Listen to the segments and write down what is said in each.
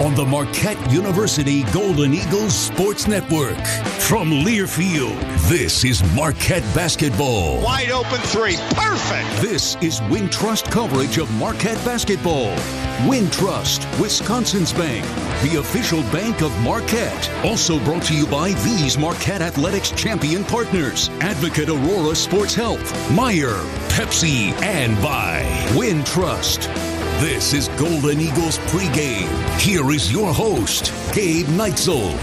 on the Marquette University Golden Eagles Sports Network. From Learfield, this is Marquette Basketball. Wide open three. Perfect. This is Wintrust coverage of Marquette Basketball. Wintrust, Wisconsin's bank, the official bank of Marquette. Also brought to you by these Marquette Athletics champion partners Advocate Aurora Sports Health, Meijer, Pepsi, and by Wintrust. This is Golden Eagles pregame. Here is your host, Gabe Neitzel.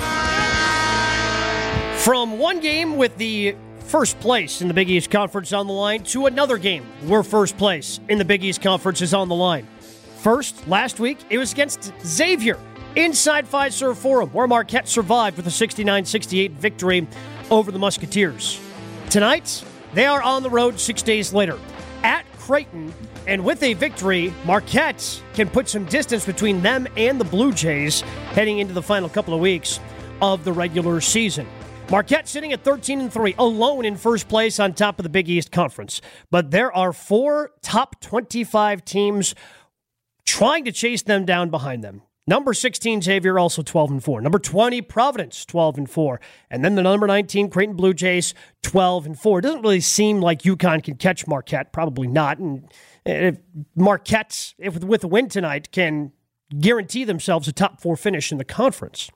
From one game with the first place in the Big East Conference on the line to another game where first place in the Big East Conference is on the line. First, last week, it was against Xavier inside Fiserv Forum, where Marquette survived with a 69 68 victory over the Musketeers. Tonight, they are on the road six days later at Creighton and with a victory, Marquette can put some distance between them and the Blue Jays heading into the final couple of weeks of the regular season. Marquette sitting at 13 and 3, alone in first place on top of the Big East Conference. But there are four top 25 teams trying to chase them down behind them. Number 16, Xavier, also 12 and 4. Number 20, Providence, 12 and 4. And then the number 19, Creighton Blue Jays, 12 and 4. It doesn't really seem like UConn can catch Marquette. Probably not. And if Marquette, if with a win tonight, can guarantee themselves a top four finish in the conference.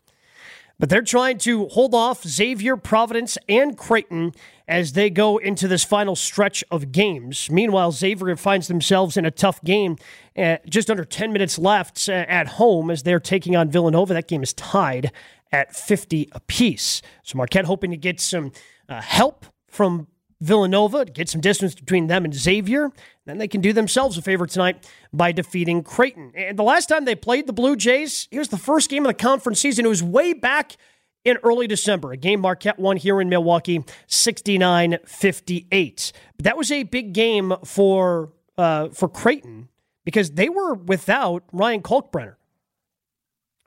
But they're trying to hold off Xavier, Providence, and Creighton as they go into this final stretch of games. Meanwhile, Xavier finds themselves in a tough game, uh, just under 10 minutes left uh, at home as they're taking on Villanova. That game is tied at 50 apiece. So Marquette hoping to get some uh, help from Villanova, to get some distance between them and Xavier. Then they can do themselves a favor tonight by defeating Creighton. And the last time they played the Blue Jays, it was the first game of the conference season. It was way back in early December, a game Marquette won here in Milwaukee, 69 58. But that was a big game for, uh, for Creighton because they were without Ryan Kalkbrenner.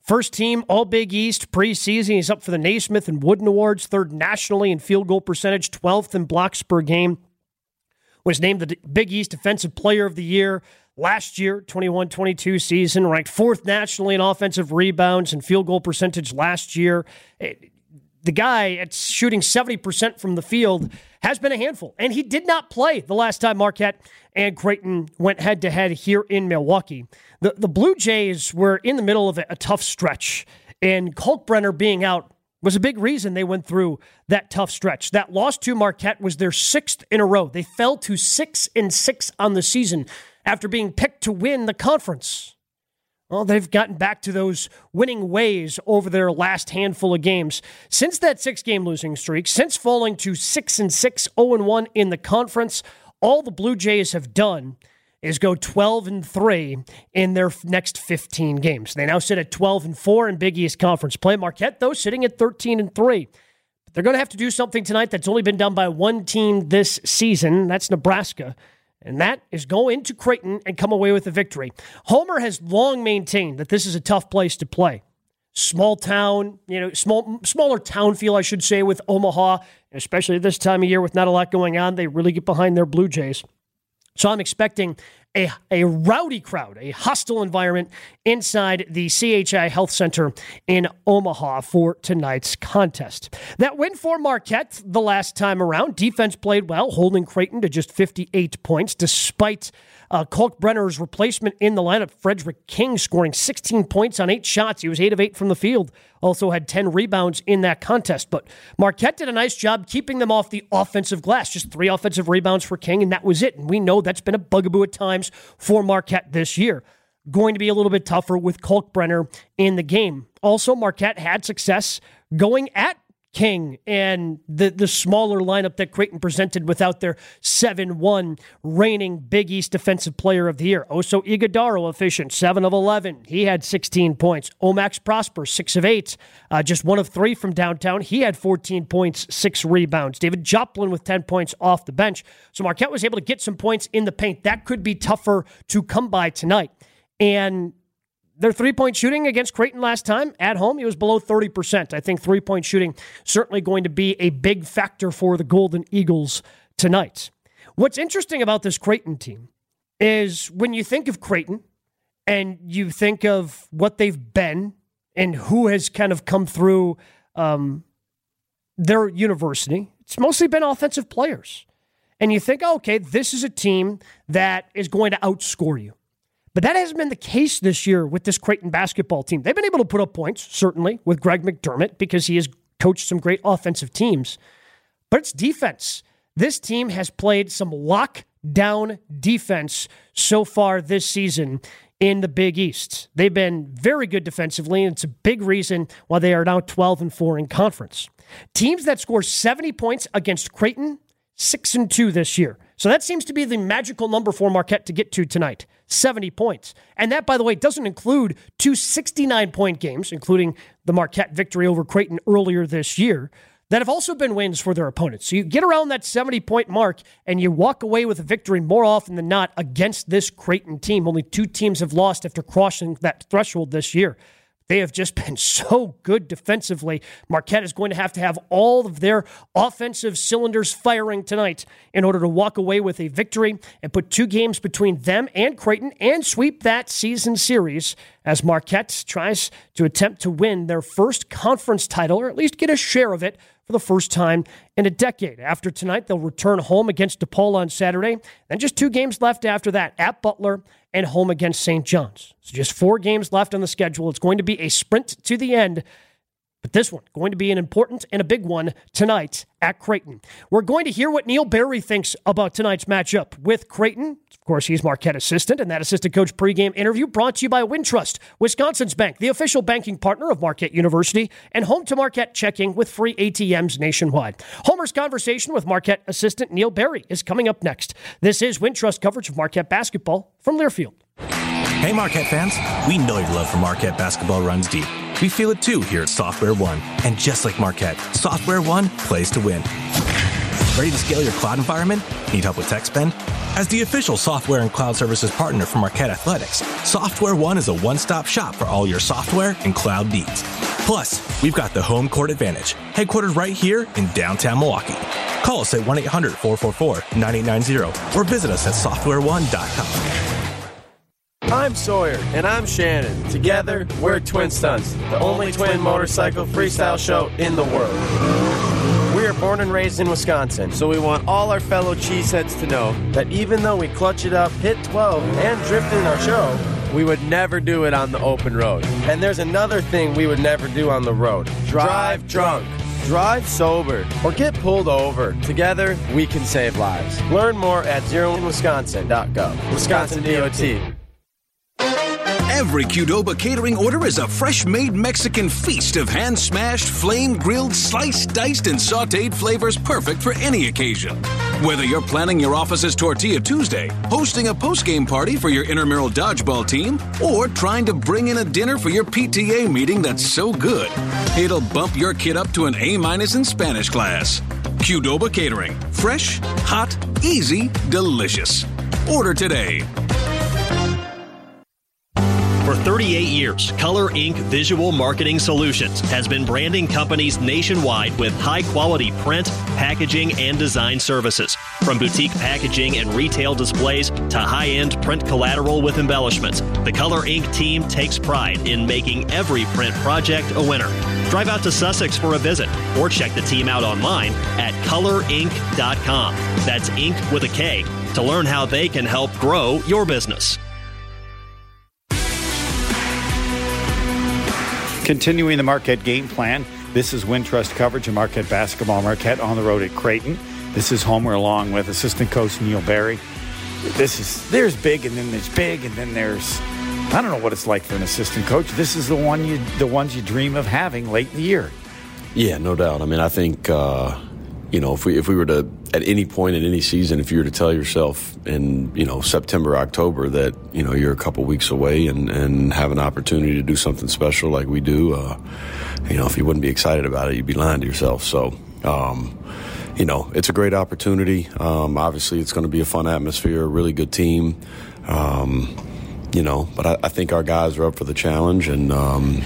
First team All Big East preseason. He's up for the Naismith and Wooden Awards, third nationally in field goal percentage, 12th in blocks per game. Was named the Big East Defensive Player of the Year last year, 21 22 season, ranked fourth nationally in offensive rebounds and field goal percentage last year. The guy at shooting 70% from the field has been a handful, and he did not play the last time Marquette and Creighton went head to head here in Milwaukee. The, the Blue Jays were in the middle of a, a tough stretch, and Kalkbrenner being out was a big reason they went through that tough stretch. That loss to Marquette was their sixth in a row. They fell to six and six on the season after being picked to win the conference. Well, they've gotten back to those winning ways over their last handful of games. Since that six game losing streak, since falling to 6 and 6, 0 and 1 in the conference, all the Blue Jays have done is go 12 and 3 in their next 15 games. They now sit at 12 and 4 in Big East Conference play. Marquette, though, sitting at 13 and 3. But they're going to have to do something tonight that's only been done by one team this season. That's Nebraska. And that is go into Creighton and come away with a victory. Homer has long maintained that this is a tough place to play. Small town, you know, small smaller town feel, I should say, with Omaha, especially this time of year with not a lot going on. They really get behind their Blue Jays. So I'm expecting a, a rowdy crowd, a hostile environment inside the CHI Health Center in Omaha for tonight's contest. That win for Marquette the last time around. Defense played well, holding Creighton to just 58 points, despite uh, Kalkbrenner's replacement in the lineup, Fredrick King, scoring 16 points on eight shots. He was 8 of 8 from the field. Also had 10 rebounds in that contest. But Marquette did a nice job keeping them off the offensive glass. Just three offensive rebounds for King, and that was it. And we know that's been a bugaboo at times for Marquette this year. Going to be a little bit tougher with Kalkbrenner in the game. Also, Marquette had success going at King and the, the smaller lineup that Creighton presented without their 7 1 reigning Big East Defensive Player of the Year. Oso Ighodaro efficient, 7 of 11. He had 16 points. O-Max Prosper, 6 of 8, uh, just 1 of 3 from downtown. He had 14 points, 6 rebounds. David Joplin with 10 points off the bench. So Marquette was able to get some points in the paint. That could be tougher to come by tonight. And their three point shooting against Creighton last time at home, it was below 30%. I think three point shooting certainly going to be a big factor for the Golden Eagles tonight. What's interesting about this Creighton team is when you think of Creighton and you think of what they've been and who has kind of come through um, their university, it's mostly been offensive players. And you think, oh, okay, this is a team that is going to outscore you. But that hasn't been the case this year with this Creighton basketball team. They've been able to put up points, certainly, with Greg McDermott because he has coached some great offensive teams. But it's defense. This team has played some lockdown defense so far this season in the Big East. They've been very good defensively, and it's a big reason why they are now 12 and 4 in conference. Teams that score 70 points against Creighton, 6 and 2 this year. So that seems to be the magical number for Marquette to get to tonight 70 points. And that, by the way, doesn't include two 69 point games, including the Marquette victory over Creighton earlier this year that have also been wins for their opponents. So you get around that 70 point mark and you walk away with a victory more often than not against this Creighton team. Only two teams have lost after crossing that threshold this year. They have just been so good defensively. Marquette is going to have to have all of their offensive cylinders firing tonight in order to walk away with a victory and put two games between them and Creighton and sweep that season series as Marquette tries to attempt to win their first conference title or at least get a share of it for the first time in a decade. After tonight, they'll return home against DePaul on Saturday. Then just two games left after that at Butler and home against St. John's. So just four games left on the schedule. It's going to be a sprint to the end but this one going to be an important and a big one tonight at Creighton. We're going to hear what Neil Barry thinks about tonight's matchup with Creighton. Of course, he's Marquette assistant, and that assistant coach pregame interview brought to you by Wintrust, Wisconsin's bank, the official banking partner of Marquette University, and home to Marquette checking with free ATMs nationwide. Homer's conversation with Marquette assistant Neil Barry is coming up next. This is Wintrust coverage of Marquette basketball from Learfield. Hey, Marquette fans! We know your love for Marquette basketball runs deep. We feel it too here at Software One. And just like Marquette, Software One plays to win. Ready to scale your cloud environment? Need help with tech spend? As the official software and cloud services partner for Marquette Athletics, Software One is a one stop shop for all your software and cloud needs. Plus, we've got the home court advantage, headquartered right here in downtown Milwaukee. Call us at 1 800 444 9890 or visit us at softwareone.com. I'm Sawyer. And I'm Shannon. Together, we're Twin Stunts, the only twin motorcycle freestyle show in the world. We are born and raised in Wisconsin, so we want all our fellow cheeseheads to know that even though we clutch it up, hit 12, and drift in our show, we would never do it on the open road. And there's another thing we would never do on the road drive drunk. Drive sober or get pulled over. Together, we can save lives. Learn more at zeroinwisconsin.gov. Wisconsin DOT. Every Qdoba catering order is a fresh made Mexican feast of hand smashed, flame grilled, sliced, diced, and sauteed flavors perfect for any occasion. Whether you're planning your office's Tortilla Tuesday, hosting a post game party for your intramural dodgeball team, or trying to bring in a dinner for your PTA meeting that's so good, it'll bump your kid up to an A minus in Spanish class. Qdoba Catering. Fresh, hot, easy, delicious. Order today. For 38 years, Color Ink Visual Marketing Solutions has been branding companies nationwide with high quality print, packaging, and design services. From boutique packaging and retail displays to high end print collateral with embellishments, the Color Ink team takes pride in making every print project a winner. Drive out to Sussex for a visit or check the team out online at colorink.com. That's ink with a K to learn how they can help grow your business. Continuing the Marquette game plan, this is Wintrust coverage of Marquette basketball. Marquette on the road at Creighton. This is Homer along with assistant coach Neil Barry. This is there's big and then there's big and then there's I don't know what it's like for an assistant coach. This is the one you the ones you dream of having late in the year. Yeah, no doubt. I mean, I think uh, you know if we if we were to at any point in any season, if you were to tell yourself in you know September, October that you know you're a couple weeks away and and have an opportunity to do something special like we do, uh, you know, if you wouldn't be excited about it, you'd be lying to yourself. So. Um, you know, it's a great opportunity. Um, obviously, it's going to be a fun atmosphere, a really good team. Um, you know, but I, I, think our guys are up for the challenge and um,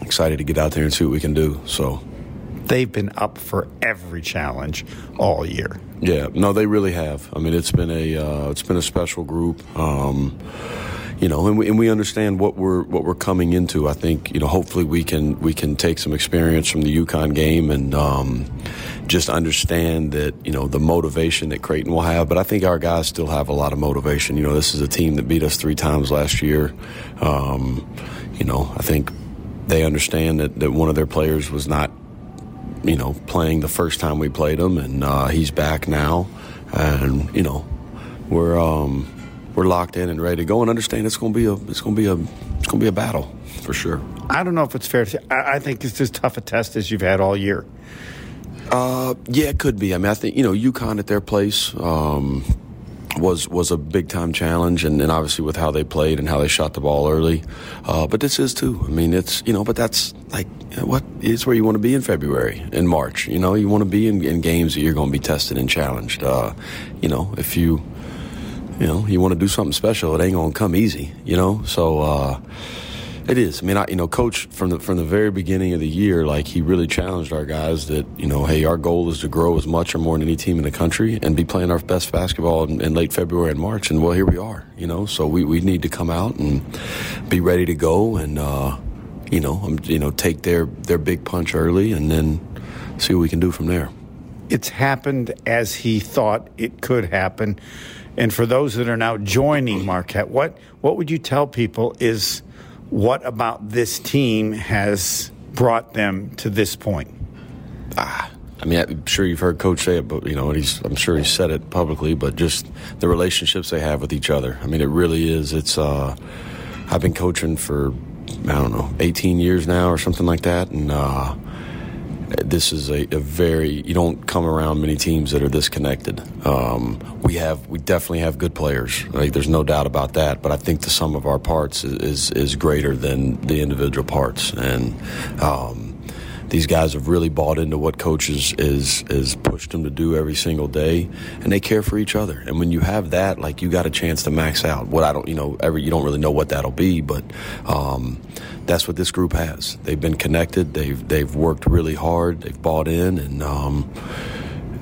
excited to get out there and see what we can do. So they've been up for every challenge all year. Yeah, no, they really have. I mean, it's been a uh, it's been a special group. Um, you know, and we, and we understand what we're what we're coming into. I think you know, hopefully we can we can take some experience from the UConn game and um, just understand that you know the motivation that Creighton will have. But I think our guys still have a lot of motivation. You know, this is a team that beat us three times last year. Um, you know, I think they understand that, that one of their players was not, you know, playing the first time we played him, and uh, he's back now, and you know, we're um, we're locked in and ready to go, and understand it's going to be a it's going to be a it's going to be a battle for sure. I don't know if it's fair to say. I, I think it's as tough a test as you've had all year. Uh, yeah, it could be. I mean, I think you know UConn at their place. Um, was was a big time challenge, and, and, obviously with how they played and how they shot the ball early. Uh, but this is too. I mean, it's you know, but that's like what is where you want to be in February and March. You know, you want to be in, in games that you're going to be tested and challenged. Uh, you know, if you you know you want to do something special, it ain't going to come easy. You know, so. Uh, it is. I mean, I, you know, coach from the from the very beginning of the year, like he really challenged our guys that you know, hey, our goal is to grow as much or more than any team in the country and be playing our best basketball in, in late February and March. And well, here we are. You know, so we, we need to come out and be ready to go and uh, you know, um, you know, take their their big punch early and then see what we can do from there. It's happened as he thought it could happen. And for those that are now joining Marquette, what what would you tell people is what about this team has brought them to this point? Ah, I mean, I'm sure you've heard Coach say it, but you know, he's I'm sure he said it publicly. But just the relationships they have with each other. I mean, it really is. It's. Uh, I've been coaching for I don't know 18 years now or something like that, and uh, this is a, a, very you don't come around many teams that are this connected. Um, we have we definitely have good players. Like there's no doubt about that. But I think the sum of our parts is is, is greater than the individual parts, and um, these guys have really bought into what coaches is is pushed them to do every single day, and they care for each other. And when you have that, like you got a chance to max out. What I don't you know every you don't really know what that'll be, but. Um, that's what this group has. They've been connected. They've they've worked really hard. They've bought in, and um,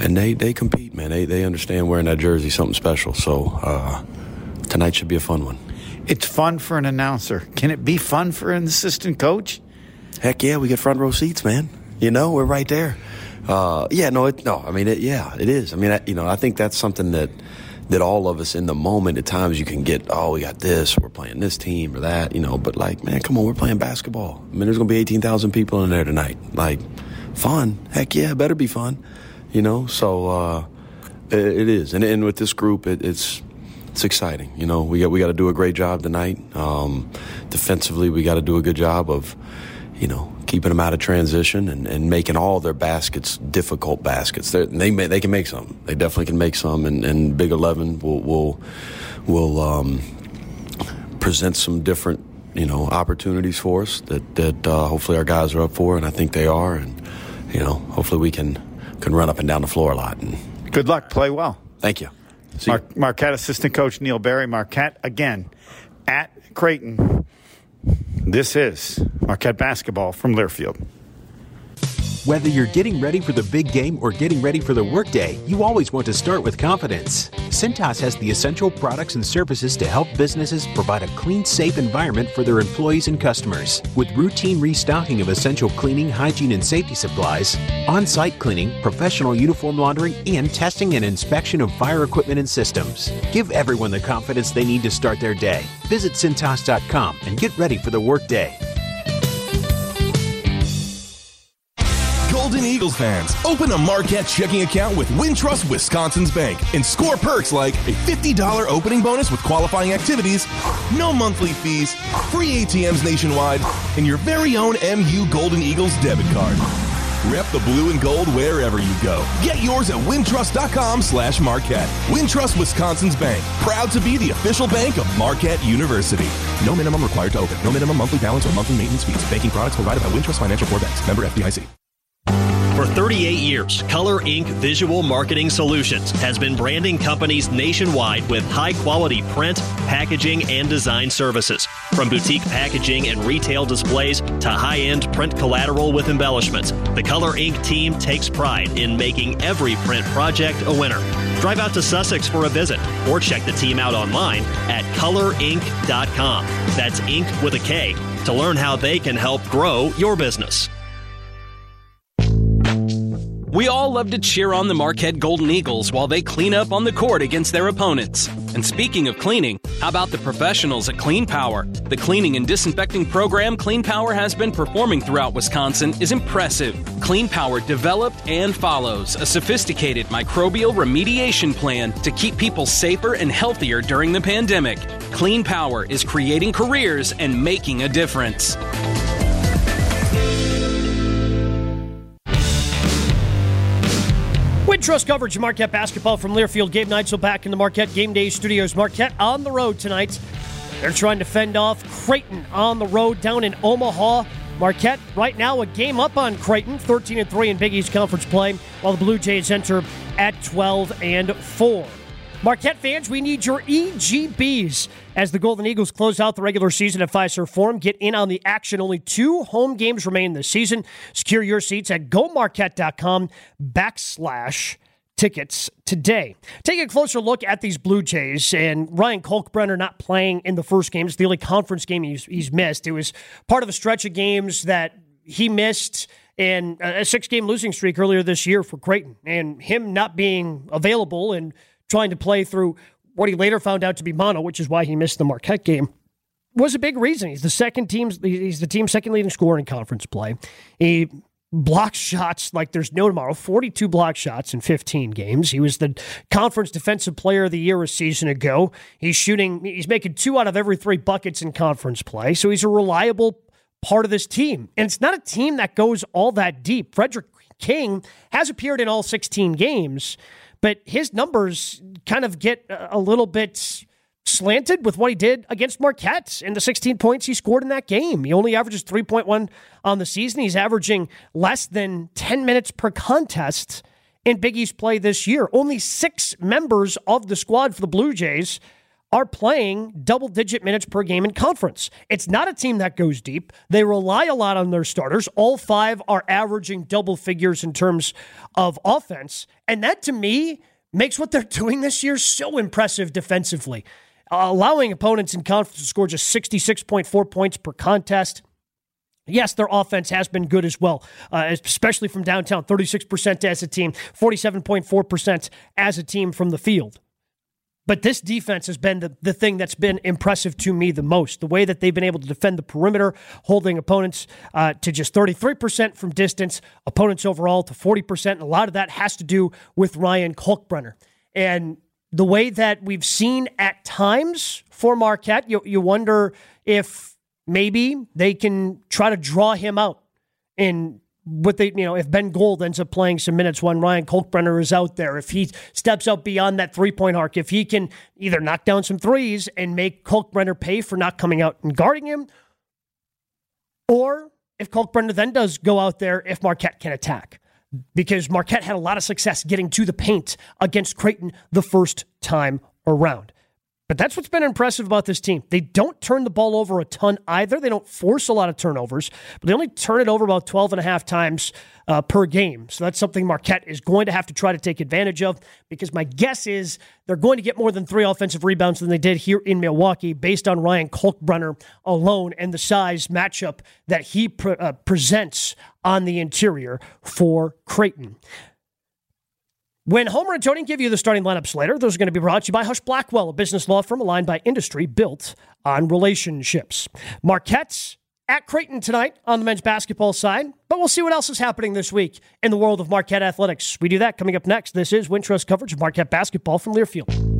and they they compete, man. They they understand wearing that jersey something special. So uh, tonight should be a fun one. It's fun for an announcer. Can it be fun for an assistant coach? Heck yeah, we get front row seats, man. You know, we're right there. Uh, yeah, no, it, no. I mean, it, yeah, it is. I mean, I, you know, I think that's something that that all of us in the moment at times you can get, oh, we got this, we're playing this team or that, you know, but like, man, come on, we're playing basketball. I mean, there's going to be 18,000 people in there tonight. Like, fun. Heck yeah, better be fun, you know? So, uh, it, it is. And, and with this group, it, it's, it's exciting. You know, we got, we got to do a great job tonight. Um, defensively, we got to do a good job of, you know, keeping them out of transition and, and making all their baskets difficult baskets. They're, they may, they can make some. They definitely can make some. And, and Big Eleven will will will um, present some different you know opportunities for us that that uh, hopefully our guys are up for, and I think they are. And you know, hopefully we can can run up and down the floor a lot. And good luck. Play well. Thank you. Mar- Marquette assistant coach Neil Barry. Marquette again at Creighton. This is Marquette basketball from Learfield. Whether you're getting ready for the big game or getting ready for the workday, you always want to start with confidence. Cintas has the essential products and services to help businesses provide a clean, safe environment for their employees and customers. With routine restocking of essential cleaning, hygiene, and safety supplies, on site cleaning, professional uniform laundering, and testing and inspection of fire equipment and systems. Give everyone the confidence they need to start their day. Visit Cintas.com and get ready for the workday. Eagles fans, open a Marquette checking account with Wintrust Wisconsin's Bank and score perks like a $50 opening bonus with qualifying activities, no monthly fees, free ATMs nationwide, and your very own MU Golden Eagles debit card. Rep the blue and gold wherever you go. Get yours at wintrust.com slash Marquette. Wintrust Wisconsin's Bank. Proud to be the official bank of Marquette University. No minimum required to open. No minimum monthly balance or monthly maintenance fees. Banking products provided by Wintrust Financial Corp. Banks. Member FDIC. For 38 years, Color Ink Visual Marketing Solutions has been branding companies nationwide with high quality print, packaging, and design services. From boutique packaging and retail displays to high end print collateral with embellishments, the Color Ink team takes pride in making every print project a winner. Drive out to Sussex for a visit or check the team out online at colorink.com. That's ink with a K to learn how they can help grow your business. We all love to cheer on the Marquette Golden Eagles while they clean up on the court against their opponents. And speaking of cleaning, how about the professionals at Clean Power? The cleaning and disinfecting program Clean Power has been performing throughout Wisconsin is impressive. Clean Power developed and follows a sophisticated microbial remediation plan to keep people safer and healthier during the pandemic. Clean Power is creating careers and making a difference. Wintrust coverage of Marquette basketball from Learfield. Gabe Neitzel back in the Marquette Game Day studios. Marquette on the road tonight. They're trying to fend off Creighton on the road down in Omaha. Marquette right now a game up on Creighton, 13 and 3 in Big East Conference play, while the Blue Jays enter at 12 and 4. Marquette fans, we need your EGBs as the Golden Eagles close out the regular season at Fiserv Forum. Get in on the action. Only two home games remain this season. Secure your seats at gomarquette.com backslash tickets today. Take a closer look at these Blue Jays and Ryan Kalkbrenner not playing in the first game. It's the only conference game he's, he's missed. It was part of a stretch of games that he missed in a six game losing streak earlier this year for Creighton. And him not being available and trying to play through what he later found out to be mono, which is why he missed the Marquette game, was a big reason. He's the second team's he's the team's second leading scorer in conference play. He blocks shots like there's no tomorrow. 42 block shots in 15 games. He was the conference defensive player of the year a season ago. He's shooting he's making two out of every three buckets in conference play. So he's a reliable part of this team. And it's not a team that goes all that deep. Fredrick King has appeared in all 16 games but his numbers kind of get a little bit slanted with what he did against Marquette and the 16 points he scored in that game. He only averages 3.1 on the season. He's averaging less than 10 minutes per contest in Big East play this year. Only six members of the squad for the Blue Jays are playing double digit minutes per game in conference. It's not a team that goes deep. They rely a lot on their starters. All five are averaging double figures in terms of offense. And that to me makes what they're doing this year so impressive defensively. Uh, allowing opponents in conference to score just 66.4 points per contest. Yes, their offense has been good as well, uh, especially from downtown 36% as a team, 47.4% as a team from the field. But this defense has been the, the thing that's been impressive to me the most. The way that they've been able to defend the perimeter, holding opponents uh, to just 33% from distance, opponents overall to 40%. And a lot of that has to do with Ryan Kalkbrenner. And the way that we've seen at times for Marquette, you, you wonder if maybe they can try to draw him out in what they, you know, if Ben Gold ends up playing some minutes when Ryan Kalkbrenner is out there, if he steps up beyond that three point arc, if he can either knock down some threes and make Kalkbrenner pay for not coming out and guarding him, or if Kalkbrenner then does go out there if Marquette can attack. Because Marquette had a lot of success getting to the paint against Creighton the first time around. But that's what's been impressive about this team. They don't turn the ball over a ton either. They don't force a lot of turnovers, but they only turn it over about 12 and a half times uh, per game. So that's something Marquette is going to have to try to take advantage of because my guess is they're going to get more than three offensive rebounds than they did here in Milwaukee based on Ryan Kalkbrenner alone and the size matchup that he pre- uh, presents on the interior for Creighton. When Homer and Tony give you the starting lineups later, those are going to be brought to you by Husch Blackwell, a business law firm aligned by industry built on relationships. Marquette's at Creighton tonight on the men's basketball side, but we'll see what else is happening this week in the world of Marquette athletics. We do that coming up next. This is Wintrust coverage of Marquette basketball from Learfield.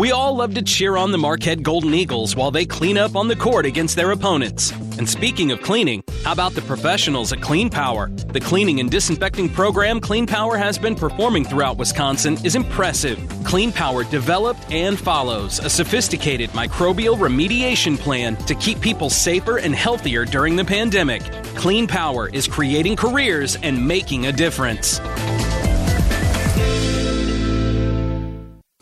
We all love to cheer on the Marquette Golden Eagles while they clean up on the court against their opponents. And speaking of cleaning, how about the professionals at Clean Power? The cleaning and disinfecting program Clean Power has been performing throughout Wisconsin is impressive. Clean Power developed and follows a sophisticated microbial remediation plan to keep people safer and healthier during the pandemic. Clean Power is creating careers and making a difference.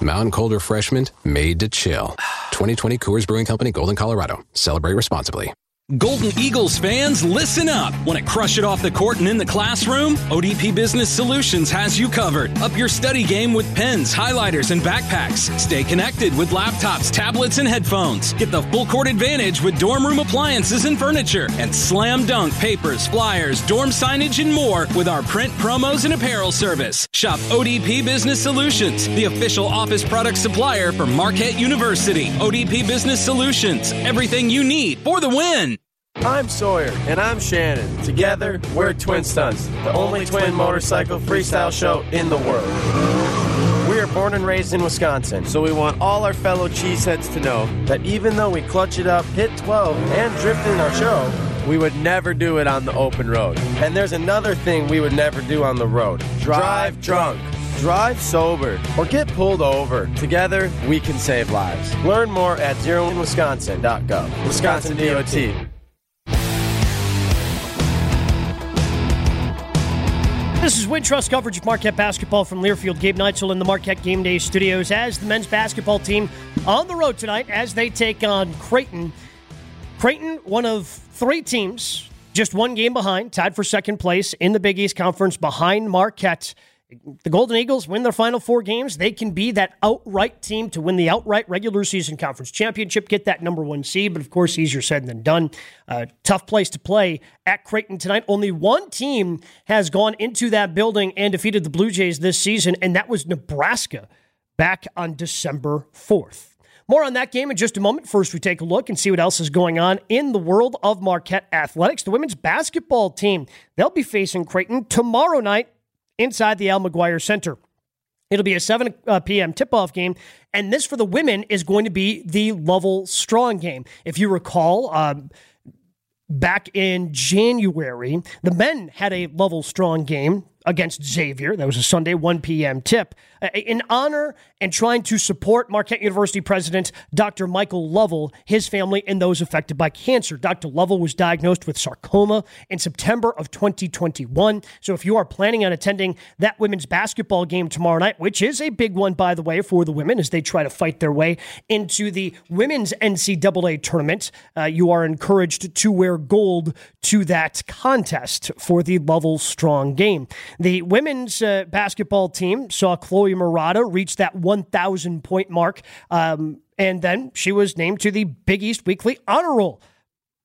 Mountain Cold Refreshment made to chill. 2020 Coors Brewing Company, Golden, Colorado. Celebrate responsibly. Golden Eagles fans, listen up. Want to crush it off the court and in the classroom? ODP Business Solutions has you covered. Up your study game with pens, highlighters, and backpacks. Stay connected with laptops, tablets, and headphones. Get the full court advantage with dorm room appliances and furniture. And slam dunk papers, flyers, dorm signage, and more with our print promos and apparel service. Shop ODP Business Solutions, the official office product supplier for Marquette University. ODP Business Solutions, everything you need for the win. I'm Sawyer. And I'm Shannon. Together, we're Twin Stunts, the only twin motorcycle freestyle show in the world. We are born and raised in Wisconsin, so we want all our fellow cheeseheads to know that even though we clutch it up, hit 12, and drift in our show, we would never do it on the open road. And there's another thing we would never do on the road drive drunk. Drive sober or get pulled over. Together, we can save lives. Learn more at zeroinwisconsin.gov. Wisconsin DOT. This is Wintrust coverage of Marquette basketball from Learfield. Gabe Neitzel in the Marquette Game Day studios as the men's basketball team on the road tonight as they take on Creighton. Creighton, one of three teams, just one game behind, tied for second place in the Big East Conference behind Marquette the Golden Eagles win their final four games, they can be that outright team to win the outright regular season conference championship, get that number one seed. But of course, easier said than done. Uh, tough place to play at Creighton tonight. Only one team has gone into that building and defeated the Blue Jays this season, and that was Nebraska back on December 4th. More on that game in just a moment. First, we take a look and see what else is going on in the world of Marquette athletics. The women's basketball team, they'll be facing Creighton tomorrow night inside the Al McGuire Center. It'll be a 7 uh, p.m. tip off game. And this for the women is going to be the Lovell Strong game. If you recall, um, back in January, the men had a Lovell Strong game against Xavier. That was a Sunday 1 p.m. tip. In honor and trying to support Marquette University President Dr. Michael Lovell, his family, and those affected by cancer. Dr. Lovell was diagnosed with sarcoma in September of 2021. So if you are planning on attending that women's basketball game tomorrow night, which is a big one, by the way, for the women as they try to fight their way into the women's NCAA tournament, uh, you are encouraged to wear gold to that contest for the Lovell Strong game. The women's uh, basketball team saw Chloe Marotta reach that 1,000 point mark. Um, and then she was named to the Big East Weekly Honor Roll.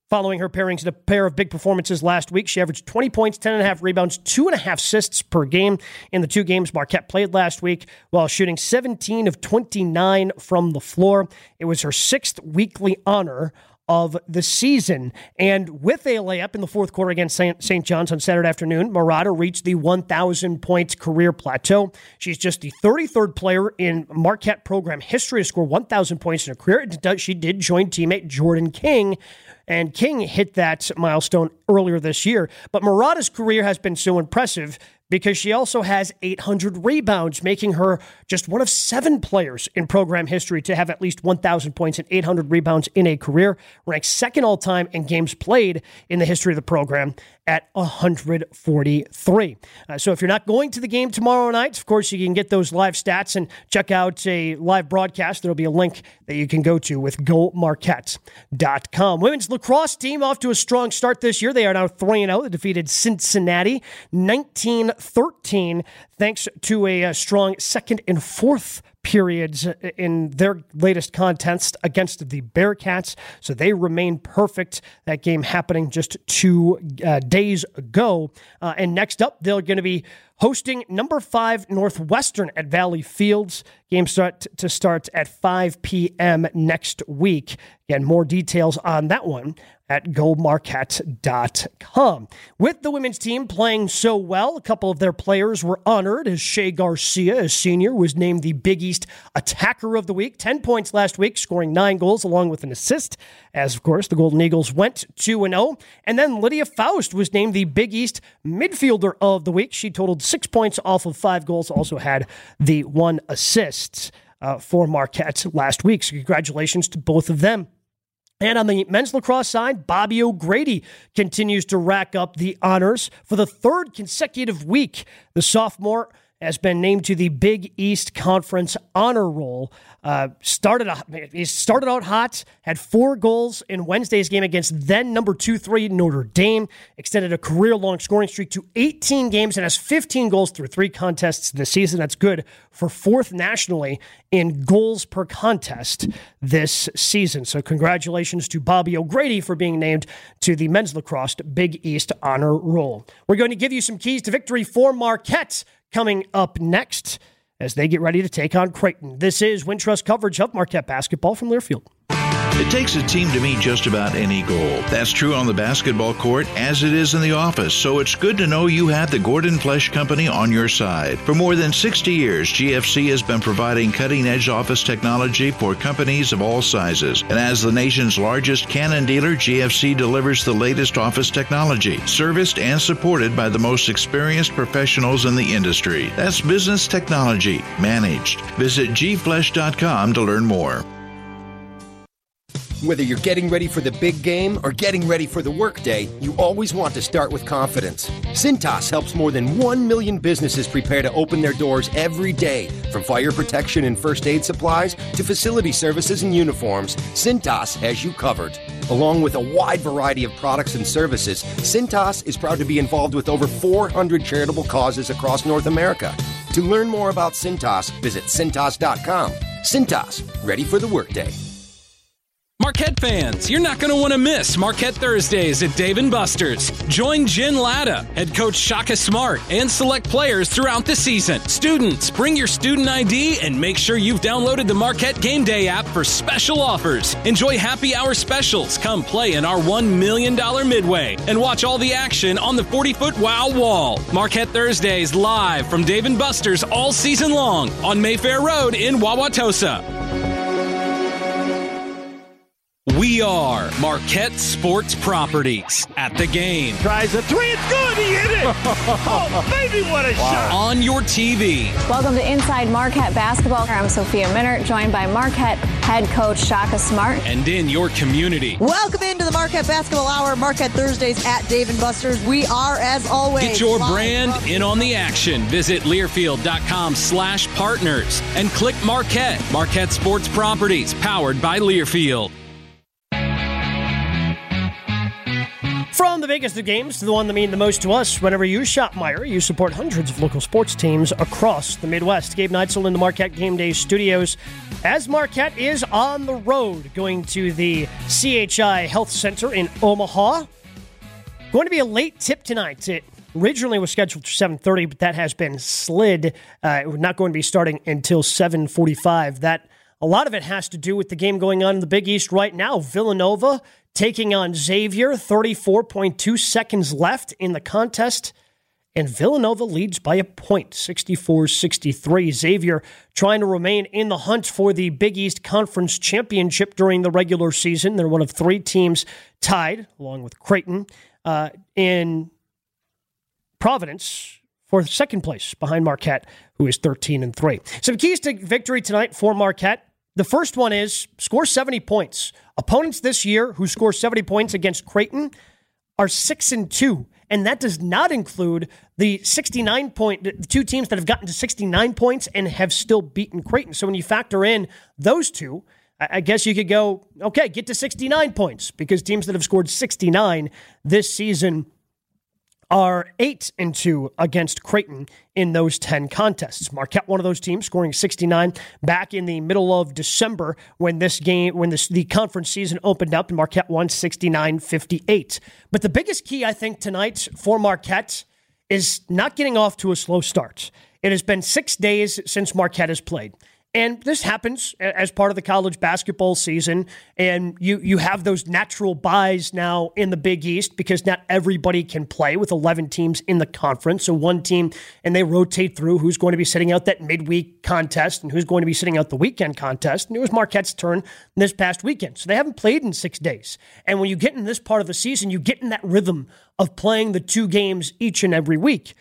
Following her pairings in a pair of big performances last week, she averaged 20 points, 10.5 rebounds, 2.5 assists per game in the two games Marquette played last week while shooting 17 of 29 from the floor. It was her sixth weekly honor of the season. And with a layup in the fourth quarter against St. John's on Saturday afternoon, Marotta reached the 1,000 points career plateau. She's just the 33rd player in Marquette program history to score 1,000 points in her career. She did join teammate Jordan King. And King hit that milestone earlier this year. But Marotta's career has been so impressive because she also has 800 rebounds, making her just one of seven players in program history to have at least 1,000 points and 800 rebounds in a career, ranked second all time in games played in the history of the program at 143. Uh, so if you're not going to the game tomorrow night, of course, you can get those live stats and check out a live broadcast. There'll be a link that you can go to with gomarquette.com. Women's lacrosse team off to a strong start this year. They are now 3 0. They defeated Cincinnati 19 13, thanks to a, a uh, strong second and fourth periods in their latest contest against the Bearcats. So they remain perfect. That game happening just two uh, days ago. Uh, and next up, they're going to be hosting number five Northwestern at Valley Fields. Game start to start at 5 p.m. next week. Again, more details on that one at gomarquette.com. With the women's team playing so well, a couple of their players were honored as Shea Garcia, a senior, was named the Big East Attacker of the Week. 10 points last week, scoring nine goals along with an assist, as of course the Golden Eagles went 2 0. And then Lydia Faust was named the Big East Midfielder of the Week. She totaled six points off of five goals, also had the one assist. uh, for Marquette last week. So, congratulations to both of them. And on the men's lacrosse side, Bobby O'Grady continues to rack up the honors for the third consecutive week. The sophomore has been named to the Big East Conference honor roll. Uh, started he started out hot, had four goals in Wednesday's game against then number two three Notre Dame. Extended a career long scoring streak to 18 games and has 15 goals through three contests this season. That's good for fourth nationally in goals per contest this season. So congratulations to Bobby O'Grady for being named to the men's lacrosse Big East honor roll. We're going to give you some keys to victory for Marquette coming up next as they get ready to take on Creighton. This is Wintrust coverage of Marquette basketball from Learfield. It takes a team to meet just about any goal. That's true on the basketball court as it is in the office, so it's good to know you have the Gordon Flesch Company on your side. For more than 60 years, GFC has been providing cutting edge office technology for companies of all sizes. And as the nation's largest Canon dealer, GFC delivers the latest office technology, serviced and supported by the most experienced professionals in the industry. That's business technology managed. Visit gflesch.com to learn more. Whether you're getting ready for the big game or getting ready for the workday, you always want to start with confidence. Cintas helps more than 1 million businesses prepare to open their doors every day. From fire protection and first aid supplies to facility services and uniforms, Cintas has you covered. Along with a wide variety of products and services, Cintas is proud to be involved with over 400 charitable causes across North America. To learn more about Cintas, visit Cintas.com. Cintas, ready for the workday. Marquette fans, you're not going to want to miss Marquette Thursdays at Dave & Buster's. Join Jen Lada, head coach Shaka Smart, and select players throughout the season. Students, bring your student ID and make sure you've downloaded the Marquette Game Day app for special offers. Enjoy happy hour specials. Come play in our $1 million midway and watch all the action on the 40 foot wow wall. Marquette Thursdays live from Dave & Buster's all season long on Mayfair Road in Wauwatosa. We are Marquette Sports Properties at the game. Tries a three, it's good. He hit it. oh, baby, what a wow. shot! On your TV. Welcome to Inside Marquette Basketball. I'm Sophia Minnaert, joined by Marquette head coach Shaka Smart. And in your community. Welcome into the Marquette Basketball Hour, Marquette Thursdays at Dave & Buster's. We are, as always, get your brand in on the action. Visit Learfield.com/slash partners and click Marquette. Marquette Sports Properties, powered by Learfield. The biggest of games to the one that mean the most to us, whenever you shop Meijer, you support hundreds of local sports teams across the Midwest. Gabe Neitzel in the Marquette Game Day studios as Marquette is on the road going to the CHI Health Center in Omaha. Going to be a late tip tonight. It originally was scheduled for 7.30, but that has been slid. Uh, we're not going to be starting until 7.45. That a lot of it has to do with the game going on in the Big East right now. Villanova taking on Xavier, 34.2 seconds left in the contest. And Villanova leads by a point, 64 63. Xavier trying to remain in the hunt for the Big East Conference Championship during the regular season. They're one of three teams tied, along with Creighton, uh, in Providence for second place behind Marquette, who is 13 and 3. Some keys to victory tonight for Marquette. The first one is score 70 points. Opponents this year who score 70 points against Creighton are 6 and 2 and that does not include the 69 point the two teams that have gotten to 69 points and have still beaten Creighton. So when you factor in those two, I guess you could go, okay, get to 69 points because teams that have scored 69 this season are 8 and 2 against Creighton in those 10 contests. Marquette one of those teams scoring 69 back in the middle of December when this game when this the conference season opened up and Marquette won 69-58. But the biggest key I think tonight for Marquette is not getting off to a slow start. It has been 6 days since Marquette has played. And this happens as part of the college basketball season. And you, you have those natural byes now in the Big East because not everybody can play with 11 teams in the conference. So one team, and they rotate through who's going to be sitting out that midweek contest and who's going to be sitting out the weekend contest. And it was Marquette's turn this past weekend. So they haven't played in six days. And when you get in this part of the season, you get in that rhythm of playing the two games each and every week.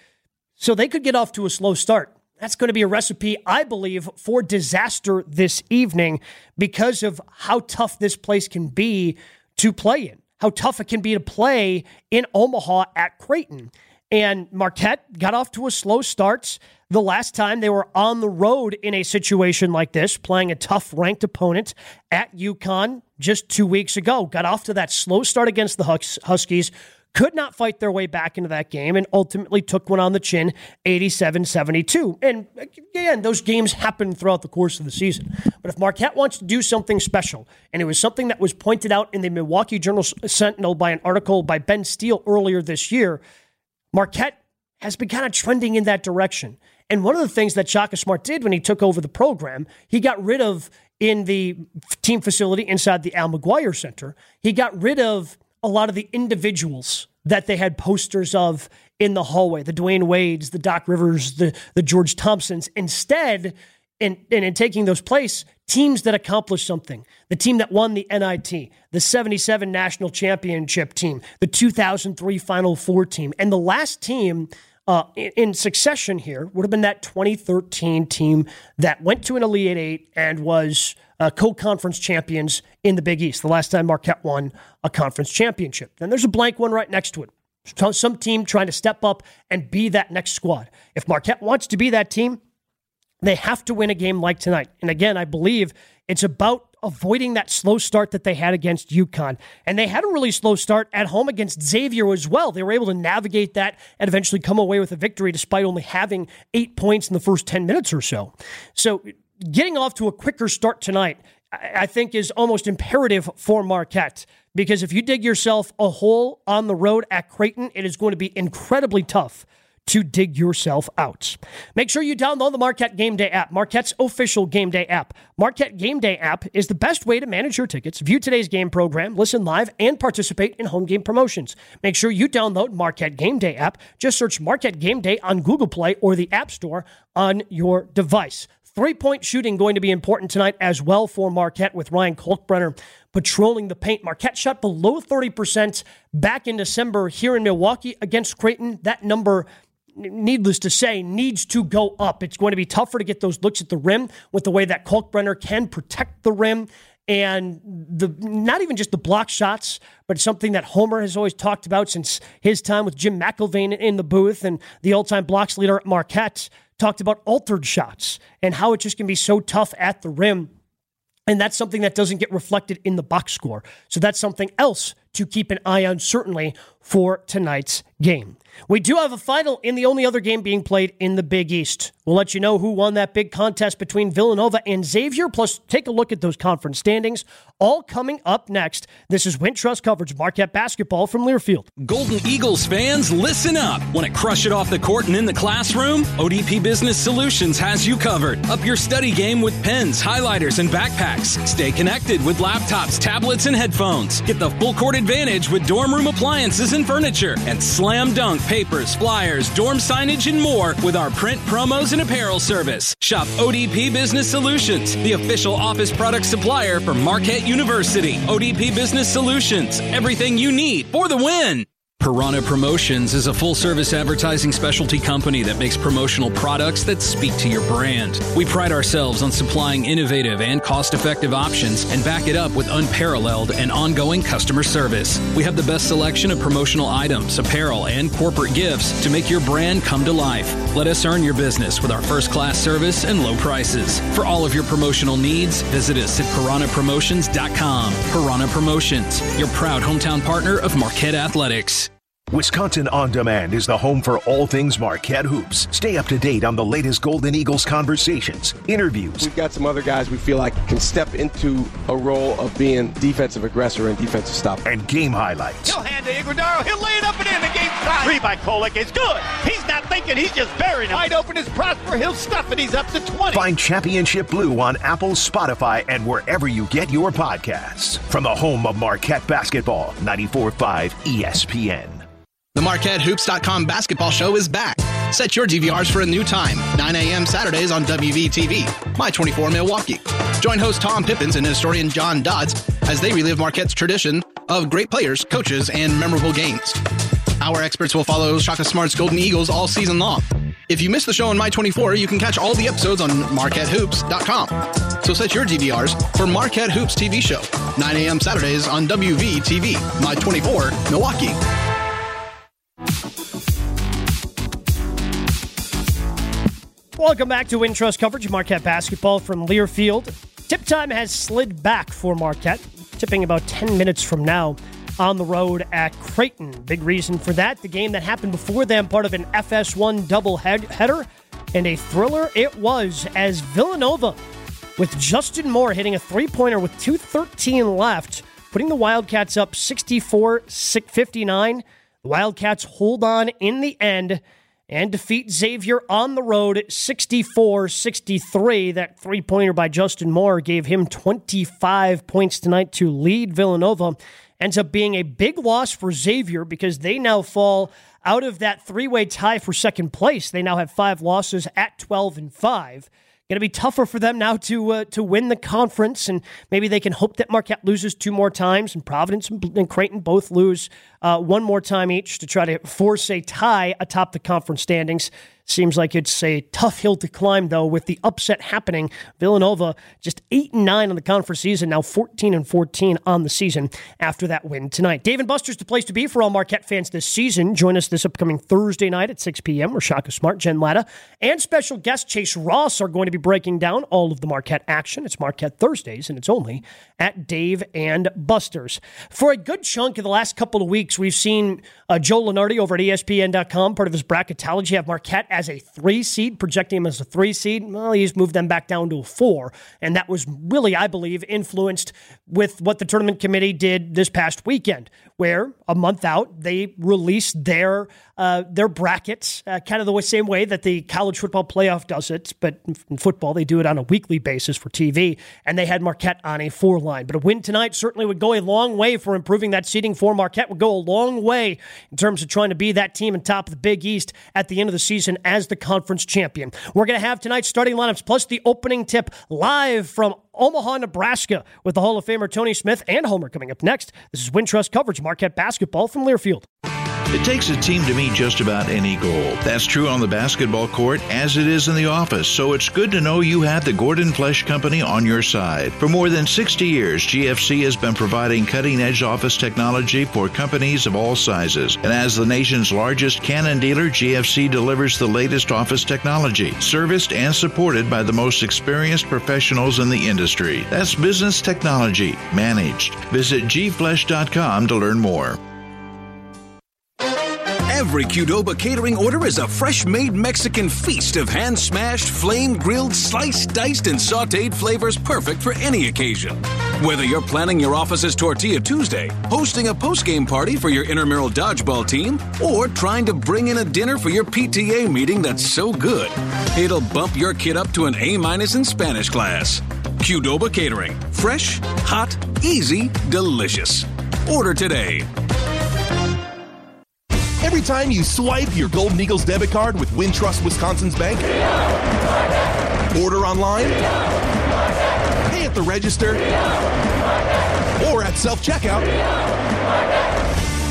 So they could get off to a slow start That's going to be a recipe, I believe, for disaster this evening because of how tough this place can be to play in, how tough it can be to play in Omaha at Creighton. And Marquette got off to a slow start the last time they were on the road in a situation like this, playing a tough ranked opponent at UConn just two weeks ago. Got off to that slow start against the Hus- Huskies, could not fight their way back into that game, and ultimately took one on the chin 87 72. And again, those games happen throughout the course of the season. But if Marquette wants to do something special, and it was something that was pointed out in the Milwaukee Journal Sentinel by an article by Ben Steele earlier this year, Marquette has been kind of trending in that direction. And one of the things that Shaka Smart did when he took over the program, he got rid of in the team facility inside the Al McGuire Center, he got rid of a lot of the individuals that they had posters of in the hallway, the Dwyane Wades, the Doc Rivers, the, the George Thompsons. Instead, in, in, in taking those place, teams that accomplished something. The team that won the NIT, the 77 national championship team, the 2003 Final Four team, and the last team uh, in, succession here would have been that 2013 team that went to an Elite Eight and was uh, co-conference champions in the Big East. The last time Marquette won a conference championship. Then there's a blank one right next to it. Some team trying to step up and be that next squad. If Marquette wants to be that team, they have to win a game like tonight. And again, I believe it's about avoiding that slow start that they had against UConn. And they had a really slow start at home against Xavier as well. They were able to navigate that and eventually come away with a victory despite only having eight points in the first 10 minutes or so. So getting off to a quicker start tonight, I think, is almost imperative for Marquette. Because if you dig yourself a hole on the road at Creighton, it is going to be incredibly tough to dig yourself out. Make sure you download the Marquette Game Day app, Marquette's official game day app. Marquette Game Day app is the best way to manage your tickets, view today's game program, listen live, and participate in home game promotions. Make sure you download Marquette Game Day app. Just search Marquette Game Day on Google Play or the App Store on your device. Three point shooting going to be important tonight as well for Marquette with Ryan Kalkbrenner patrolling the paint. Marquette shot below 30% back in December here in Milwaukee against Creighton. That number needless to say, needs to go up. It's going to be tougher to get those looks at the rim with the way that Kalkbrenner can protect the rim and the not even just the block shots, but something that Homer has always talked about since his time with Jim McIlvaine in the booth and the all-time blocks leader at Marquette talked about altered shots and how it just can be so tough at the rim. And that's something that doesn't get reflected in the box score. So that's something else to keep an eye on, certainly for tonight's game. We do have a final in the only other game being played in the Big East. We'll let you know who won that big contest between Villanova and Xavier, plus take a look at those conference standings. All coming up next. This is Wintrust coverage Marquette basketball from Learfield. Golden Eagles fans, listen up. Want to crush it off the court and in the classroom? ODP Business Solutions has you covered. Up your study game with pens, highlighters, and backpacks. Stay connected with laptops, tablets, and headphones. Get the full court advantage with dorm room appliances and furniture. And slam dunk papers, flyers, dorm signage, and more with our print promos and apparel service. Shop ODP Business Solutions, the official office product supplier for Marquette University. ODP Business Solutions, everything you need for the win. Piranha Promotions is a full service advertising specialty company that makes promotional products that speak to your brand. We pride ourselves on supplying innovative and cost effective options and back it up with unparalleled and ongoing customer service. We have the best selection of promotional items, apparel, and corporate gifts to make your brand come to life. Let us earn your business with our first class service and low prices. For all of your promotional needs, visit us at piranhapromotions.com. Piranha Promotions, your proud hometown partner of Marquette Athletics. Wisconsin On Demand is the home for all things Marquette Hoops. Stay up to date on the latest Golden Eagles conversations, interviews. We've got some other guys we feel like can step into a role of being defensive aggressor and defensive stopper. And game highlights. He'll hand to Ighodaro. He'll lay it up and in. The game's tied. Three by Kolek is good. He's not thinking. He's just burying him. Wide open is Prosper. He'll stuff it. He's up to 20. Find Championship Blue on Apple, Spotify, and wherever you get your podcasts. From the home of Marquette basketball, 94.5 ESPN. The MarquetteHoops.com basketball show is back. Set your DVRs for a new time, 9 a.m. Saturdays on WVTV, My 24 Milwaukee. Join host Tom Pippins and historian John Dodds as they relive Marquette's tradition of great players, coaches, and memorable games. Our experts will follow Shaka Smart's Golden Eagles all season long. If you missed the show on My 24, you can catch all the episodes on MarquetteHoops.com. So set your DVRs for Marquette Hoops TV show, 9 a.m. Saturdays on WVTV, My 24, Milwaukee. Welcome back to Wintrust coverage of Marquette basketball from Learfield. Tip time has slid back for Marquette, tipping about 10 minutes from now on the road at Creighton. Big reason for that, the game that happened before them, part of an FS1 double head- header, and a thriller it was as Villanova, with Justin Moore hitting a three pointer with 2.13 left, putting the Wildcats up 64 59. The Wildcats hold on in the end and defeat Xavier on the road 64 63. That three pointer by Justin Moore gave him 25 points tonight to lead Villanova. Ends up being a big loss for Xavier because they now fall out of that three way tie for second place. They now have five losses at 12 and 5. Going to be tougher for them now to uh, to win the conference, and maybe they can hope that Marquette loses two more times, and Providence and Creighton both lose uh, one more time each to try to force a tie atop the conference standings. Seems like it's a tough hill to climb, though, with the upset happening. Villanova just 8 and 9 on the conference season, now 14 and 14 on the season after that win tonight. Dave and Buster's the place to be for all Marquette fans this season. Join us this upcoming Thursday night at 6 p.m. where Shaka Smart, Jen Lada, and special guest Chase Ross are going to be breaking down all of the Marquette action. It's Marquette Thursdays, and it's only at Dave and Buster's. For a good chunk of the last couple of weeks, we've seen uh, Joe Lunardi over at ESPN.com, part of his bracketology, have Marquette as a three seed, projecting him as a three seed. Well, he's moved them back down to a four. And that was really, I believe, influenced with what the tournament committee did this past weekend, where a month out, they release their uh, their brackets, uh, kind of the same way that the college football playoff does it, but in football they do it on a weekly basis for TV. And they had Marquette on a four line, but a win tonight certainly would go a long way for improving that seeding for Marquette. Would go a long way in terms of trying to be that team in top of the Big East at the end of the season as the conference champion. We're going to have tonight's starting lineups plus the opening tip live from Omaha, Nebraska, with the Hall of Famer Tony Smith and Homer coming up next. This is Wintrust coverage, Marquette basketball from Learfield. It takes a team to meet just about any goal. That's true on the basketball court as it is in the office, so it's good to know you have the Gordon Flesh Company on your side. For more than 60 years, GFC has been providing cutting edge office technology for companies of all sizes. And as the nation's largest Canon dealer, GFC delivers the latest office technology, serviced and supported by the most experienced professionals in the industry. That's business technology managed. Visit gflesh.com to learn more. Every Qdoba catering order is a fresh made Mexican feast of hand smashed, flame grilled, sliced, diced, and sauteed flavors perfect for any occasion. Whether you're planning your office's Tortilla Tuesday, hosting a post game party for your intramural dodgeball team, or trying to bring in a dinner for your PTA meeting that's so good, it'll bump your kid up to an A minus in Spanish class. Qdoba Catering. Fresh, hot, easy, delicious. Order today. Every time you swipe your Golden Eagles debit card with Wintrust Wisconsin's Bank, order online, pay at the register, or at self checkout,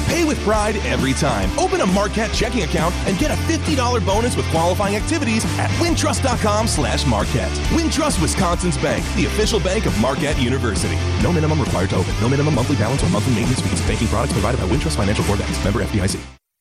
pay with pride every time. Open a Marquette checking account and get a $50 bonus with qualifying activities at wintrust.com slash Marquette. Wintrust Wisconsin's Bank, the official bank of Marquette University. No minimum required to open. No minimum monthly balance or monthly maintenance fees. Banking products provided by Wintrust Financial Corp. Member FDIC.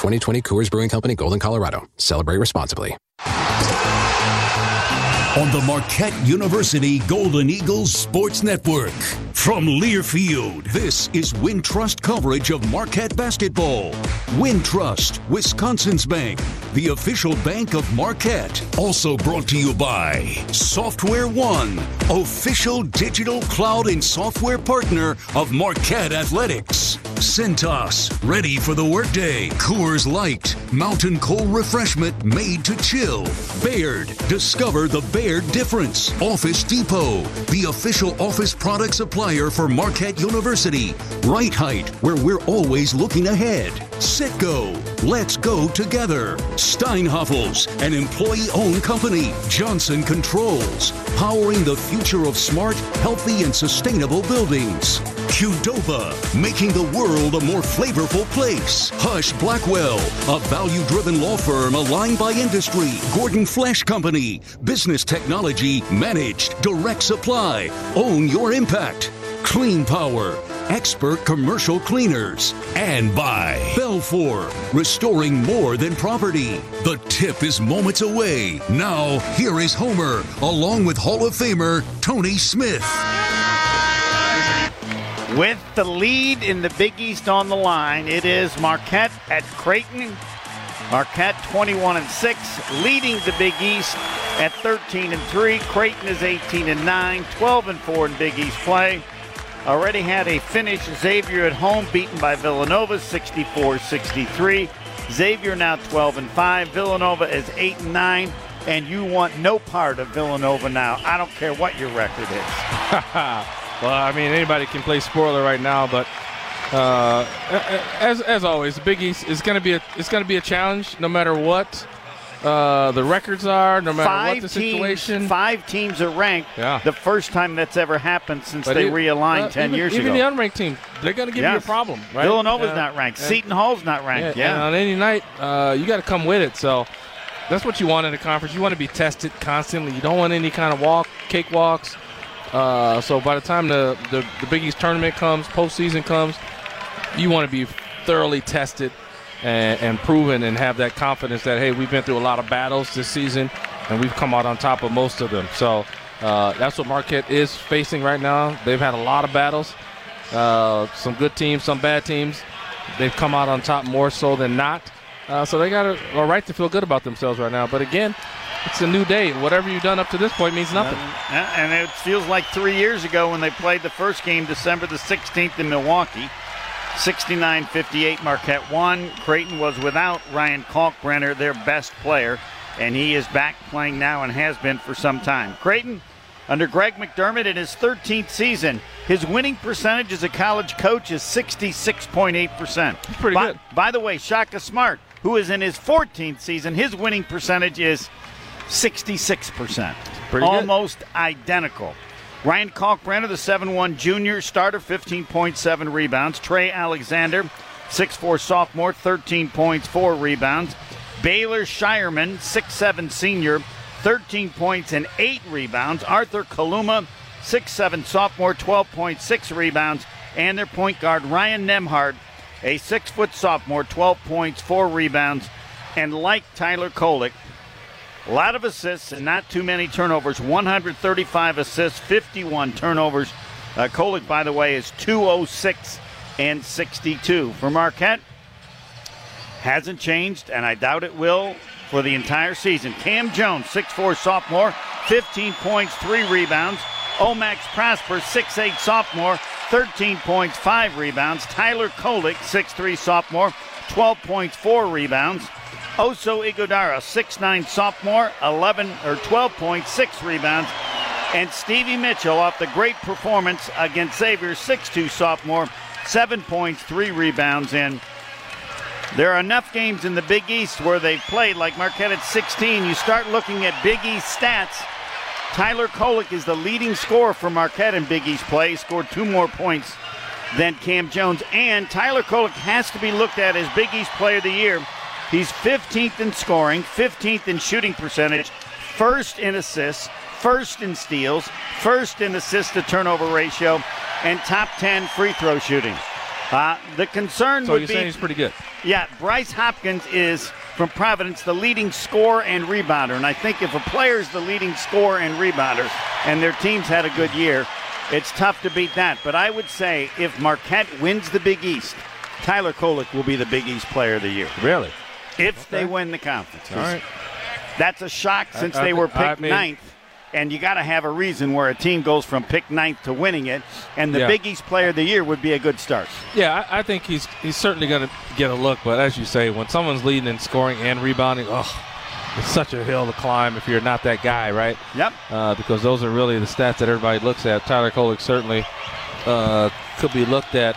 2020 Coors Brewing Company, Golden, Colorado. Celebrate responsibly. On the Marquette University Golden Eagles Sports Network. From Learfield, this is Wintrust coverage of Marquette basketball. Wintrust, Wisconsin's bank, the official bank of Marquette. Also brought to you by Software One, official digital cloud and software partner of Marquette Athletics. Cintas, ready for the workday. Coors Light, mountain cold refreshment made to chill. Baird, discover the Baird difference. Office Depot, the official office product supplier for Marquette University. Right Height, where we're always looking ahead. Sitco, let's go together. Steinhafels, an employee-owned company. Johnson Controls, powering the future of smart, healthy, and sustainable buildings. Qdoba, making the world a more flavorful place. Husch Blackwell, a value driven law firm aligned by industry. Gordon Flesh Company, business technology managed, direct supply. Own your impact. Clean Power, expert commercial cleaners. And by Belfor, restoring more than property. The tip is moments away. Now, here is Homer, along with Hall of Famer Tony Smith. With the lead in the Big East on the line, it is Marquette at Creighton. Marquette 21 and 6, leading the Big East at 13 and 3. Creighton is 18 and 9, 12 and 4 in Big East play. Already had a finish. Xavier at home, beaten by Villanova 64 63. Xavier now 12 and 5. Villanova is 8 and 9. And you want no part of Villanova now. I don't care what your record is. well, I mean, anybody can play spoiler right now, but uh, as as always, the Big East is going to be a it's going to be a challenge no matter what uh, the records are, no matter five what the situation. Teams, five teams are ranked. Yeah. The first time that's ever happened since But they it- realigned uh, 10 even, years even ago. Even the unranked team, they're going to give you a problem, right? Villanova's Uh, not ranked. and- Seton Hall's not ranked. Yeah. And on any night, uh, you got to come with it. So that's what you want in a conference. You want to be tested constantly. You don't want any kind of walk, cakewalks. Uh, so by the time the, the the Big East tournament comes, postseason comes, you want to be thoroughly tested and, and proven, and have that confidence that hey, we've been through a lot of battles this season, and we've come out on top of most of them. So uh, that's what Marquette is facing right now. They've had a lot of battles. Uh, some good teams, some bad teams. They've come out on top more so than not. Uh, so they got a, a right to feel good about themselves right now. But again, it's a new day. Whatever you've done up to this point means nothing. Uh, yeah, And it feels like three years ago when they played the first game, December the 16th in Milwaukee. 69 58, Marquette won. Creighton was without Ryan Kalkbrenner, their best player, and he is back playing now and has been for some time. Creighton, under Greg McDermott in his 13th season, his winning percentage as a college coach is 66.8%. Pretty by, good. By the way, Shaka Smart, who is in his 14th season, his winning percentage is 66%. Pretty good. Almost identical. Ryan Kalkbrenner, the 7-1 junior starter, 15.7 rebounds. Trey Alexander, 6'4 sophomore, 13 points, 4 rebounds. Baylor Scheierman, 6'7 senior, 13 points and 8 rebounds. Arthur Kaluma, 6'7 sophomore, 12.6 rebounds. And their point guard, Ryan Nembhard, a 6 foot sophomore, 12 points, 4 rebounds. And like Tyler Kolek, a lot of assists and not too many turnovers. 135 assists, 51 turnovers. Uh, Kolek, by the way, is 206 and 62. For Marquette, hasn't changed, and I doubt it will for the entire season. Kam Jones, 6'4 sophomore, 15 points, 3 rebounds. O-Max Prosper, 6'8 sophomore, 13 points, 5 rebounds. Tyler Kolek, 6'3 sophomore, 12 points, 4 rebounds. Oso Ighodaro, 6'9 sophomore, 11 or 12 points, 6 rebounds. And Stevie Mitchell off the great performance against Xavier, 6'2 sophomore, 7 points, 3 rebounds. And there are enough games in the Big East where they've played, like Marquette at 16. You start looking at Big East stats. Tyler Kolek is the leading scorer for Marquette in Big East play. Scored two more points than Kam Jones. And Tyler Kolek has to be looked at as Big East Player of the Year. He's 15th in scoring, 15th in shooting percentage, first in assists, first in steals, first in assist to turnover ratio, and top 10 free throw shooting. Uh, the concern So would you're be saying he's pretty good. yeah, Bryce Hopkins is from Providence the leading scorer and rebounder. And I think if a player is the leading scorer and rebounder and their team's had a good year, it's tough to beat that. But I would say if Marquette wins the Big East, Tyler Kolek will be the Big East player of the year. Really? If they win the conference. All right. That's a shock since I- I they were think- I picked mean, ninth. and you got to have a reason where a team goes from pick ninth to winning it. And the Yeah. Big East Player of the Year would be a good start. Yeah, I, I think he's he's certainly going to get a look. But as you say, when someone's leading in scoring and rebounding, oh, it's such a hill to climb if you're not that guy, right? Yep. Uh, because those are really the stats that everybody looks at. Tyler Kolek certainly uh, could be looked at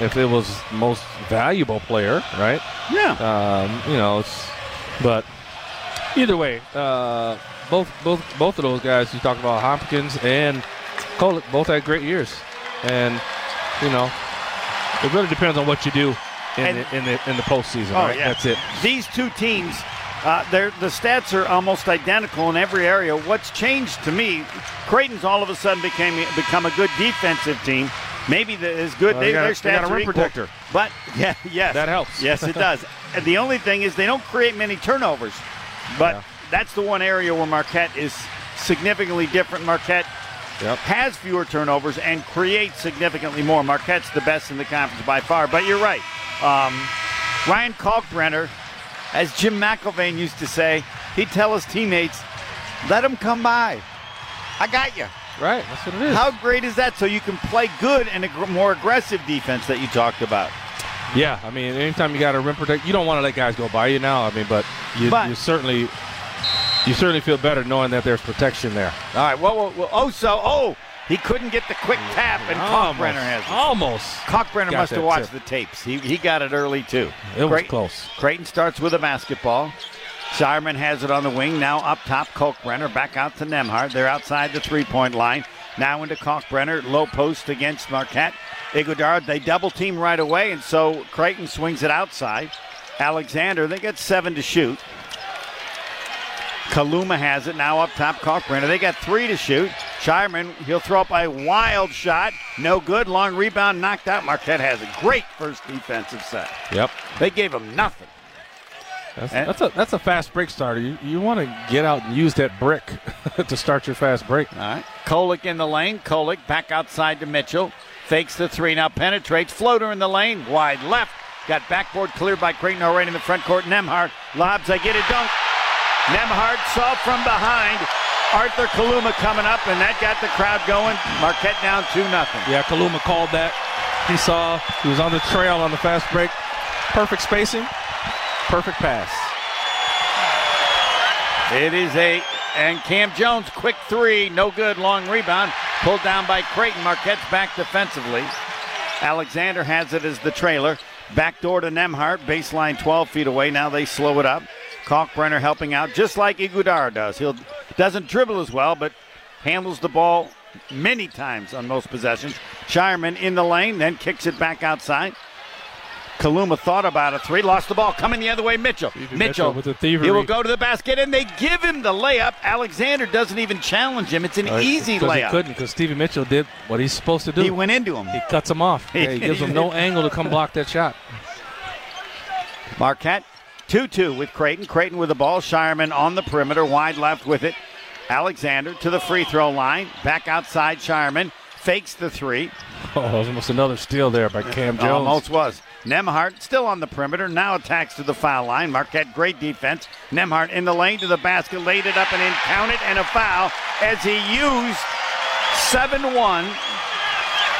if it was most valuable player, right? Yeah. Um, you know, it's but either way, uh, both both both of those guys you talk about Hopkins and Kolek both had great years, and you know, it really depends on what you do in And- the in the in the postseason. Oh, right? yeah. That's it. These two teams, uh, the stats are almost identical in every area. What's changed to me, Creighton's all of a sudden became become a good defensive team. Maybe the, as good. Well, they, got- their stats a are equal. protector. But yeah, yes, That helps. Yes, it does. And the only thing is they don't create many turnovers. But that's the one area where Marquette is significantly different. Marquette has fewer turnovers and creates significantly more. Marquette's the best in the conference by far. But you're right. Um, Ryan Kalkbrenner, as Jim McIlvaine used to say, he'd tell his teammates, let them come by. I got you. Right, that's what it is. How great is that? So you can play good and a gr- more aggressive defense that you talked about. Yeah, I mean, anytime you got a rim protect, you don't want to let guys go by you now. I mean, but you, But- you certainly you certainly feel better knowing that there's protection there. All right. Well, well, well oh, so oh, he couldn't get the quick tap, and Almost. Kalkbrenner has it. Almost. Kalkbrenner Got must have watched tip. the tapes. He he got it early too. It was close. Creighton starts with a basketball. Scheierman has it on the wing. Now up top, Kalkbrenner back out to Nembhard. They're outside the three-point line. Now into Kalkbrenner, low post against Marquette. Ighodaro, they double team right away, and so Creighton swings it outside. Alexander, they get seven to shoot. Kaluma has it now up top. Kalkbrenner, they got three to shoot. Scheierman, he'll throw up a wild shot. No good. Long rebound knocked out. Marquette has a great first defensive set. Yep. They gave him nothing. That's, And- that's a that's a fast break starter. You you want to get out and use that brick to start your fast break. All right. Kolek in the lane. Kolek back outside to Mitchell. Fakes the three. Now penetrates. Floater in the lane. Wide left. Got backboard cleared by Creighton already in the front court. Nembhard lobs. I get it. Dunk. Nembhard saw from behind. Arthur Kaluma coming up, and that got the crowd going. Marquette down 2 nothing. Yeah, Kaluma called that. He saw he was on the trail on the fast break. Perfect spacing, perfect pass. It is a and Kam Jones quick three, no good, long rebound, pulled down by Creighton. Marquette's back defensively. Alexander has it as the trailer. Backdoor to Nembhard, baseline 12 feet away. Now they slow it up. Kalkbrenner helping out, just like Ighodaro does. He doesn't dribble as well, but handles the ball many times on most possessions. Scheierman in the lane, then kicks it back outside. Kaluma thought about a three, lost the ball, coming the other way. Mitchell. Mitchell, Mitchell with the thievery. He will go to the basket, and they give him the layup. Alexander doesn't even challenge him. It's an Uh, easy layup. He couldn't because Stevie Mitchell did what he's supposed to do. He went into him. He cuts him off. He- Yeah, he gives him no angle to come block that shot. Marquette 2 2 with Creighton. Creighton with the ball. Scheierman on the perimeter, wide left with it. Alexander to the free throw line. Back outside, Scheierman fakes the three. Oh, that was almost another steal there by Kam Jones. Almost was. Nembhard still on the perimeter, now attacks to the foul line. Marquette, great defense. Nembhard in the lane to the basket, laid it up and in, counted, and a foul as he used 7 1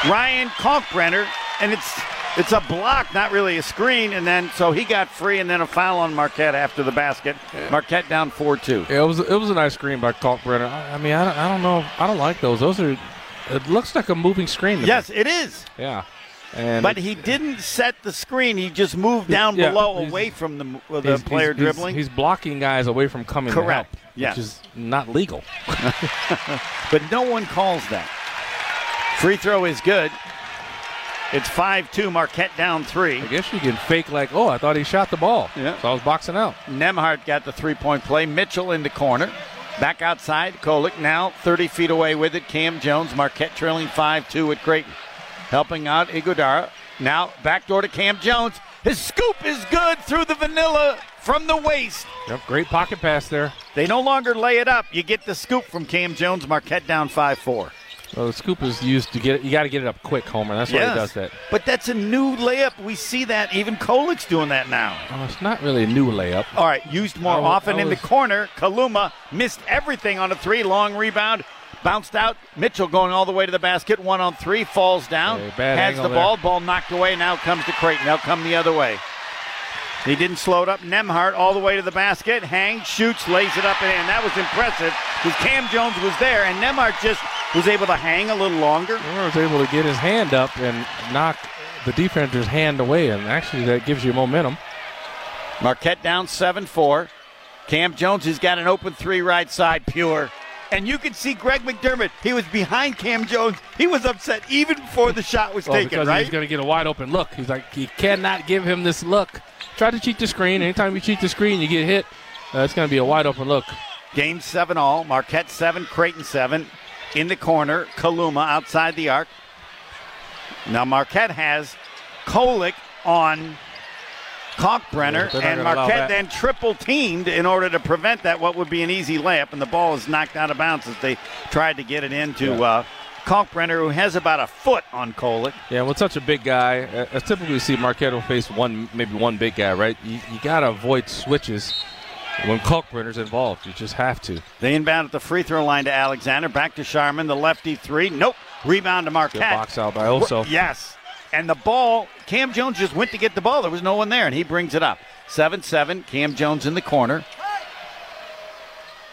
Ryan Kalkbrenner, and it's it's a block, not really a screen, and then so he got free, and then a foul on Marquette after the basket. Marquette down 4 2. Yeah, it was it was a nice screen by Kalkbrenner. I, I mean, I don't, I don't know. I don't like those. Those are. It looks like a moving screen. to Yes, me. it is. Yeah. And But it- he didn't set the screen. He just moved down Yeah, below, away from the, uh, the he's- player he's- he's- dribbling. He's, blocking guys away from coming Correct. to help, Yes. which is not legal. but no one calls that. Free throw is good. It's 5 2, Marquette down three. I guess you can fake like, oh, I thought he shot the ball. Yeah. So I was boxing out. Nembhard got the three point play. Mitchell in the corner. Back outside. Kolek now 30 feet away with it. Kam Jones. Marquette trailing 5 2 at Creighton. Helping out Ighodaro. Now backdoor to Kam Jones. His scoop is good through the vanilla from the waist. Yep, great pocket pass there. They no longer lay it up. You get the scoop from Kam Jones. Marquette down 5 4. Well, the scoop is used to get it. You got to get it up quick, Homer. That's why Yes. he does that. But that's a new layup. We see that. Even Kolek's doing that now. Oh, it's not really a new layup. All right, used more I often I in the corner. Kaluma missed everything on a three. Long rebound. Bounced out. Mitchell going all the way to the basket. One on three. Falls down. Bad has the angle ball. Ball knocked away. Now comes to Creighton. They'll come the other way. He didn't slow it up. Nembhard all the way to the basket. Hangs, shoots, lays it up and in. That was impressive because Kam Jones was there and Nembhard just was able to hang a little longer. Was able to get his hand up and knock the defender's hand away, and actually that gives you momentum. Marquette down 7 4. Kam Jones has got an open three right side, pure. And you can see Greg McDermott. He was behind Kam Jones. He was upset even before the shot was Well, taken, because right? he's going to get a wide open look. He's like, you cannot give him this look. Try to cheat the screen. Anytime you cheat the screen, you get hit. Uh, it's going to be a wide open look. Game seven all. Marquette seven, Creighton seven. In the corner, Kaluma outside the arc. Now Marquette has Kolek on Kalkbrenner, They're and Marquette then triple teamed in order to prevent that what would be an easy layup, and the ball is knocked out of bounds as they tried to get it into Yeah. uh, Kalkbrenner, who has about a foot on Kolek. Yeah, with such a big guy, uh, as typically we see Marquette will face one, maybe one big guy, right? You, you got to avoid switches when Kalkbrenner's involved. You just have to. They inbound at the free throw line to Alexander. Back to Scheierman, the lefty three. Nope. Rebound to Marquette. Good box out by Oso. Yes. And the ball, Kam Jones just went to get the ball. There was no one there, and he brings it up. 7 7. Kam Jones in the corner.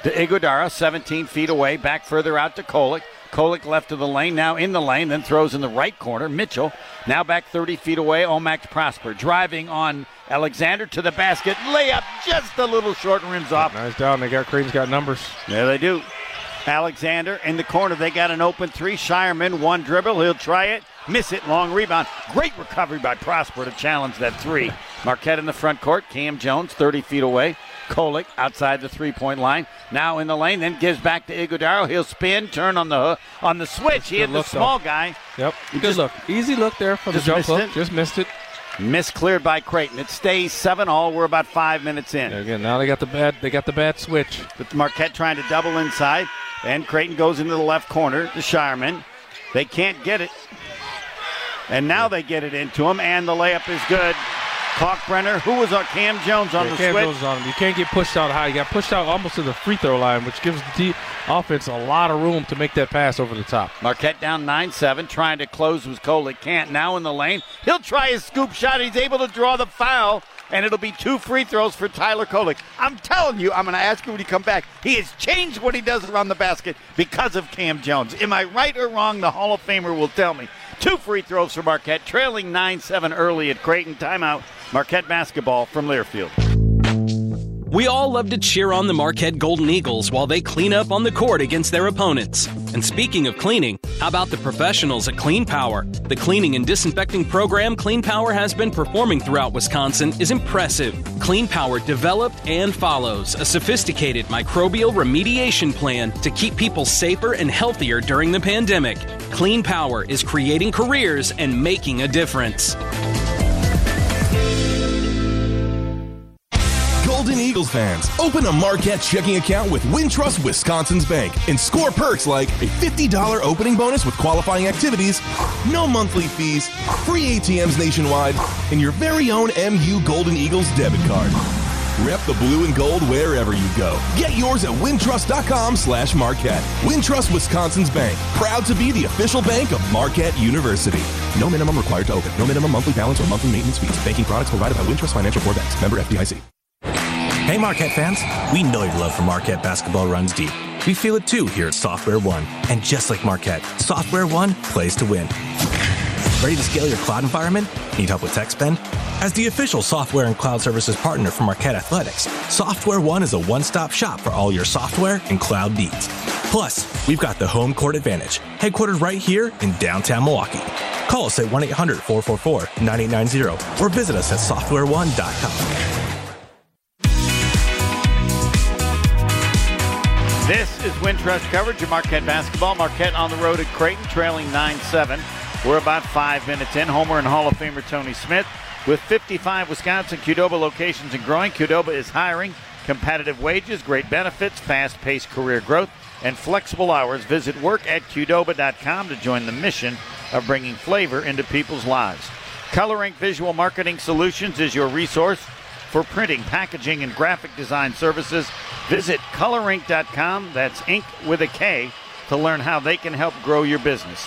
To Ighodaro, 17 feet away. Back further out to Kolek. Kolek left of the lane, now in the lane, then throws in the right corner. Mitchell now back 30 feet away. O-Max Prosper driving on Alexander to the basket. Layup just a little short, and rims off. Nice down. They got Creighton's got numbers. There they do. Alexander in the corner. They got an open three. Scheierman, one dribble. He'll try it. Miss it. Long rebound. Great recovery by Prosper to challenge that three. Marquette in the front court. Kam Jones, 30 feet away. Kolek outside the three point line. Now in the lane, then gives back to Ighodaro. He'll spin, turn on the on the switch. He had the look, though. small guy. Yep. He Good just- look. Easy look there for the just jump missed hook. it. Just missed it. Miscleared by Creighton. It stays seven all. We're about five minutes in. Again, now they got the bad. They got the bad switch. But Marquette trying to double inside. And Creighton goes into the left corner to Scheierman. They can't get it. And now they get it into him, and the layup is good. Kalkbrenner, who was on Kam Jones on Yeah, the Cam switch. Jones on him. You can't get pushed out high. You got pushed out almost to the free throw line, which gives the offense a lot of room to make that pass over the top. Marquette down 9 7, trying to close with Kolek. Can't now in the lane. He'll try his scoop shot. He's able to draw the foul, and it'll be two free throws for Tyler Kolek. I'm telling you, I'm going to ask you when you come back. He has changed what he does around the basket because of Kam Jones. Am I right or wrong? The Hall of Famer will tell me. Two free throws for Marquette, trailing 9 7 early at Creighton. Timeout. Marquette basketball from Learfield. We all love to cheer on the Marquette Golden Eagles while they clean up on the court against their opponents. And speaking of cleaning, how about the professionals at Clean Power? The cleaning and disinfecting program Clean Power has been performing throughout Wisconsin is impressive. Clean Power developed and follows a sophisticated microbial remediation plan to keep people safer and healthier during the pandemic. Clean Power is creating careers and making a difference. Eagles fans, open a Marquette checking account with Wintrust Wisconsin's Bank and score perks like a $50 opening bonus with qualifying activities, no monthly fees, free ATMs nationwide, and your very own MU Golden Eagles debit card. Rep the blue and gold wherever you go. Get yours at wintrust.com slash Marquette. Wintrust Wisconsin's Bank, proud to be the official bank of Marquette University. No minimum required to open. No minimum monthly balance or monthly maintenance fees. Banking products provided by Wintrust Financial Corp. Member FDIC. Hey, Marquette fans. We know your love for Marquette basketball runs deep. We feel it too here at Software One. And just like Marquette, Software One plays to win. Ready to scale your cloud environment? Need help with tech spend? As the official software and cloud services partner for Marquette Athletics, Software One is a one stop shop for all your software and cloud needs. Plus, we've got the home court advantage, headquartered right here in downtown Milwaukee. Call us at 1 800 444 9890 or visit us at softwareone.com. This is Wintrust coverage of Marquette basketball. Marquette on the road at Creighton, trailing 9 7. We're about five minutes in. Homer and Hall of Famer Tony Smith with 55 Wisconsin Qdoba locations and growing. Qdoba is hiring. Competitive wages, great benefits, fast paced career growth, and flexible hours. Visit work at Qdoba.com to join the mission of bringing flavor into people's lives. Color Ink Visual Marketing Solutions is your resource for printing, packaging, and graphic design services. Visit colorink.com, that's ink with a K, to learn how they can help grow your business.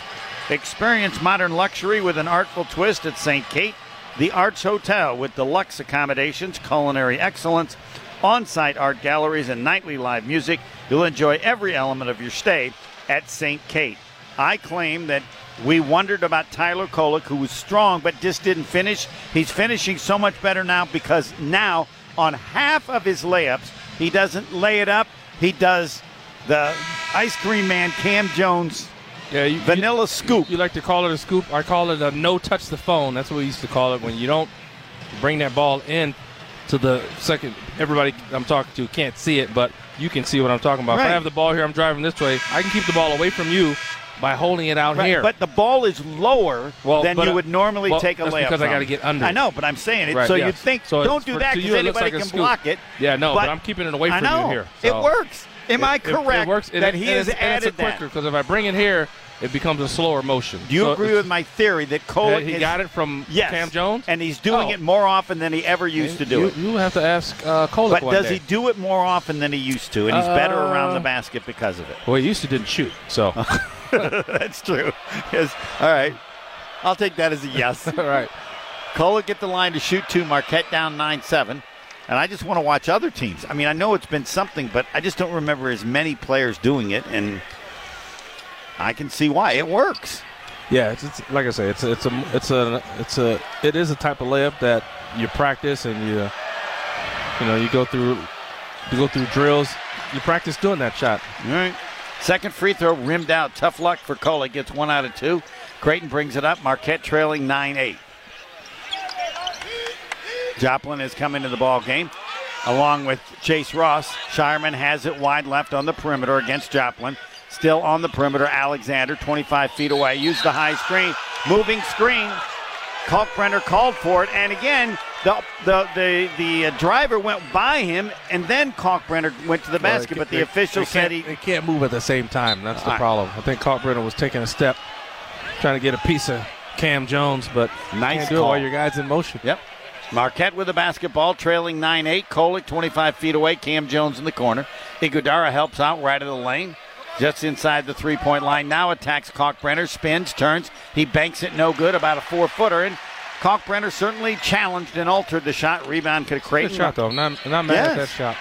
Experience modern luxury with an artful twist at St. Kate, the Arts Hotel with deluxe accommodations, culinary excellence, on site art galleries, and nightly live music. You'll enjoy every element of your stay at St. Kate. I claim that we wondered about Tyler Kolek, who was strong but just didn't finish. He's finishing so much better now because now on half of his layups, he doesn't lay it up. He does the ice cream man Kam Jones yeah, you, vanilla you, scoop. You like to call it a scoop. I call it a no touch the phone. That's what we used to call it when you don't bring that ball in to the second. Everybody I'm talking to can't see it, but you can see what I'm talking about. Right. If I have the ball here, I'm driving this way. I can keep the ball away from you by holding it out Right, here. But the ball is lower Well, than but, you would normally well, take a layup. because I gotta get under I know, but I'm saying it. Right, so you'd think, So don't do that because it anybody like can scoop. block it. Yeah, no, but I'm keeping it away I from you here, It works. Am I It- it- correct It, works. and that it- he has it's, and it's a added that? quicker because if I bring it here, it becomes a slower motion. Do you So agree with my theory that Cole he is- got it from yes, Kam Jones? and he's doing Oh. it more often than he ever used to do you, it. You have to ask uh, Kolek But does day. he do it more often than he used to? And he's better around the Uh, basket because of it. Well, he used to didn't shoot, so That's true. Yes. All right. I'll take that as a yes. All right. Cole get the line to shoot two. Marquette down 9 7. And I just want to watch other teams. I mean, I know it's been something, but I just don't remember as many players doing it. And I can see why. It works. Yeah, it's, it's like I say, it's it's a it's a it's a it is a type of layup that you practice and you you know you go through you go through drills. You practice doing that shot. All right. Second free throw rimmed out. Tough luck for Cole. Gets one out of two. Creighton brings it up. Marquette trailing 9 8. Joplin has come into the ball game along with Chase Ross. Shireman has it wide left on the perimeter against Joplin. Still on the perimeter, Alexander, 25 feet away. Use the high screen. Moving screen. Kalkbrenner called for it, and again, the the the, the uh, driver went by him, and then Kalkbrenner went to the basket, but the official they said he they can't move at the same time. That's the right. problem. I think Kalkbrenner was taking a step, trying to get a piece of Kam Jones, but Nice can't do it while your guys in motion. Yep. Marquette with the basketball, trailing 9 8. Kolek 25 feet away. Cam Jones in the corner. Ighodaro helps out right of the lane. Just inside the three point line. Now attacks Kalkbrenner. Spins, turns. He banks it no good. About a four footer. And Kalkbrenner certainly challenged and altered the shot. Rebound to Creighton. Good shot, though. Not, not mad at that shot.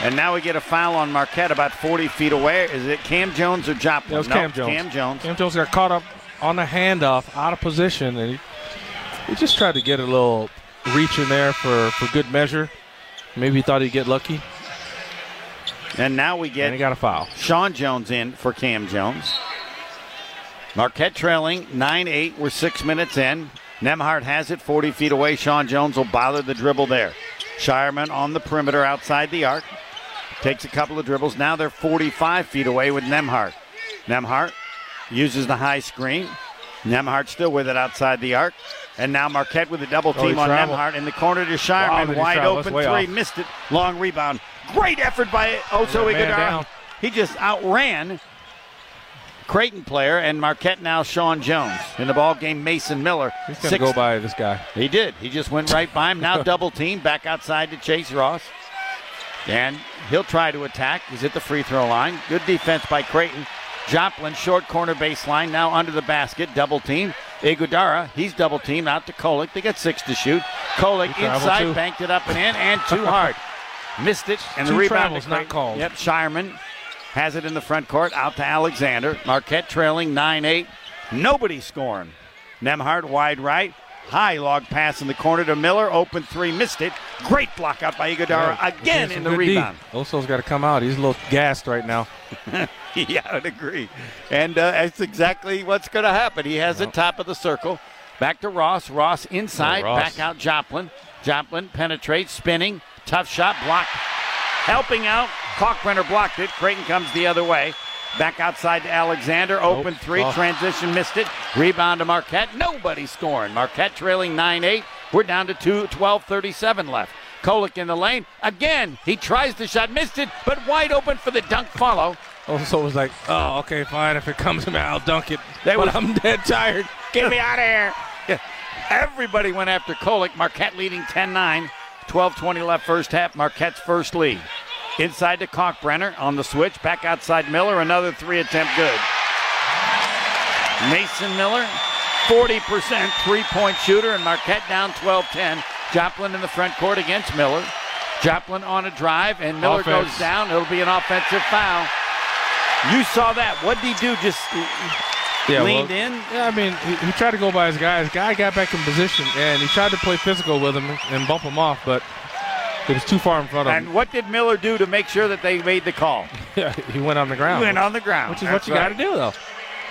And now we get a foul on Marquette about 40 feet away. Is it Kam Jones or Joplin? It was No, Kam Jones. Kam Jones. Kam Jones got caught up on the handoff, out of position, and he, he just tried to get a little reach in there for, for good measure. Maybe he thought he'd get lucky. And now we get And he got a foul. Sean Jones in for Kam Jones. Marquette trailing 9 8. We're six minutes in. Nembhard has it 40 feet away. Sean Jones will bother the dribble there. Scheierman on the perimeter outside the arc. Takes a couple of dribbles. Now they're 45 feet away with Nembhard. Nembhard uses the high screen. Nembhard still with it outside the arc. And now Marquette with a double Oh, team on traveled. Nembhard in the corner to Scheierman. he Wide open three. off. Missed it. Long rebound. Great effort by Oso Yeah, man Ighodaro. down. He just outran Creighton player and Marquette now Sean Jones. In the ball game, Mason Miller. He's going to Six- go by this guy. He did. He just went right by him. Now double team. Back outside to Chase Ross. And he'll try to attack. He's at the free throw line. Good defense by Creighton. Joplin, short corner baseline, now under the basket. Double team. Ighodaro, he's double teamed out to Kolek. They got six to shoot. Kolek inside, too. banked it up and in, and too hard. Missed it, and the rebound. to not called. Yep, Scheierman has it in the front court, out to Alexander. Marquette trailing 9 8. Nobody scoring. Nembhard wide right. High log pass in the corner to Miller. Open three, missed it. Great block out by Ighodaro Yeah, again in the good D. rebound. Oso's got to come out. He's a little gassed right now. yeah, I'd agree. And uh, that's exactly what's going to happen. He has it top of the circle. Back to Ross. Ross inside. Oh, Ross. Back out Joplin. Joplin penetrates, spinning. Tough shot. Blocked. Helping out. Kalkbrenner blocked it. Creighton comes the other way. Back outside to Alexander. Open three. Oh. Transition missed it. Rebound to Marquette. Nobody scoring. Marquette trailing 9 8. We're down to 2, 12 37 left. Kolek in the lane. Again, he tries the shot, missed it, but wide open for the dunk follow. Oh, also, was like, oh, okay, fine. If it comes to me, I'll dunk it. They but was- I'm dead tired. Get me out of here. Yeah. Everybody went after Kolek. Marquette leading 10 9. 12 20 left first half. Marquette's first lead. Inside to Kalkbrenner on the switch. Back outside Miller. Another three attempt good. Mason Miller, 40% three point shooter, and Marquette down 12 10. Joplin in the front court against Miller. Joplin on a drive, and Miller Offense. goes down. It'll be an offensive foul. You saw that. What did he do? Just Yeah, leaned well, in? Yeah, I mean, he, he tried to go by his guy. His guy got back in position, and he tried to play physical with him and bump him off, but it was too far in front of him. And what did Miller do to make sure that they made the call? Yeah, he went on the ground. He went on the ground. Which is That's what you got to do, though.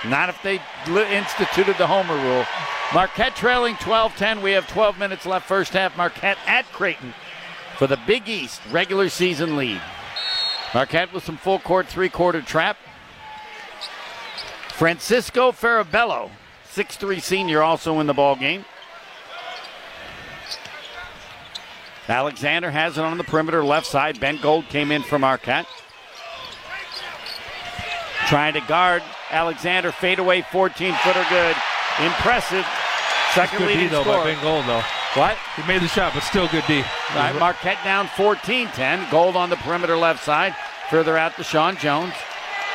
Not if they instituted the Homer rule. Marquette trailing 12 10. We have 12 minutes left, first half. Marquette at Creighton for the Big East regular season lead. Marquette with some full court, three quarter trap. Francisco Farabello, 6'3 senior, also in the ball game. Alexander has it on the perimeter left side. Ben Gold came in from Marquette. Trying to guard Alexander, fadeaway 14 footer good. Impressive. Second good D, though, scorer. by Ben Gold, though. What? He made the shot, but still good D. Right, Marquette down 14 10. Gold on the perimeter left side. Further out to Sean Jones.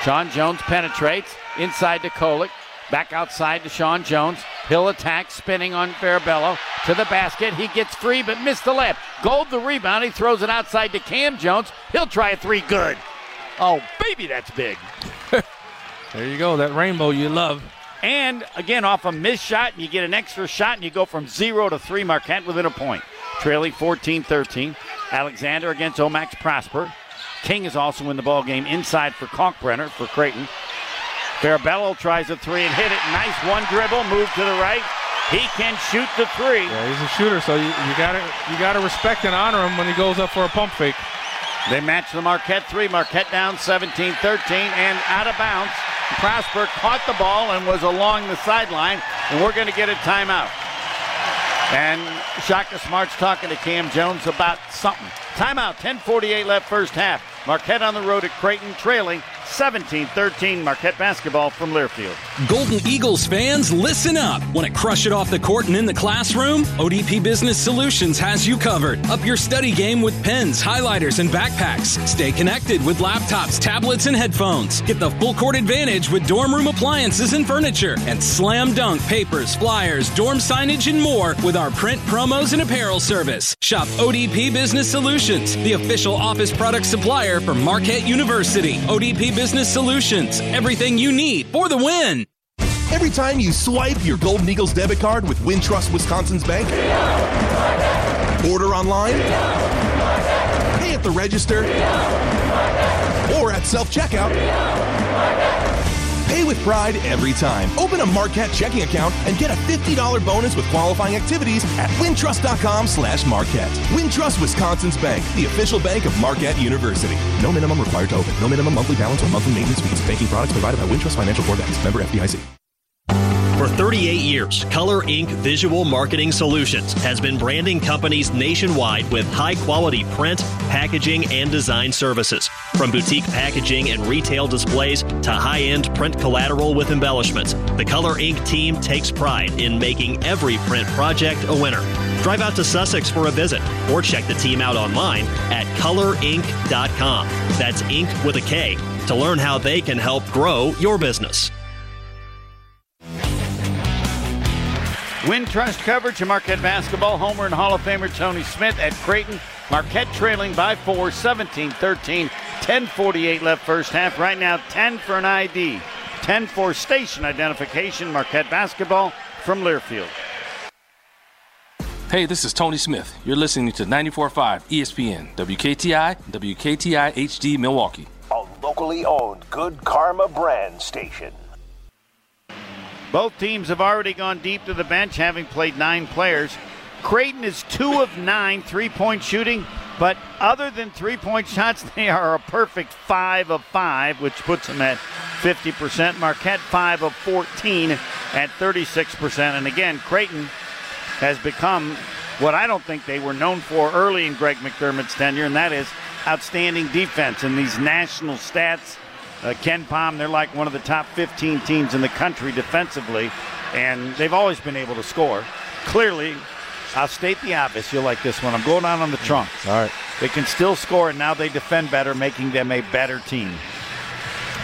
Sean Jones penetrates inside to Kolek. Back outside to Sean Jones. He'll attack, spinning on Farabello to the basket. He gets free, but missed the layup. Gold the rebound. He throws it outside to Kam Jones. He'll try a three. Good. Oh, baby, that's big. There you go, that rainbow you love. And again, off a missed shot, you get an extra shot, and you go from zero to three. Marquette within a point, trailing 14-13. Alexander against O-Max Prosper. King is also in the ball game inside for Kalkbrenner for Creighton. Farabello tries a three and hit it. Nice one dribble, move to the right. He can shoot the three. Yeah, he's a shooter, so you, you gotta you gotta respect and honor him when he goes up for a pump fake. They match the Marquette three. Marquette down 17 13 and out of bounds. Prosper caught the ball and was along the sideline, and we're going to get a timeout. And Shaka Smart's talking to Kam Jones about something. Timeout, 10.48 left first half. Marquette on the road at Creighton, trailing 17-13. Marquette basketball from Learfield. Golden Eagles fans, listen up. Want to crush it off the court and in the classroom? ODP Business Solutions has you covered. Up your study game with pens, highlighters, and backpacks. Stay connected with laptops, tablets, and headphones. Get the full court advantage with dorm room appliances and furniture. And slam dunk papers, flyers, dorm signage, and more with our print promos and apparel service. Shop ODP Business Solutions, the official office product supplier for Marquette University. ODP Business Solutions, everything you need for the win. Every time you swipe your Golden Eagles debit card with Wintrust Wisconsin's Bank, order online, pay at the register, or at self checkout, pay with pride every time. Open a Marquette checking account and get a $50 bonus with qualifying activities at wintrust.com slash Marquette. Wintrust Wisconsin's Bank, the official bank of Marquette University. No minimum required to open. No minimum monthly balance or monthly maintenance fees. Banking products provided by Wintrust Financial Corp. Member FDIC. For 38 years, Color Ink Visual Marketing Solutions has been branding companies nationwide with high quality print, packaging, and design services. From boutique packaging and retail displays to high end print collateral with embellishments, the Color Ink team takes pride in making every print project a winner. Drive out to Sussex for a visit or check the team out online at colorink.com. That's ink with a K to learn how they can help grow your business. Wintrust coverage of Marquette basketball. Homer and Hall of Famer Tony Smith at Creighton. Marquette trailing by four, 17 13. 10.48 left first half. Right now, 10 for an ID. 10 for station identification. Marquette basketball from Learfield. Hey, this is Tony Smith. You're listening to 94.5 ESPN, WKTI, WKTI HD Milwaukee. A locally owned Good Karma brand station. Both teams have already gone deep to the bench, having played nine players. Creighton is two of nine three point shooting, but other than three point shots, they are a perfect five of five, which puts them at 50%. Marquette, five of 14 at 36%. And again, Creighton has become what I don't think they were known for early in Greg McDermott's tenure, and that is outstanding defense. And these national stats, uh, Palm, they're like one of the top 15 teams in the country defensively, and they've always been able to score. Clearly, I'll state the obvious. You'll like this one. I'm going out on the trunk. All right. They can still score, and now they defend better, making them a better team.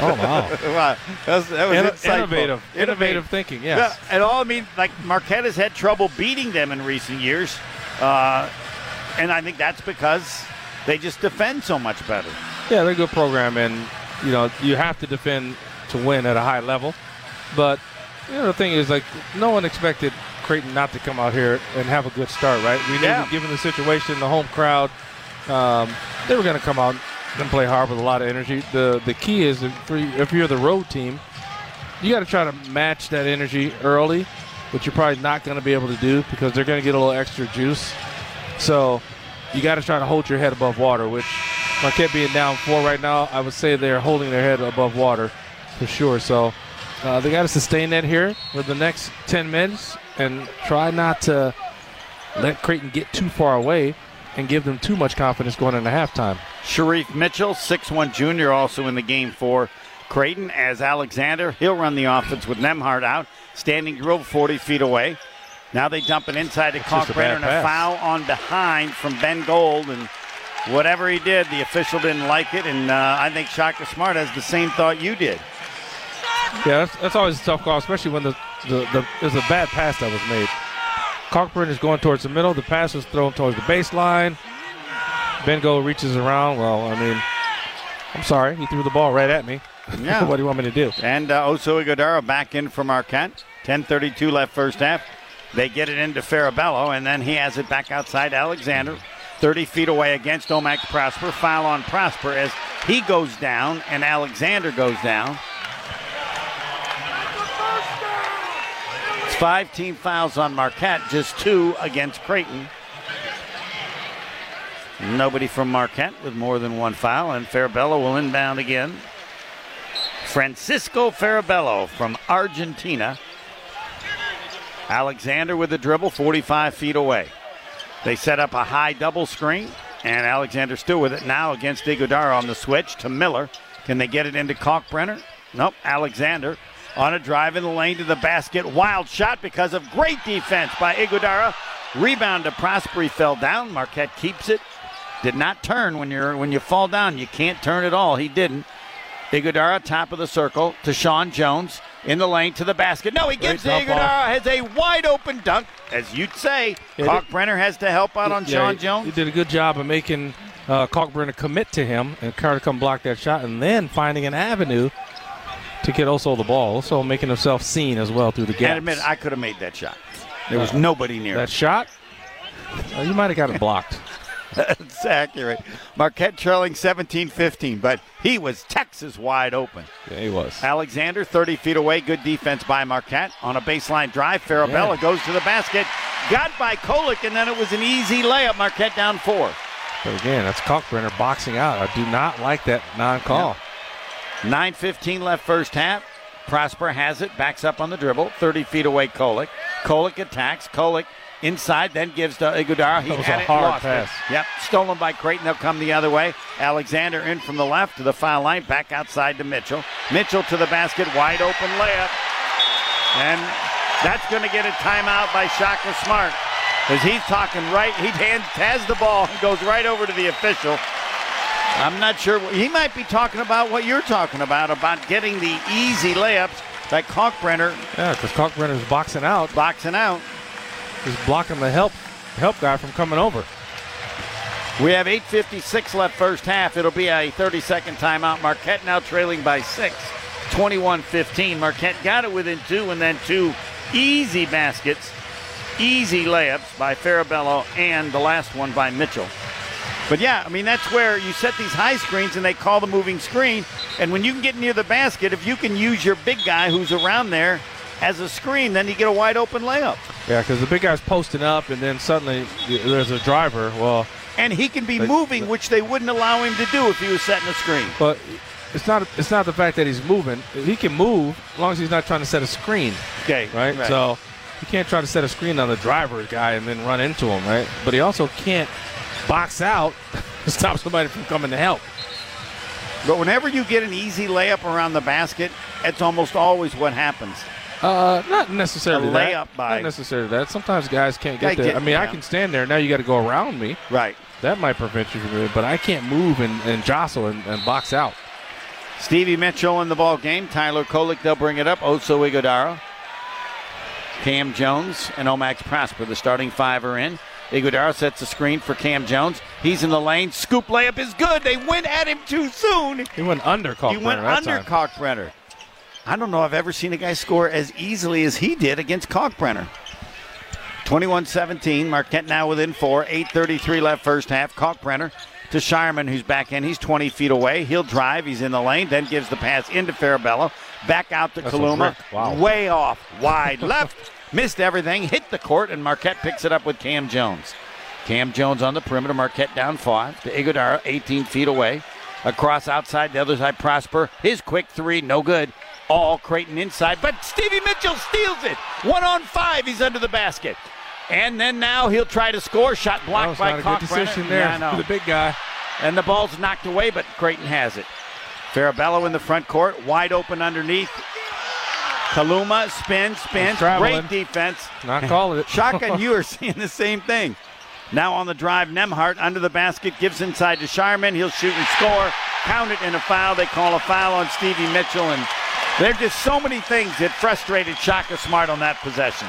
Oh wow! wow. That was, that was Inno- innovative. Innovative thinking, yes. Yeah, and all I mean, like Marquette has had trouble beating them in recent years, uh, and I think that's because they just defend so much better. Yeah, they're a good program, and you know you have to defend to win at a high level. But you know the thing is, like no one expected Creighton not to come out here and have a good start, right? We knew, Yeah. given the situation, the home crowd, um, they were going to come out and play hard with a lot of energy. The the key is if if you're the road team, you got to try to match that energy early, which you're probably not going to be able to do because they're going to get a little extra juice. So you got to try to hold your head above water, which Marquette being down four right now, I would say they're holding their head above water for sure. So uh, they got to sustain that here for the next 10 minutes and try not to let Creighton get too far away and give them too much confidence going into halftime. Shereef Mitchell, 6'1 junior, also in the game for Creighton. As Alexander, he'll run the offense with Nembhard out. Standing drill 40 feet away. Now they dump it inside to just a Kalkbrenner bad and a foul on behind from Ben Gold. And whatever he did, the official didn't like it. And uh, I think Shaka Smart has the same thought you did. Yeah, that's, that's always a tough call, especially when the, the, the there's a bad pass that was made. Kalkbrenner is going towards the middle. The pass was thrown towards the baseline. Ben Gold reaches around. Well, I mean, I'm sorry. He threw the ball right at me. Yeah. what do you want me to do? And uh, Oso back in from Marquette. 10.32 left first half. They get it into Farabello, and then he has it back outside Alexander. 30 feet away against O-Max Prosper. Foul on Prosper as he goes down and Alexander goes down. It's five team fouls on Marquette, just two against Creighton. Nobody from Marquette with more than one foul, and Farabello will inbound again. Francisco Farabello from Argentina. Alexander with the dribble, 45 feet away. They set up a high double screen, and Alexander still with it now against Ighodaro on the switch to Miller. Can they get it into Kalkbrenner? Nope. Alexander on a drive in the lane to the basket. Wild shot because of great defense by Ighodaro. Rebound to Prosperi fell down. Marquette keeps it. Did not turn when you're when you fall down. You can't turn at all. He didn't. Ighodaro, top of the circle to Sean Jones in the lane to the basket. No, he Great gives Ighodaro. off. Has a wide open dunk, as you'd say. Yeah, Kalkbrenner has to help out on Yeah, Sean Jones. He did a good job of making uh, Kalkbrenner commit to him and Carter come block that shot, and then finding an avenue to get Oso the ball. Also making himself seen as well through the game. gaps. admit, I could have made that shot. There was Uh, nobody near. that shot. Uh, you might have got it blocked. That's accurate. Marquette trailing 17 15, but he was Texas wide open. Yeah, he was. Alexander, 30 feet away. Good defense by Marquette. On a baseline drive, Farabello Yeah. goes to the basket. Got by Kolek, and then it was an easy layup. Marquette down four. But again, that's Kalkbrenner boxing out. I do not like that non-call. 9.15 left first half. Prosper has it, backs up on the dribble. 30 feet away, Kolek. Kolek attacks. Kolek inside, then gives to Ighodaro. He That was had a it, hard pass. it. Yep, stolen by Creighton. They'll come the other way. Alexander in from the left to the foul line, back outside to Mitchell. Mitchell to the basket, wide open layup. And that's going to get a timeout by Shaka Smart. As he's talking right, he hands, has the ball and goes right over to the official. I'm not sure. He might be talking about what you're talking about, about getting the easy layups like Kalkbrenner Yeah, because Kalkbrenner's boxing out. boxing out. He's blocking the help help guy from coming over. We have 8.56 left first half. It'll be a 30 second timeout. Marquette now trailing by six, 21 15. Marquette got it within two, and then two easy baskets, easy layups by Farabello, and the last one by Mitchell. But yeah, I mean, that's where you set these high screens and they call the moving screen. And when you can get near the basket, if you can use your big guy who's around there as a screen, then you get a wide open layup. Yeah, because the big guy's posting up, and then suddenly there's a driver. Well, And he can be But- moving, which they wouldn't allow him to do if he was setting a screen. but it's not it's not the fact that he's moving. He can move as long as he's not trying to set a screen. Okay, right? right. So he can't try to set a screen on the driver guy and then run into him, right? But he also can't box out to stop somebody from coming to help. But whenever you get an easy layup around the basket, it's almost always what happens. Uh, not necessarily A that. layup by- Not necessarily that. Sometimes guys can't get there. I mean, I can stand there. Now you got to go around me. Right. That might prevent you from doing it, but I can't move and, and jostle and, and box out. Stevie Mitchell in the ball game. Tyler Kolek, they'll bring it up. Oso Ighodaro. Kam Jones and O-Max Prosper. The starting five are in. Ighodaro sets a screen for Kam Jones. He's in the lane. Scoop layup is good. They went at him too soon. He went under Kalkbrenner He went under. Kalkbrenner. I don't know I've ever seen a guy score as easily as he did against Kalkbrenner. 21-17. Marquette now within four. 8.33 left first half. Kalkbrenner to Scheierman, who's back in. He's 20 feet away. He'll drive. He's in the lane. Then gives the pass into Farabello. Back out to That's Kaluma. Wow. Way off. Wide left. Missed everything. Hit the court, and Marquette picks it up with Kam Jones. Kam Jones on the perimeter. Marquette down five to Ighodaro, 18 feet away. Across outside, the other side, Prosper. His quick three, no good. All Creighton inside, but Stevie Mitchell steals it. One on five, he's under the basket. And then now he'll try to score. Shot blocked by not a good Kalkbrenner. decision there Yeah, for the big guy. And the ball's knocked away, but Creighton has it. Farabello in the front court, wide open underneath. Kaluma spins, spins. Great defense. Not calling it. Shaka and you are seeing the same thing. Now on the drive, Nembhard under the basket, gives inside to Scheierman. He'll shoot and score. Count it in a foul. They call a foul on Stevie Mitchell, and there are just so many things that frustrated Shaka Smart on that possession.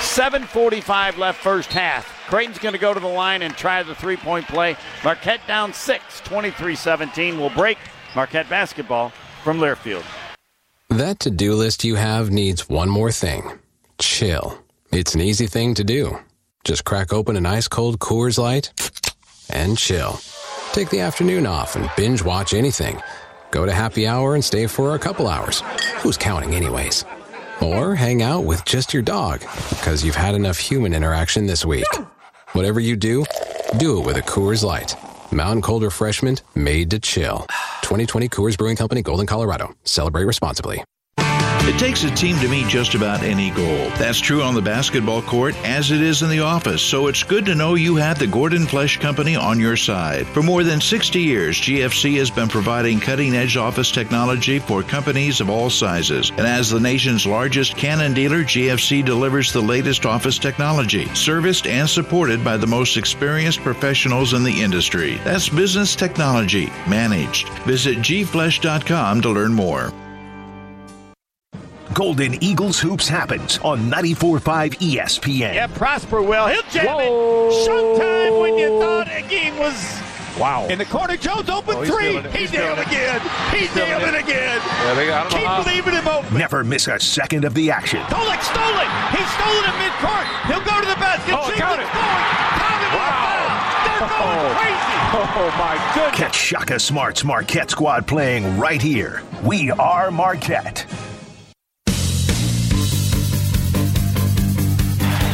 7.45 left first half. Creighton's going to go to the line and try the three point play. Marquette down six, 23 17. will break Marquette basketball from Learfield. That to do list you have needs one more thing chill. It's an easy thing to do. Just crack open an ice cold Coors Light and chill. Take the afternoon off and binge watch anything. Go to happy hour and stay for a couple hours. Who's counting, anyways? Or hang out with just your dog because you've had enough human interaction this week. Whatever you do, do it with a Coors Light. Mountain cold refreshment made to chill. 2020 Coors Brewing Company, Golden, Colorado. Celebrate responsibly. It takes a team to meet just about any goal. That's true on the basketball court as it is in the office, so it's good to know you have the Gordon Flesh Company on your side. For more than 60 years, GFC has been providing cutting edge office technology for companies of all sizes. And as the nation's largest Canon dealer, GFC delivers the latest office technology, serviced and supported by the most experienced professionals in the industry. That's business technology managed. Visit gflesh.com to learn more. Golden Eagles Hoops happens on 94.5 ESPN. Yeah, Prosper will. He'll jam it. Showtime when you thought a game was. Wow. In the corner, Jones open Oh, he's three. He He's nailed it. again. He He's feeling nailed it it. again. Yeah, they got- I don't Keep how. leaving him open. Never miss a second of the action. Kolek stole it. He stole it at midcourt. He'll go to the basket. Oh, James count it. Count it. Wow. They're going oh. crazy. Oh, my goodness. Catch Shaka Smart's Marquette squad playing right here. We are Marquette.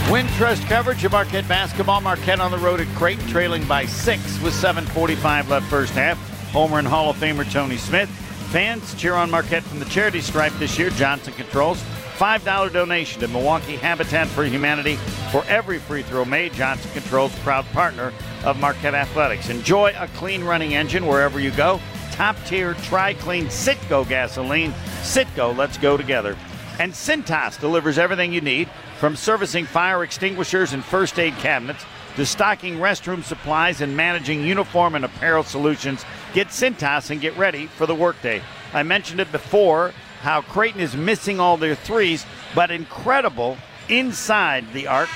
Wintrust coverage of Marquette basketball. Marquette on the road at Creighton, trailing by six with 7:45 left first half. Homer and Hall of Famer Tony Smith. Fans cheer on Marquette from the charity stripe this year. Johnson Controls. $5 donation to Milwaukee Habitat for Humanity for every free throw made. Johnson Controls, proud partner of Marquette Athletics. Enjoy a clean running engine wherever you go. Top tier Tri Clean Citgo gasoline. Citgo, let's go together. And Cintas delivers everything you need from servicing fire extinguishers and first aid cabinets to stocking restroom supplies and managing uniform and apparel solutions. Get Cintas and get ready for the workday. I mentioned it before how Creighton is missing all their threes, but incredible inside the arc.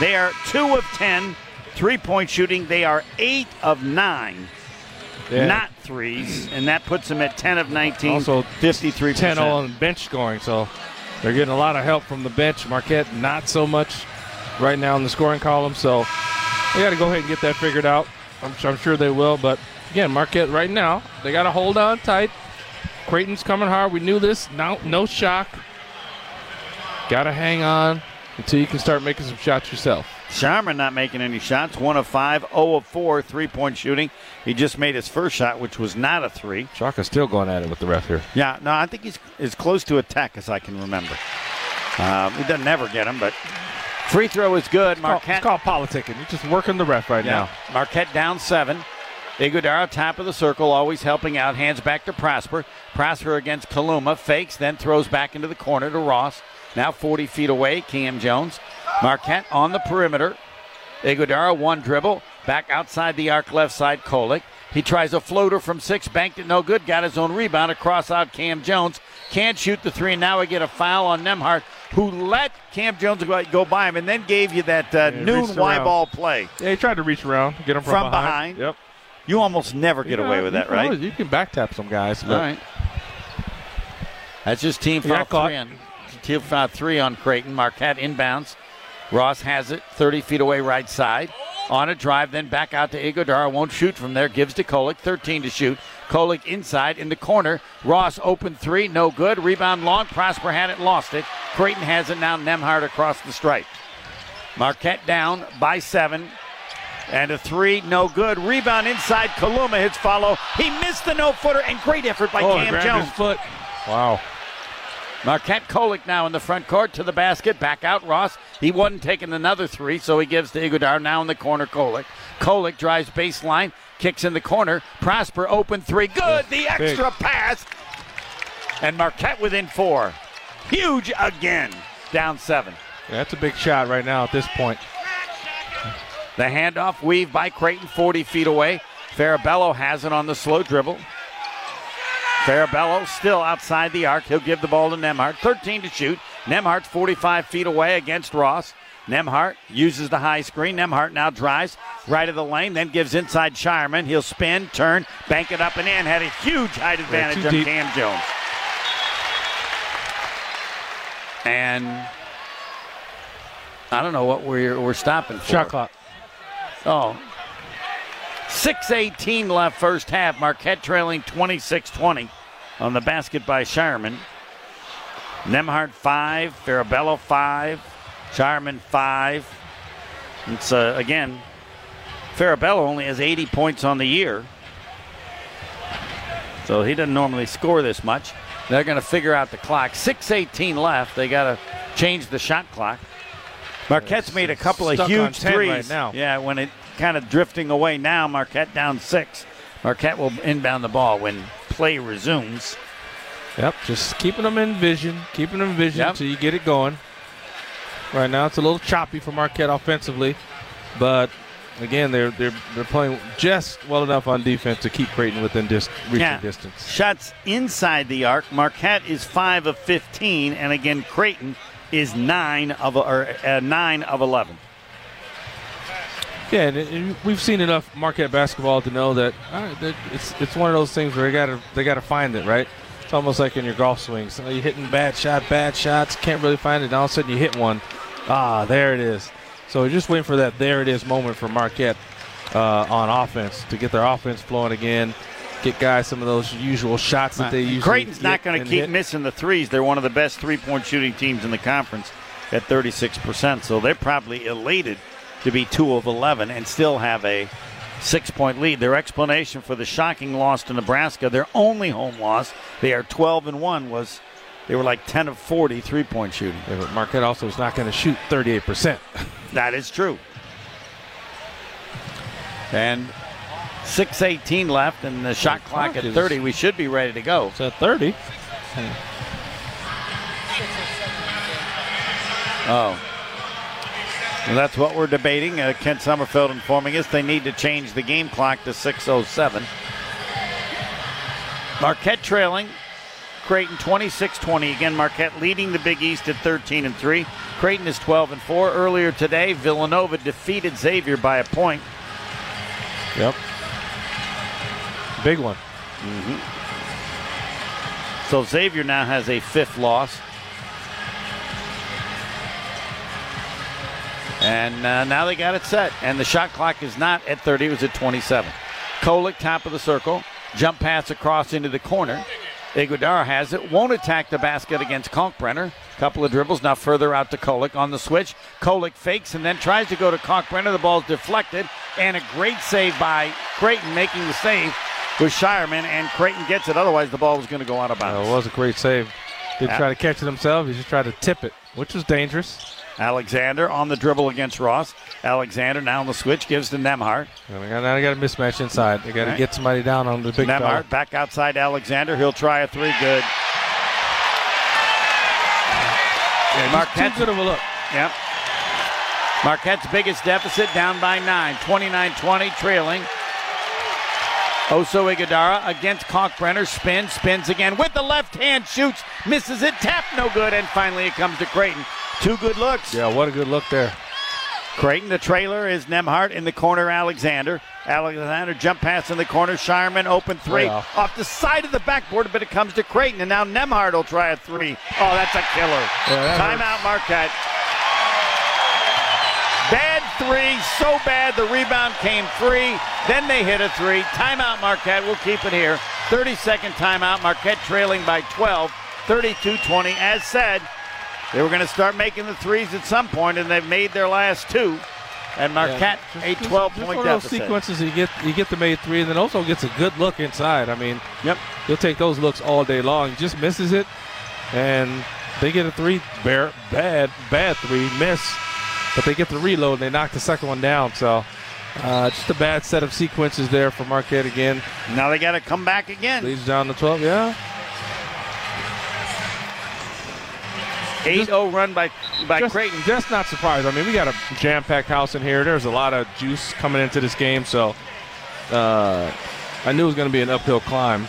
They are 2 of 10 three point shooting, they are 8 of 9. Yeah. Not threes, and that puts them at 10 of 19, Also, 53%. 10 on bench scoring, so they're getting a lot of help from the bench. Marquette, not so much right now in the scoring column, so they got to go ahead and get that figured out. I'm, sure- I'm sure they will, but again, Marquette right now, they got to hold on tight. Creighton's coming hard. We knew this. No, no shock. Got to hang on until you can start making some shots yourself. Scheierman not making any shots. One of five, 0 of four, three point shooting. He just made his first shot, which was not a three. Shaka's still going at it with the ref here. Yeah, no, I think he's as close to a tech as I can remember. Um, he doesn't ever get him, but free throw is good. It's called, Marquette. it's called politicking. You're just working the ref right Yeah. Marquette down seven. Ighodaro top of the circle, always helping out. Hands back to Prosper. Prosper against Kaluma. Fakes, then throws back into the corner to Ross. Now 40 feet away, Kam Jones. Marquette on the perimeter. Ighodaro one dribble. Back outside the arc left side, Kolek. He tries a floater from six, banked it no good, got his own rebound across out Kam Jones. Can't shoot the three, and now we get a foul on Nembhard, who let Kam Jones go, go by him and then gave you that uh, Yeah, noon Y ball play. Yeah, he tried to reach around, get him from, From behind. Yep. You almost never get Yeah, away with that, can right? always- You can back tap some guys. All right. That's just team foul three on team foul three on Creighton. Marquette inbounds. Ross has it 30 feet away right side. On a drive, then back out to Ighodaro. Won't shoot from there. Gives to Kolek. 13 to shoot. Kolek inside in the corner. Ross open three. No good. Rebound long. Prosper had it, lost it. Creighton has it now. Nembhard across the stripe. Marquette down by seven. And a three, no good. Rebound inside. Kaluma hits follow. He missed the no footer, and great effort by Oh, Cam grabbed Jones. his foot. Wow. Marquette Kolek now in the front court to the basket. Back out Ross. He wasn't taking another three, so he gives to Ighodaro. Now in the corner, Kolek. Kolek drives baseline, kicks in the corner. Prosper open three. Good. The extra pass. And Marquette within four. Huge again. Down seven. Yeah, that's a big shot right now at this point. The handoff weave by Creighton 40 feet away. Farabello has it on the slow dribble. Farabello still outside the arc. He'll give the ball to Nembhard. 13 to shoot. Nembhard's 45 feet away against Ross. Nembhard uses the high screen. Nembhard now drives right of the lane, then gives inside Scheierman. He'll spin, turn, bank it up and in. Had a huge height advantage on deep. Kam Jones. And I don't know what we're, we're stopping for. Shot clock. Oh. 6.18 left first half. Marquette trailing 26 20 on the basket by Scheierman. Nembhard 5, Farabello 5, Scheierman 5. It's, uh, again, Farabello only has 80 points on the year. So he doesn't normally score this much. They're going to figure out the clock. 6.18 left. They got to change the shot clock. Marquette's made a couple of huge 10 threes. right now. Yeah, when it kind of drifting away now, Marquette down six. Marquette will inbound the ball when play resumes. Yep, just keeping them in vision, keeping them in vision Yep. until you get it going. Right now, it's a little choppy for Marquette offensively, but again, they're they're they're playing just well enough on defense to keep Creighton within dis- reaching Yeah. distance. Shots inside the arc. Marquette is five of 15, and again, Creighton is nine of or uh, nine of 11. Yeah, and, and we've seen enough Marquette basketball to know that, all right, that it's it's one of those things where they got to they got to find it, right? It's almost like in your golf swings. So you're hitting bad shot, bad shots, can't really find it. And all of a sudden you hit one. Ah, there it is. So we're just waiting for that there it is moment for Marquette uh, on offense to get their offense flowing again, get guys some of those usual shots that they usually Creighton's not going to keep hit. missing the threes. They're one of the best three-point shooting teams in the conference at 36%. So they're probably elated to be two of 11 and still have a six-point lead. Their explanation for the shocking loss to Nebraska, their only home loss, they are 12 and one, was they were like 10 of 40 three-point shooting. Yeah, but Marquette also is not going to shoot 38%. That is true. And 6.18 left, and the shot clock clock at 30. We should be ready to go. It's at 30. Oh. Well, that's what we're debating. Uh, Kent Sommerfeld informing us they need to change the game clock to 6.07. Marquette trailing. Creighton 26-20. Again, Marquette leading the Big East at 13 and 3. Creighton is 12 and 4. Earlier today, Villanova defeated Xavier by a point. Yep. Big one. Mm-hmm. So Xavier now has a fifth loss. And uh, now they got it set. And the shot clock is not at 30, it was at 27. Kolek, top of the circle. Jump pass across into the corner. Ighodaro has it. Won't attack the basket against Kalkbrenner. Couple of dribbles. Now further out to Kolek on the switch. Kolek fakes and then tries to go to Kalkbrenner. The ball's deflected. And a great save by Creighton making the save with Scheierman. And Creighton gets it. Otherwise, the ball was going to go out of bounds. Uh, it was a great save. Didn't try to catch it himself. He just tried to tip it, which was dangerous. Alexander on the dribble against Ross. Alexander now on the switch gives to Nembhard. And got, now they got a mismatch inside. They got to Right. get somebody down on the big Nembhard fella. back outside Alexander. He'll try a three. Good. Yeah, Marquette's- too good of a look. Yep. Marquette's biggest deficit down by nine. 29-20 trailing. Oso Ighodaro against Kalkbrenner. Spins, spins again with the left hand. Shoots, misses it. Tap, no good. And finally it comes to Creighton. Two good looks. Yeah, what a good look there. Creighton, the trailer is Nembhard in the corner. Alexander. Alexander jump pass in the corner. Scheierman open three Way off. the side of the backboard, but it comes to Creighton, and now Nembhard will try a three. Oh, that's a killer. Yeah, Timeout, Marquette. Three, so bad the rebound came free. Then they hit a three. Timeout, Marquette. We'll keep it here. 30 second timeout. Marquette trailing by 12, 32 20. As said, they were going to start making the threes at some point, and they've made their last two. And Marquette, a 12 Just point one of those sequences you get you get the made three and then also gets a good look inside. I mean, yep, he'll take those looks all day long. He just misses it, and they get a three, bare, bad, bad three, miss, but they get the reload and they knock the second one down. So uh, just a bad set of sequences there for Marquette again. Now they got to come back again. Leads down to 12, yeah. 8 0 run by, by just, Creighton. Just not surprised. I mean, we got a jam-packed house in here. There's a lot of juice coming into this game, so uh, I knew it was going to be an uphill climb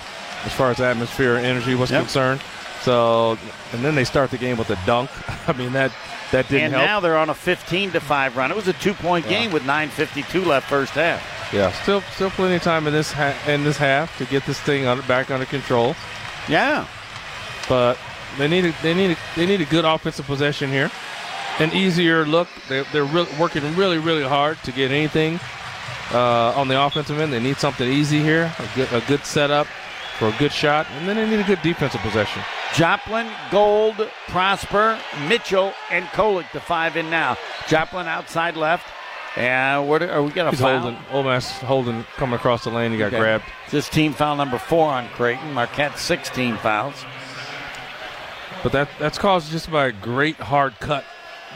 as far as atmosphere and energy was Yep. concerned. So, and then they start the game with a dunk. I mean, that that didn't and help. now they're on a 15 to 5 run. It was a two point Yeah. game with 9.52 left first half. yeah, still still plenty of time in this ha- in this half to get this thing under, back under control. Yeah, but they need a, they need a, they need a good offensive possession here, an easier look. They, they're re- working really really hard to get anything uh, on the offensive end. They need something easy here, a good a good setup for a good shot, and then they need a good defensive possession. Joplin, Gold, Prosper, Mitchell, and Kolek, the five in now. Joplin outside left. And where are we got a He's foul? holding O-Max holding coming across the lane. He got Okay. grabbed. This team foul number four on Creighton. Marquette 16 fouls. But that that's caused just by a great hard cut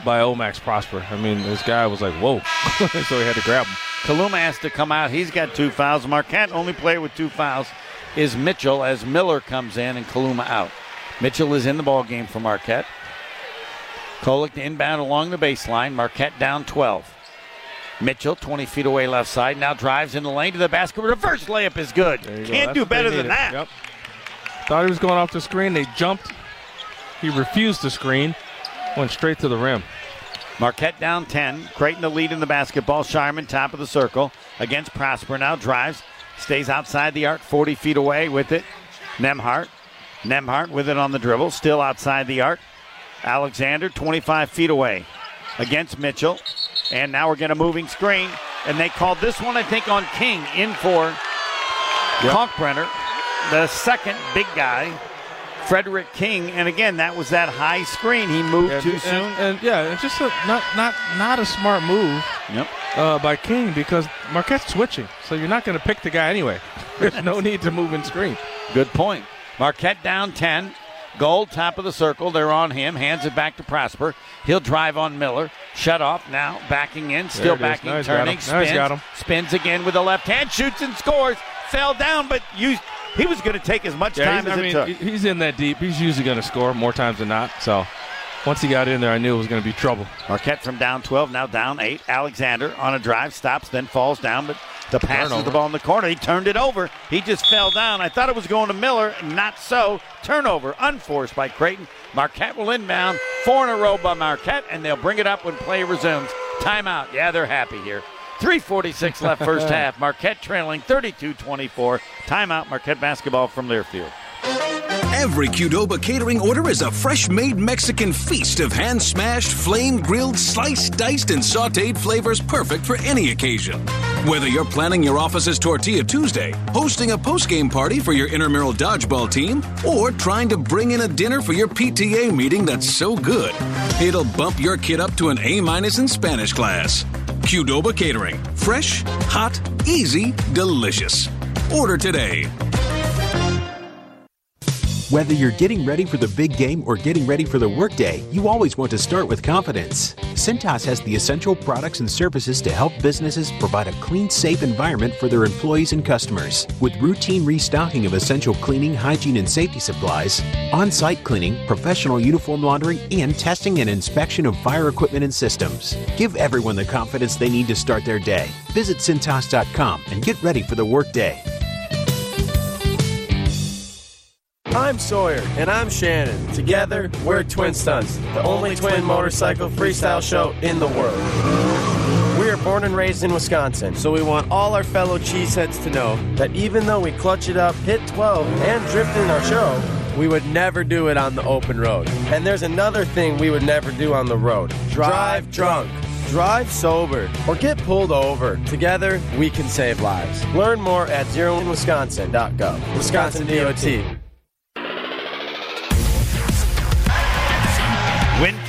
by O-Max Prosper. I mean, this guy was like, whoa, so he had to grab him. Kaluma has to come out. He's got two fouls. Marquette only player with two fouls is Mitchell as Miller comes in and Kaluma out. Mitchell is in the ball game for Marquette. Kolek inbound along the baseline. Marquette down 12. Mitchell, 20 feet away left side, now drives in the lane to the basket. Reverse layup is good. There you go. Can't do better than that. Yep. Thought he was going off the screen. They jumped. He refused the screen. Went straight to the rim. Marquette down 10. Creighton the lead in the basketball. Scheierman top of the circle against Prosper. Now drives. Stays outside the arc, 40 feet away with it. Nembhard. Nembhard with it on the dribble. Still outside the arc. Alexander 25 feet away against Mitchell. And now we're getting a moving screen. And they called this one, I think, on King in for Kalkbrenner, the second big guy, Fredrick King. And again, that was that high screen. He moved too and- soon. And, yeah, it's just a, not not not a smart move Yep. uh, by King because Marquette's switching, so you're not going to pick the guy anyway. There's no need to move and screen. Good point. Marquette down 10. Gold, top of the circle. They're on him. Hands it back to Prosper. He'll drive on Miller. Shut off now. Backing in. Still There it is. backing. Got turning. him. Now he's Spins. got him. Spins again with the left hand. Shoots and scores. Fell down, but used, he was going to take as much Yeah, time as I it mean, took. he's in that deep. He's usually going to score more times than not. So once he got in there, I knew it was going to be trouble. Marquette from down 12, now down 8. Alexander on a drive, stops, then falls down, but the pass is the ball in the corner. He turned it over. He just fell down. I thought it was going to Miller. Not so. Turnover, unforced by Creighton. Marquette will inbound. Four in a row by Marquette, and they'll bring it up when play resumes. Timeout. Yeah, they're happy here. 346 left first half. Marquette trailing 32-24. Timeout. Marquette basketball from Learfield. Every Qdoba catering order is a fresh made Mexican feast of hand smashed, flame grilled, sliced, diced, and sauteed flavors perfect for any occasion. Whether you're planning your office's Tortilla Tuesday, hosting a post game party for your intramural dodgeball team, or trying to bring in a dinner for your PTA meeting that's so good, it'll bump your kid up to an A minus in Spanish class. Qdoba Catering. Fresh, hot, easy, delicious. Order today. Whether you're getting ready for the big game or getting ready for the workday, you always want to start with confidence. Cintas has the essential products and services to help businesses provide a clean, safe environment for their employees and customers. With routine restocking of essential cleaning, hygiene, and safety supplies, on site cleaning, professional uniform laundering, and testing and inspection of fire equipment and systems. Give everyone the confidence they need to start their day. Visit Cintas.com and get ready for the workday. I'm Sawyer. And I'm Shannon. Together, we're Twin Stunts, the only twin motorcycle freestyle show in the world. We are born and raised in Wisconsin, so we want all our fellow cheeseheads to know that even though we clutch it up, hit 12, and drift in our show, we would never do it on the open road. And there's another thing we would never do on the road drive drunk. Drive sober or get pulled over. Together, we can save lives. Learn more at zeroinwisconsin.gov. Wisconsin DOT.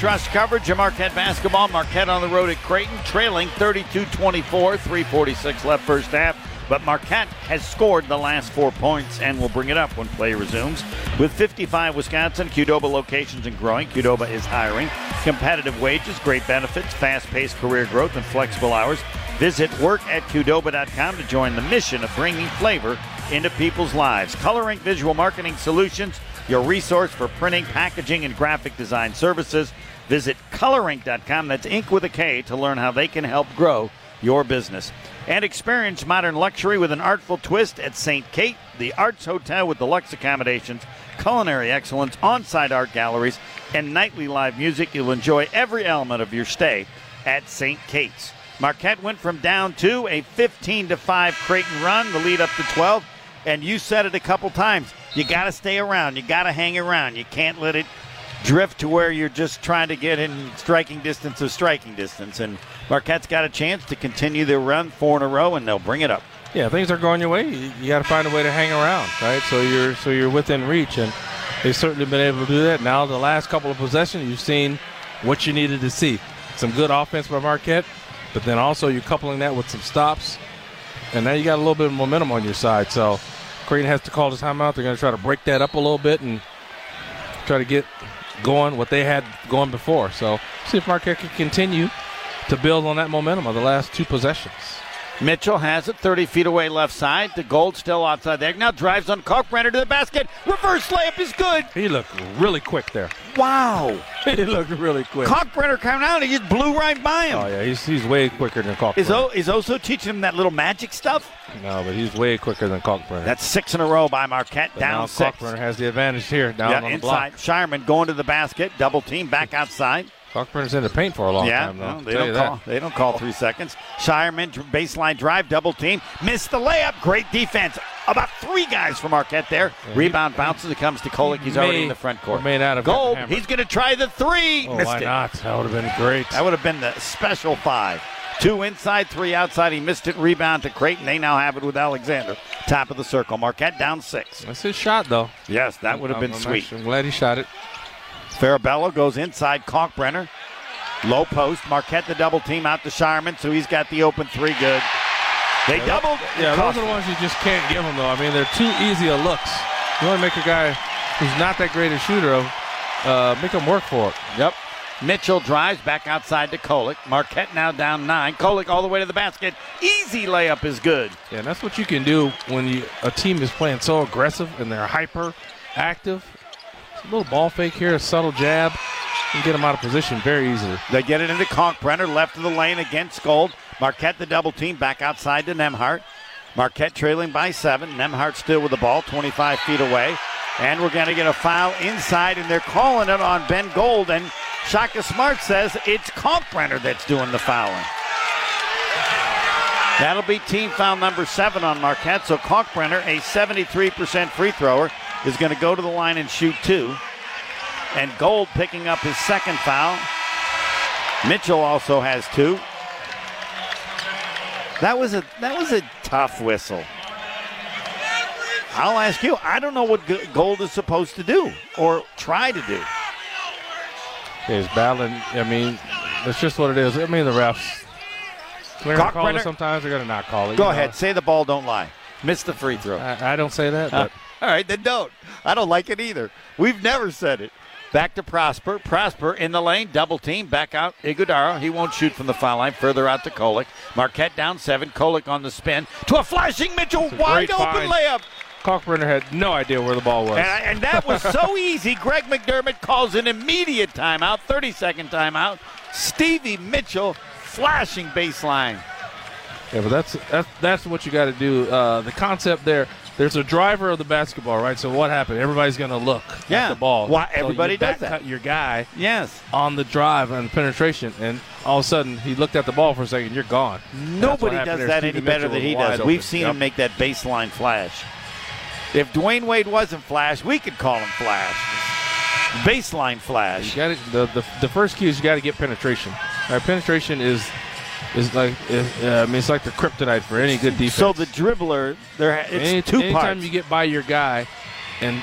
Wintrust coverage of Marquette basketball. Marquette on the road at Creighton, trailing 32-24, 346 left first half. But Marquette has scored the last four points and will bring it up when play resumes. With 55 Wisconsin, Qdoba locations and growing. Qdoba is hiring. Competitive wages, great benefits, fast-paced career growth, and flexible hours. Visit work@qdoba.com to join the mission of bringing flavor into people's lives. Color Ink Visual Marketing Solutions your resource for printing, packaging, and graphic design services. Visit colorink.com, that's ink with a K, to learn how they can help grow your business. And experience modern luxury with an artful twist at St. Kate, the Arts Hotel with deluxe accommodations, culinary excellence, on site art galleries, and nightly live music. You'll enjoy every element of your stay at St. Kate's. Marquette went from down to a 15 to 5 Creighton run, the lead up to 12. And you said it a couple times. You got to stay around. You got to hang around. You can't let it drift to where you're just trying to get in striking distance of striking distance. And Marquette's got a chance to continue their run four in a row, and they'll bring it up. Yeah, things are going your way. You, you got to find a way to hang around, right? So you're so you're within reach, and they've certainly been able to do that. Now, the last couple of possessions, you've seen what you needed to see. Some good offense by Marquette, but then also you're coupling that with some stops and now you got a little bit of momentum on your side. So Creighton has to call the timeout. They're going to try to break that up a little bit and try to get going what they had going before. So see if Marquette can continue to build on that momentum of the last two possessions. Mitchell has it 30 feet away left side. The gold still outside there. Now drives on Kalkbrenner to the basket. Reverse layup is good. He looked really quick there. Wow. he looked really quick. Kalkbrenner coming out. He just blew right by him. Oh, yeah. He's, he's way quicker than Kalkbrenner. Is, o- is Oso teaching him that little magic stuff? No, but he's way quicker than Kalkbrenner. That's six in a row by Marquette. But down now six. Kalkbrenner has the advantage here down yeah, on the inside. block. Shireman going to the basket. Double team back outside. Kalkbrenner's in the paint for a long yeah, time, though. no, they don't that. call. They don't call three seconds. Shireman baseline drive, double team, missed the layup. Great defense. About three guys from Marquette there. Rebound bounces. It comes to Kolek. He's already in the front court. may not have Gold. He's going to try the three. Oh, missed why it. not? That would have been great. That would have been the special five. Two inside, three outside. He missed it. Rebound to Creighton. They now have it with Alexander. Top of the circle. Marquette down six. That's his shot, though. Yes, that would have been I'm sweet. actually- I'm glad he shot it. Farabello goes inside Kalkbrenner. Low post. Marquette the double team out to Scheierman, so he's got the open three good. They Yeah, doubled. Yeah, those are the ones you just can't give them, though. I mean, they're too easy of looks. You want to make a guy who's not that great a shooter, uh, make him work for it. Yep. Mitchell drives back outside to Kolek. Marquette now down nine. Kolek all the way to the basket. Easy layup is good. Yeah, and that's what you can do when you a team is playing so aggressive and they're hyper active. A little ball fake here, a subtle jab, and get him out of position very easily. They get it into Kalkbrenner, left of the lane against Gold. Marquette the double team back outside to Nembhard. Marquette trailing by seven. Nembhard still with the ball, 25 feet away. And we're going to get a foul inside, and they're calling it on Ben Gold. And Shaka Smart says it's Kalkbrenner that's doing the fouling. That'll be team foul number seven on Marquette. So Kalkbrenner, a 73% free thrower, is going to go to the line and shoot two. And Gold picking up his second foul. Mitchell also has two. That was a that was a tough whistle. I'll ask you. I don't know what Gold is supposed to do or try to do. He's battling. I mean, that's just what it is. I mean, the refs. They're to call it sometimes. They're going to not call it. Go ahead, know. say the ball don't lie. Miss the free throw. I, I don't say that, Huh. All right, then don't. I don't like it either. We've never said it. Back to Prosper. Prosper in the lane, double team. Back out Ighodaro. He won't shoot from the foul line. Further out to Kolek. Marquette down seven. Kolek on the spin to a flashing Mitchell. Wide open find. layup. Kalkbrenner had no idea where the ball was. And, and that was so easy. Greg McDermott calls an immediate timeout, 30 second timeout. Stevie Mitchell flashing baseline. Yeah, but that's that's that's what you got to do. Uh, the concept there. There's a driver of the basketball, right? So what happened? Everybody's going to look Yeah. at the ball. Why- So everybody does that. cut Your guy, yes, on the drive and penetration, and all of a sudden he looked at the ball for a second. You're gone. Nobody does there. that any better than he does. We've seen Yep. him make that baseline flash. If Dwyane Wade wasn't flash, we could call him flash. Baseline flash. You got the, the the first key is you got to get penetration. Right, penetration is is like uh, I mean it's like the kryptonite for any good defense. So the dribbler, there it's Any- two anytime parts. you get by your guy, and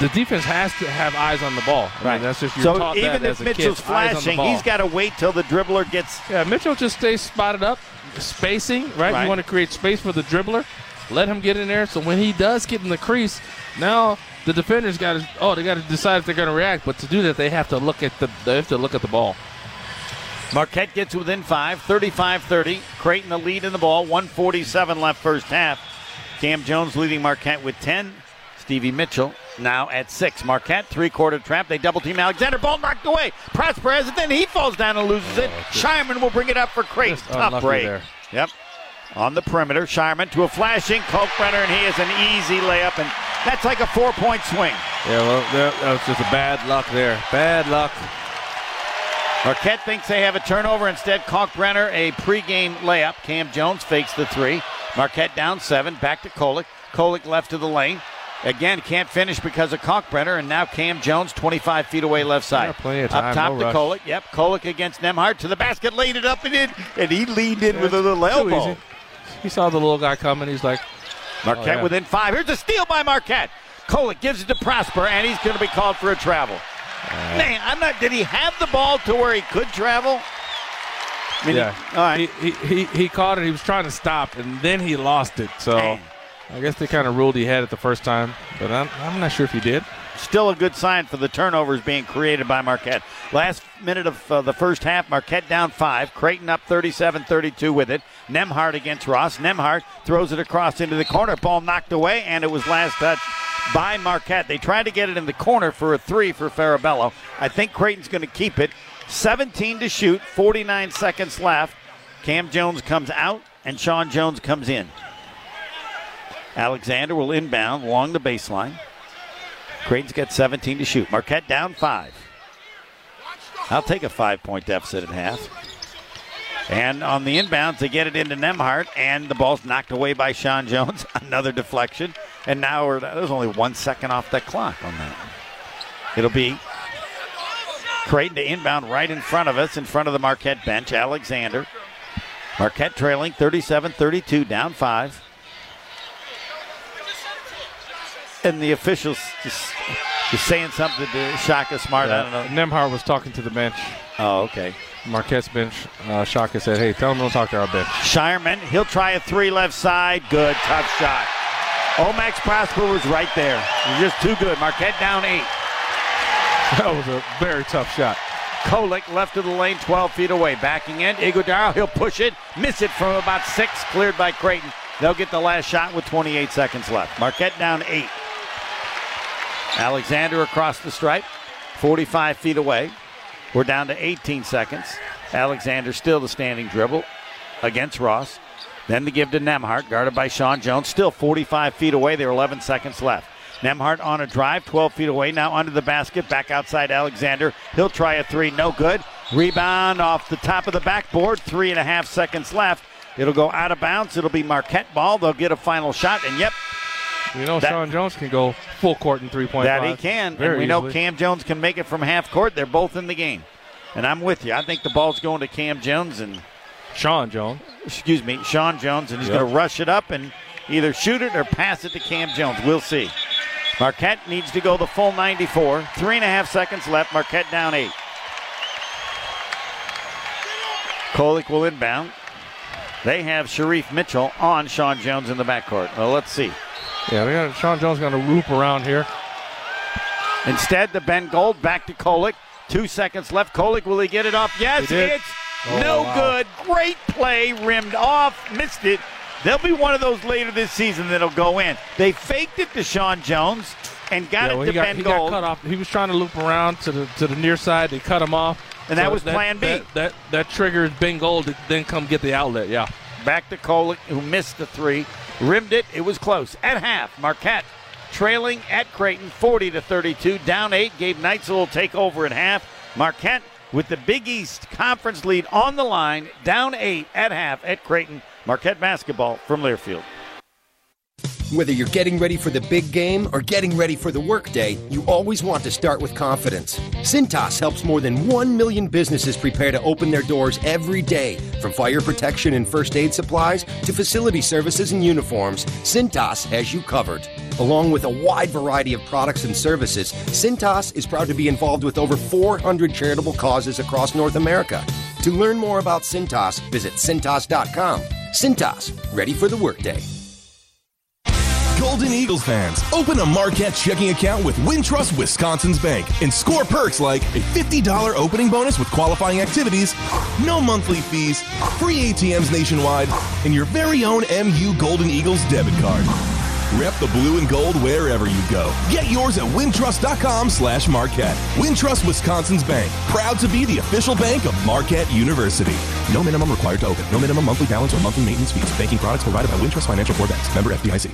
the defense has to have eyes on the ball. I mean, Right. that's just you're so taught even that if Mitchell's kid, eyes on the flashing, he's got to wait till the dribbler gets. Yeah, Mitchell just stays spotted up, spacing, right? Right. You want to create space for the dribbler, let him get in there. So when he does get in the crease, now the defenders got to oh they got to decide if they're going to react. But to do that, they have to look at the they have to look at the ball. Marquette gets within five, 35-30. Creighton the lead in the ball, 147 left first half. Kam Jones leading Marquette with 10. Stevie Mitchell now at six. Marquette three-quarter trap. They double team Alexander. Ball knocked away. Prosper has it. Then he falls down and loses it. Oh, Scheierman will bring it up for Creighton. Tough break. there. Yep. On the perimeter, Scheierman to a flashing Kalkbrenner, and he has an easy layup, and that's like a four-point swing. Yeah, well, that was just a bad luck there. Bad luck. Marquette thinks they have a turnover. Instead, Kalkbrenner a pregame layup. Kam Jones fakes the three. Marquette down seven. Back to Kolek. Kolek left to the lane. Again, can't finish because of Kalkbrenner, and now Kam Jones 25 feet away left side. Yeah, plenty of Up time, top no to rush. Kolek. Yep, Kolek against Nembhard to the basket, laid it up and in, and he leaned in with a little elbow. easy. He saw the little guy coming. He's like, Marquette Oh, yeah. within five. Here's a steal by Marquette. Kolek gives it to Prosper, and he's going to be called for a travel. Man, I'm not. Did he have the ball to where he could travel? I mean, yeah. all right. He, he, he, he caught it. He was trying to stop, and then he lost it. So I guess they kind of ruled he had it the first time, but I'm, I'm not sure if he did. Still a good sign for the turnovers being created by Marquette. Last minute of uh, the first half, Marquette down five. Creighton up 37 32 with it. Nembhard against Ross. Nembhard throws it across into the corner. Ball knocked away, and it was last touch by Marquette. They tried to get it in the corner for a three for Farabello. I think Creighton's going to keep it. 17 to shoot, 49 seconds left. Kam Jones comes out, and Sean Jones comes in. Alexander will inbound along the baseline. Creighton's got 17 to shoot. Marquette down five. I'll take a five point deficit at half. And on the inbounds, they get it into Nembhard, and the ball's knocked away by Sean Jones. Another deflection. And now we're, there's only one second off that clock on that. It'll be Creighton to inbound right in front of us, in front of the Marquette bench. Alexander. Marquette trailing 37 32, down five. And the officials just, just saying something to Shaka Smart. I don't know. Nembhard was talking to the bench. Oh, okay. Marquette's bench. Uh, Shaka said, "Hey, tell him don't talk to our bench." Scheierman, he'll try a three left side. Good, tough shot. O-Max Prosper was right there. He's just too good. Marquette down eight. That was a very tough shot. Kolek left of the lane, 12 feet away. Backing in, Ighodaro, he'll push it, miss it from about six, cleared by Creighton. They'll get the last shot with 28 seconds left. Marquette down eight. Alexander across the stripe, 45 feet away. We're down to 18 seconds. Alexander still the standing dribble against Ross. Then the give to Nembhard, guarded by Sean Jones. Still 45 feet away. There are 11 seconds left. Nembhard on a drive, 12 feet away. Now under the basket, back outside Alexander. He'll try a three, no good. Rebound off the top of the backboard. Three and a half seconds left. It'll go out of bounds. It'll be Marquette ball. They'll get a final shot, and yep, You know, That- Sean Jones can go full court in three point. that he can. And we know. Kam Jones can make it from half court. They're both in the game. And I'm with you. I think the ball's going to Kam Jones and Sean Jones. Excuse me, Sean Jones, and he's Yep. going to rush it up and either shoot it or pass it to Kam Jones. We'll see. Marquette needs to go the full 94. Three and a half seconds left. Marquette down eight. Kolek will inbound. They have Shereef Mitchell on Sean Jones in the backcourt. Well, let's see. Yeah, they got Sean Jones going to loop around here. Instead, the Ben Gold back to Kolek. Two seconds left. Kolek, will he get it off? Yes, it's Oh, no wow. good. Great play, rimmed off, missed it. There'll be one of those later this season that'll go in. They faked it to Sean Jones and got yeah, it to got, Ben he got Gold. cut off. He was trying to loop around to the to the near side. They cut him off. And that was plan B. That, that, that triggers Ben Gold to then come get the outlet. Yeah. Back to Kolek, who missed the three, rimmed it. It was close. At half, Marquette trailing at Creighton, 40 to 32, down eight. Gave Knights a little takeover at half. Marquette with the Big East Conference lead on the line, down eight at half at Creighton. Marquette basketball from Learfield. Whether you're getting ready for the big game or getting ready for the workday, you always want to start with confidence. Cintas helps more than 1 million businesses prepare to open their doors every day. From fire protection and first aid supplies to facility services and uniforms, Cintas has you covered. Along with a wide variety of products and services, Cintas is proud to be involved with over 400 charitable causes across North America. To learn more about Cintas, visit Cintas.com. Cintas, ready for the workday. Golden Eagles fans, open a Marquette checking account with Wintrust Wisconsin's Bank and score perks like a $50 opening bonus with qualifying activities, no monthly fees, free ATMs nationwide, and your very own MU Golden Eagles debit card. Rep the blue and gold wherever you go. Get yours at wintrust.com slash Marquette. Wintrust Wisconsin's Bank, proud to be the official bank of Marquette University. No minimum required to open. No minimum monthly balance or monthly maintenance fees. Banking products provided by Wintrust Financial. Banks. Member FDIC.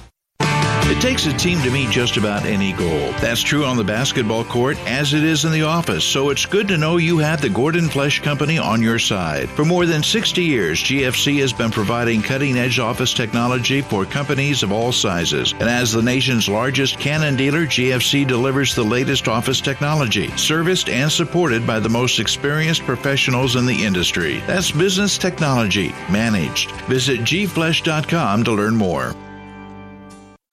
It takes a team to meet just about any goal. That's true on the basketball court as it is in the office, so it's good to know you have the Gordon Flesh Company on your side. For more than 60 years, GFC has been providing cutting edge office technology for companies of all sizes. And as the nation's largest Canon dealer, GFC delivers the latest office technology, serviced and supported by the most experienced professionals in the industry. That's business technology managed. Visit gflesh.com to learn more.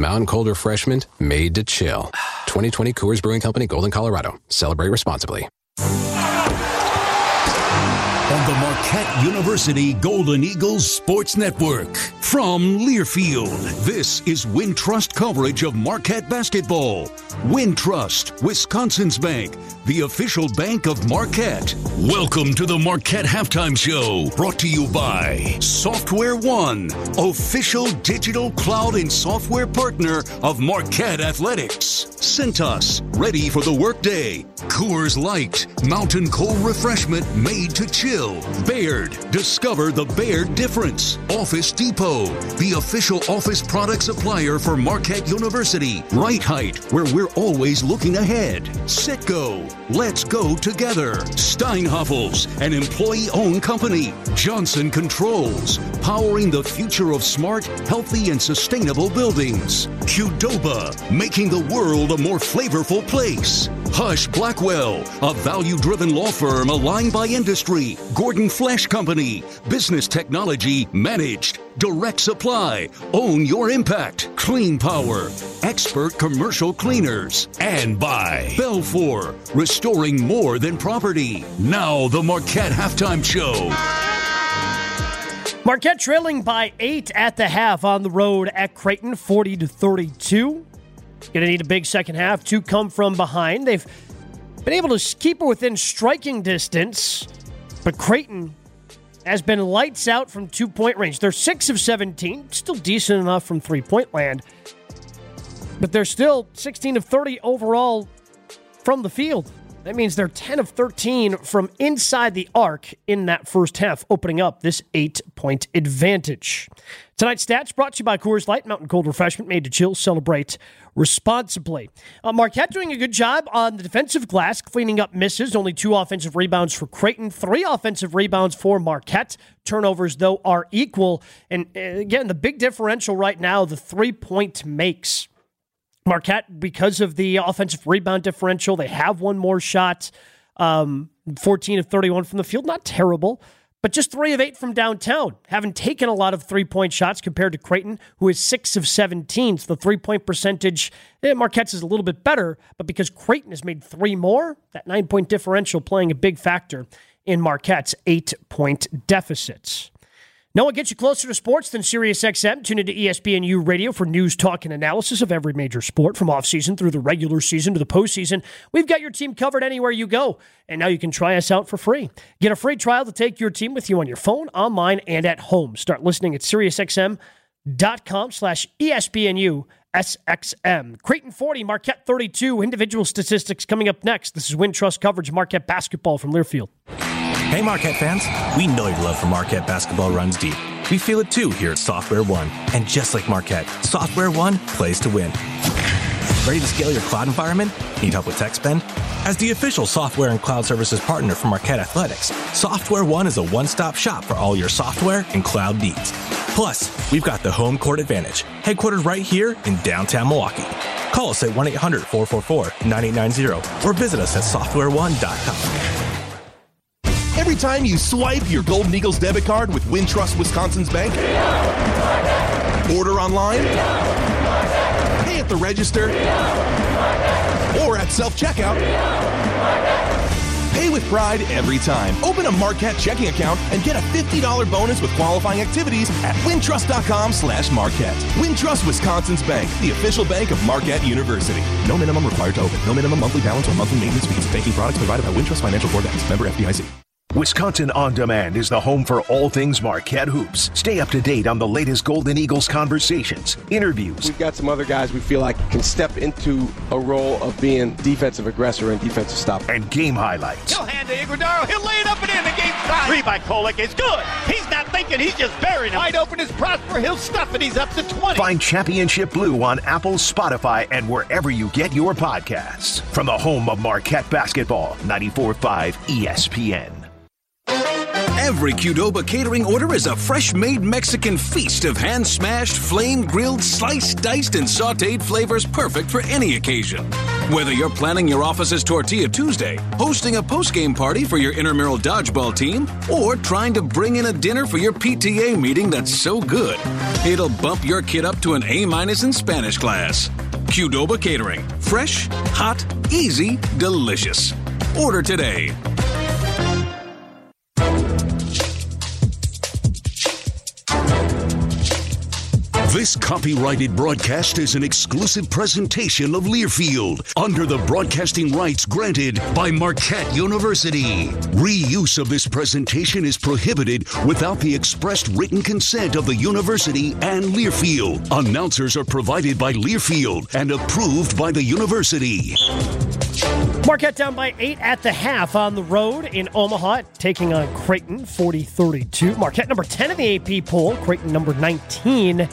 Mountain cold refreshment made to chill. 2020 Coors Brewing Company, Golden, Colorado. Celebrate responsibly. on the Marquette University Golden Eagles Sports Network. From Learfield, this is Wintrust coverage of Marquette basketball. Wintrust, Wisconsin's bank, the official bank of Marquette. Welcome to the Marquette Halftime Show, brought to you by Software One, official digital cloud and software partner of Marquette Athletics. Cintas, ready for the workday. Coors Light, mountain cold refreshment made to chill. Baird, discover the Baird difference. Office Depot, the official office product supplier for Marquette University. Right Height, where we're always looking ahead. Citgo, let's go together. Steinhafels, an employee-owned company. Johnson Controls, powering the future of smart, healthy, and sustainable buildings. Qdoba, making the world a more flavorful place. Husch Blackwell, a value driven law firm aligned by industry. Gordon Flesh business technology managed. Direct supply, own your impact. Clean power, expert commercial cleaners. And by Belfor, restoring more than property. Now, the Marquette Halftime Show. Marquette trailing by eight at the half on the road at Creighton, 40 to 32. Going to need a big second half to come from behind. They've been able to keep it within striking distance, but Creighton has been lights out from two point range. They're 6 of 17, still decent enough from three point land, but they're still 16 of 30 overall from the field. That means they're 10 of 13 from inside the arc in that first half, opening up this eight point advantage. Tonight's stats brought to you by Coors Light, Mountain Cold Refreshment made to chill, celebrate responsibly. Uh, Marquette doing a good job on the defensive glass, cleaning up misses. Only two offensive rebounds for Creighton, three offensive rebounds for Marquette. Turnovers, though, are equal. And uh, again, the big differential right now, the three point makes. Marquette, because of the offensive rebound differential, they have one more shot. Um, 14 of 31 from the field, not terrible, but just three of eight from downtown. Haven't taken a lot of three point shots compared to Creighton, who is six of 17. So the three point percentage, eh, Marquette's is a little bit better, but because Creighton has made three more, that nine point differential playing a big factor in Marquette's eight point deficits. No one gets you closer to sports than SiriusXM. Tune into ESPNU Radio for news, talk, and analysis of every major sport from offseason through the regular season to the postseason. We've got your team covered anywhere you go, and now you can try us out for free. Get a free trial to take your team with you on your phone, online, and at home. Start listening at SiriusXM.com slash ESPNU SXM. Creighton 40, Marquette 32. Individual statistics coming up next. This is Wintrust coverage Marquette basketball from Learfield. Hey, Marquette fans. We know your love for Marquette basketball runs deep. We feel it too here at Software One. And just like Marquette, Software One plays to win. Ready to scale your cloud environment? Need help with tech spend? As the official software and cloud services partner for Marquette Athletics, Software One is a one stop shop for all your software and cloud needs. Plus, we've got the home court advantage, headquartered right here in downtown Milwaukee. Call us at 1 800 444 9890 or visit us at softwareone.com. Every time you swipe your Golden Eagles debit card with Wintrust Wisconsin's Bank, order online, pay at the register, or at self checkout, pay with pride every time. Open a Marquette checking account and get a $50 bonus with qualifying activities at wintrust.com slash Marquette. Wintrust Wisconsin's Bank, the official bank of Marquette University. No minimum required to open. No minimum monthly balance or monthly maintenance fees. Banking products provided by Wintrust Financial Corp. Member FDIC. Wisconsin On Demand is the home for all things Marquette hoops. Stay up to date on the latest Golden Eagles conversations, interviews. We've got some other guys we feel like can step into a role of being defensive aggressor and defensive stopper. And game highlights. He'll hand to Ighodaro. He'll lay it up and in. The game's tied. Three by Kolek is good. He's not thinking. He's just burying him. Wide open is Prosper. He'll stuff it. He's up to 20. Find Championship Blue on Apple, Spotify, and wherever you get your podcasts. From the home of Marquette basketball, 94.5 ESPN. Every Qdoba catering order is a fresh made Mexican feast of hand smashed, flame grilled, sliced, diced, and sauteed flavors perfect for any occasion. Whether you're planning your office's Tortilla Tuesday, hosting a post game party for your intramural dodgeball team, or trying to bring in a dinner for your PTA meeting that's so good, it'll bump your kid up to an A minus in Spanish class. Qdoba Catering. Fresh, hot, easy, delicious. Order today. This copyrighted broadcast is an exclusive presentation of Learfield under the broadcasting rights granted by Marquette University. Reuse of this presentation is prohibited without the expressed written consent of the university and Learfield. Announcers are provided by Learfield and approved by the university. Marquette down by eight at the half on the road in Omaha, taking on Creighton 40 32. Marquette number 10 in the AP poll, Creighton number 19.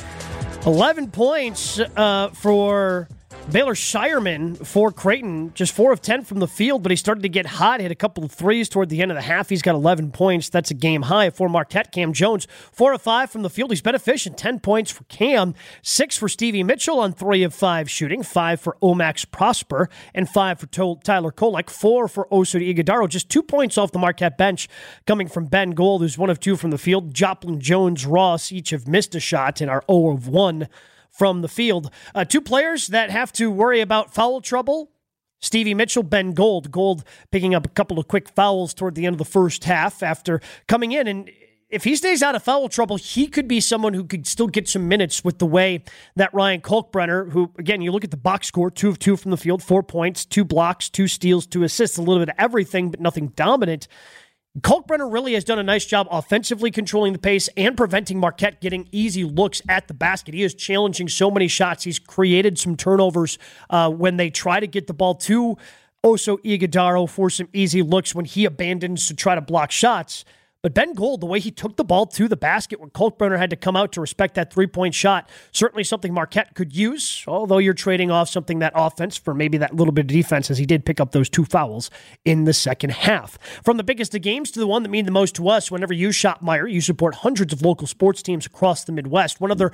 11 points uh, for Baylor Scheierman for Creighton, just 4 of 10 from the field, but he started to get hot, hit a couple of threes toward the end of the half. He's got 11 points. That's a game high for Marquette. Kam Jones, 4 of 5 from the field. He's been efficient. 10 points for Kam, 6 for Stevie Mitchell on 3 of 5 shooting, 5 for O-Max Prosper, and 5 for Tyler Kolek, 4 for Oso Ighodaro. Just 2 points off the Marquette bench coming from Ben Gold, who's 1 of 2 from the field. Joplin, Jones, Ross each have missed a shot and are 0 of 1 from the field. Uh, two players that have to worry about foul trouble. Stevie Mitchell, Ben Gold. Gold picking up a couple of quick fouls toward the end of the first half after coming in. And if he stays out of foul trouble, he could be someone who could still get some minutes with the way that Ryan Kalkbrenner, who, again, you look at the box score, two of two from the field, four points, two blocks, two steals, two assists, a little bit of everything, but nothing dominant. Kalkbrenner really has done a nice job offensively controlling the pace and preventing Marquette getting easy looks at the basket. He is challenging so many shots. He's created some turnovers uh, when they try to get the ball to Oso Ighodaro for some easy looks when he abandons to try to block shots. But Ben Gold, the way he took the ball to the basket when Kalkbrenner had to come out to respect that three point shot, certainly something Marquette could use, although you're trading off something that offense for maybe that little bit of defense as he did pick up those two fouls in the second half. From the biggest of games to the one that mean the most to us, whenever you shop Meijer, you support hundreds of local sports teams across the Midwest. One other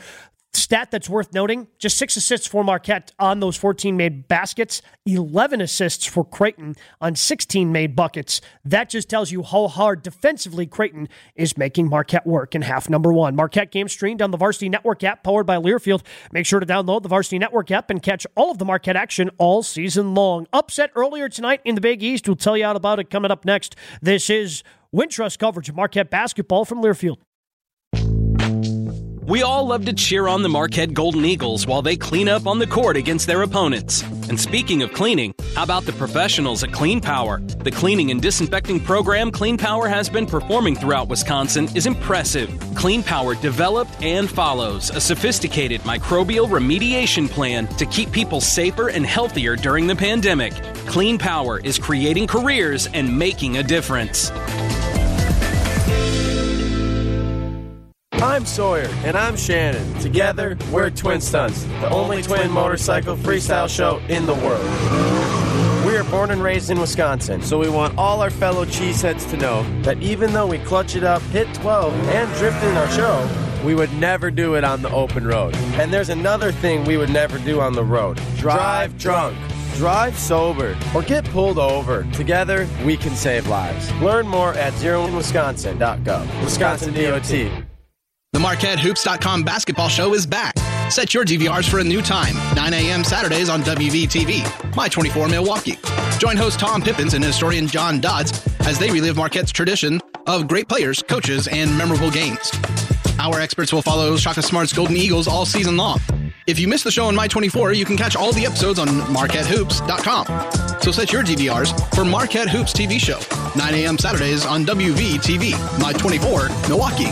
Stat that's worth noting just six assists for Marquette on those 14 made baskets, 11 assists for Creighton on 16 made buckets. That just tells you how hard defensively Creighton is making Marquette work in half number one. Marquette game streamed on the Varsity Network app powered by Learfield. Make sure to download the Varsity Network app and catch all of the Marquette action all season long. Upset earlier tonight in the Big East. We'll tell you all about it coming up next. This is Wintrust coverage of Marquette basketball from Learfield. We all love to cheer on the Marquette Golden Eagles while they clean up on the court against their opponents. And speaking of cleaning, how about the professionals at Clean Power? The cleaning and disinfecting program Clean Power has been performing throughout Wisconsin is impressive. Clean Power developed and follows a sophisticated microbial remediation plan to keep people safer and healthier during the pandemic. Clean Power is creating careers and making a difference. I'm Sawyer. And I'm Shannon. Together, we're Twin Stunts, the only twin motorcycle freestyle show in the world. We are born and raised in Wisconsin, so we want all our fellow cheeseheads to know that even though we clutch it up, hit 12, and drift in our show, we would never do it on the open road. And there's another thing we would never do on the road drive drunk. Drive sober or get pulled over. Together, we can save lives. Learn more at zeroinwisconsin.gov. Wisconsin DOT. The MarquetteHoops.com basketball show is back. Set your DVRs for a new time, 9 a.m. Saturdays on WVTV, My 24 Milwaukee. Join host Tom Pippins and historian John Dodds as they relive Marquette's tradition of great players, coaches, and memorable games. Our experts will follow Shaka Smart's Golden Eagles all season long. If you missed the show on My 24, you can catch all the episodes on MarquetteHoops.com. So set your DVRs for Marquette Hoops TV show, 9 a.m. Saturdays on WVTV, My 24 Milwaukee.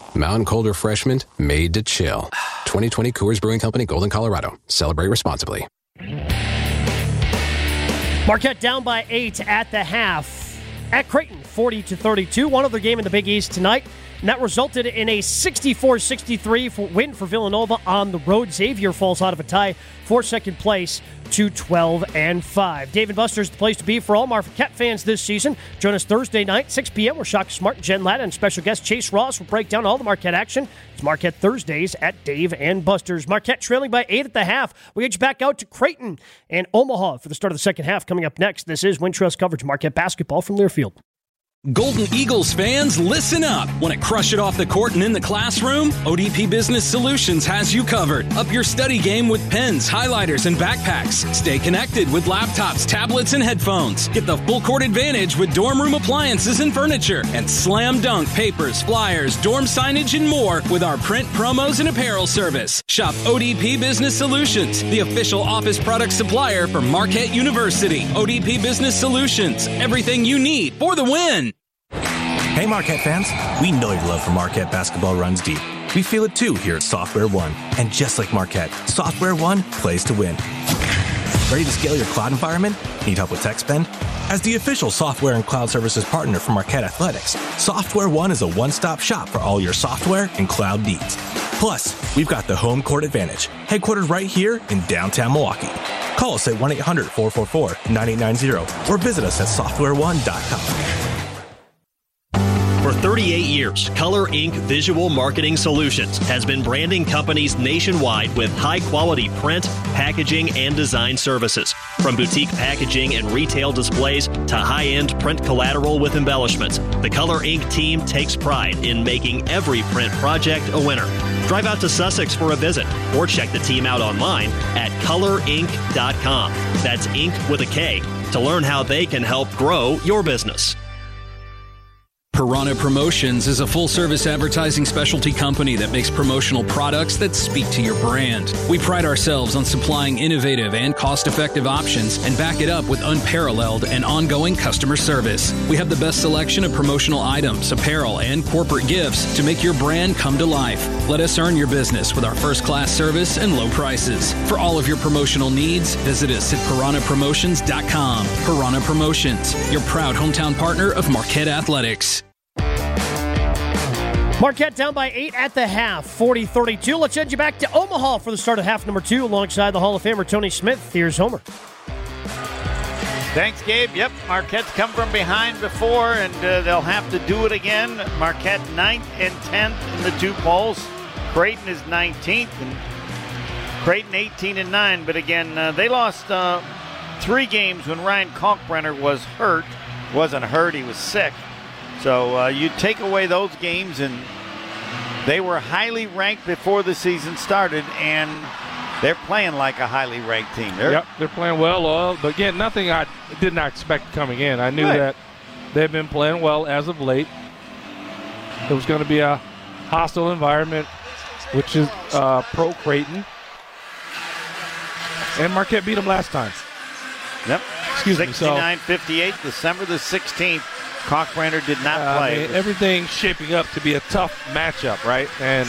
Mountain Cold Refreshment made to chill. 2020 Coors Brewing Company, Golden, Colorado. Celebrate responsibly. Marquette down by eight at the half at Creighton, 40 to 32. One other game in the Big East tonight. And that resulted in a 64 63 win for Villanova on the road. Xavier falls out of a tie for second place to 12 and 5. Dave and Buster's the place to be for all Marquette fans this season. Join us Thursday night, 6 p.m. We're Shaka Smart, Jen Lada, and special guest Chase Ross will break down all the Marquette action. It's Marquette Thursdays at Dave and Buster's. Marquette trailing by 8 at the half. We edge back out to Creighton and Omaha for the start of the second half. Coming up next, this is Wintrust coverage Marquette basketball from Learfield. Golden Eagles fans, listen up. Want to crush it off the court and in the classroom? ODP Business Solutions has you covered. Up your study game with pens, highlighters, and backpacks. Stay connected with laptops, tablets, and headphones. Get the full court advantage with dorm room appliances and furniture. And slam dunk papers, flyers, dorm signage, and more with our print promos and apparel service. Shop ODP Business Solutions, the official office product supplier for Marquette University. ODP Business Solutions, everything you need for the win. Hey, Marquette fans. We know your love for Marquette basketball runs deep. We feel it too here at Software One. And just like Marquette, Software One plays to win. Ready to scale your cloud environment? Need help with tech spend? As the official software and cloud services partner for Marquette Athletics, Software One is a one stop shop for all your software and cloud needs. Plus, we've got the home court advantage, headquartered right here in downtown Milwaukee. Call us at 1 800 444 9890 or visit us at softwareone.com. For 38 years, Color Ink. Visual Marketing Solutions has been branding companies nationwide with high quality print, packaging, and design services. From boutique packaging and retail displays to high end print collateral with embellishments, the Color Ink team takes pride in making every print project a winner. Drive out to Sussex for a visit or check the team out online at colorink.com. That's ink with a K to learn how they can help grow your business. Piranha Promotions is a full service advertising specialty company that makes promotional products that speak to your brand. We pride ourselves on supplying innovative and cost effective options and back it up with unparalleled and ongoing customer service. We have the best selection of promotional items, apparel, and corporate gifts to make your brand come to life. Let us earn your business with our first class service and low prices. For all of your promotional needs, visit us at piranhapromotions.com. Piranha Promotions, your proud hometown partner of Marquette Athletics. Marquette down by eight at the half, 40 32. Let's send you back to Omaha for the start of half number two alongside the Hall of Famer Tony Smith. Here's Homer. Thanks, Gabe. Yep, Marquette's come from behind before, and uh, they'll have to do it again. Marquette ninth and 10th in the two polls. Creighton is 19th, and Creighton 18 and 9. But again, uh, they lost uh, three games when Ryan Kalkbrenner was hurt. Wasn't hurt, he was sick. So uh, you take away those games, and they were highly ranked before the season started, and they're playing like a highly ranked team. They're, yep, they're playing well. Uh, but again, nothing I did not expect coming in. I knew Right. that they've been playing well as of late. It was going to be a hostile environment, which is uh, pro Creighton. And Marquette beat them last time. Yep. Excuse me. So 69 58, December the 16th. Kalkbrenner did not Uh, I play. mean, everything's shaping up to be a tough matchup, right? And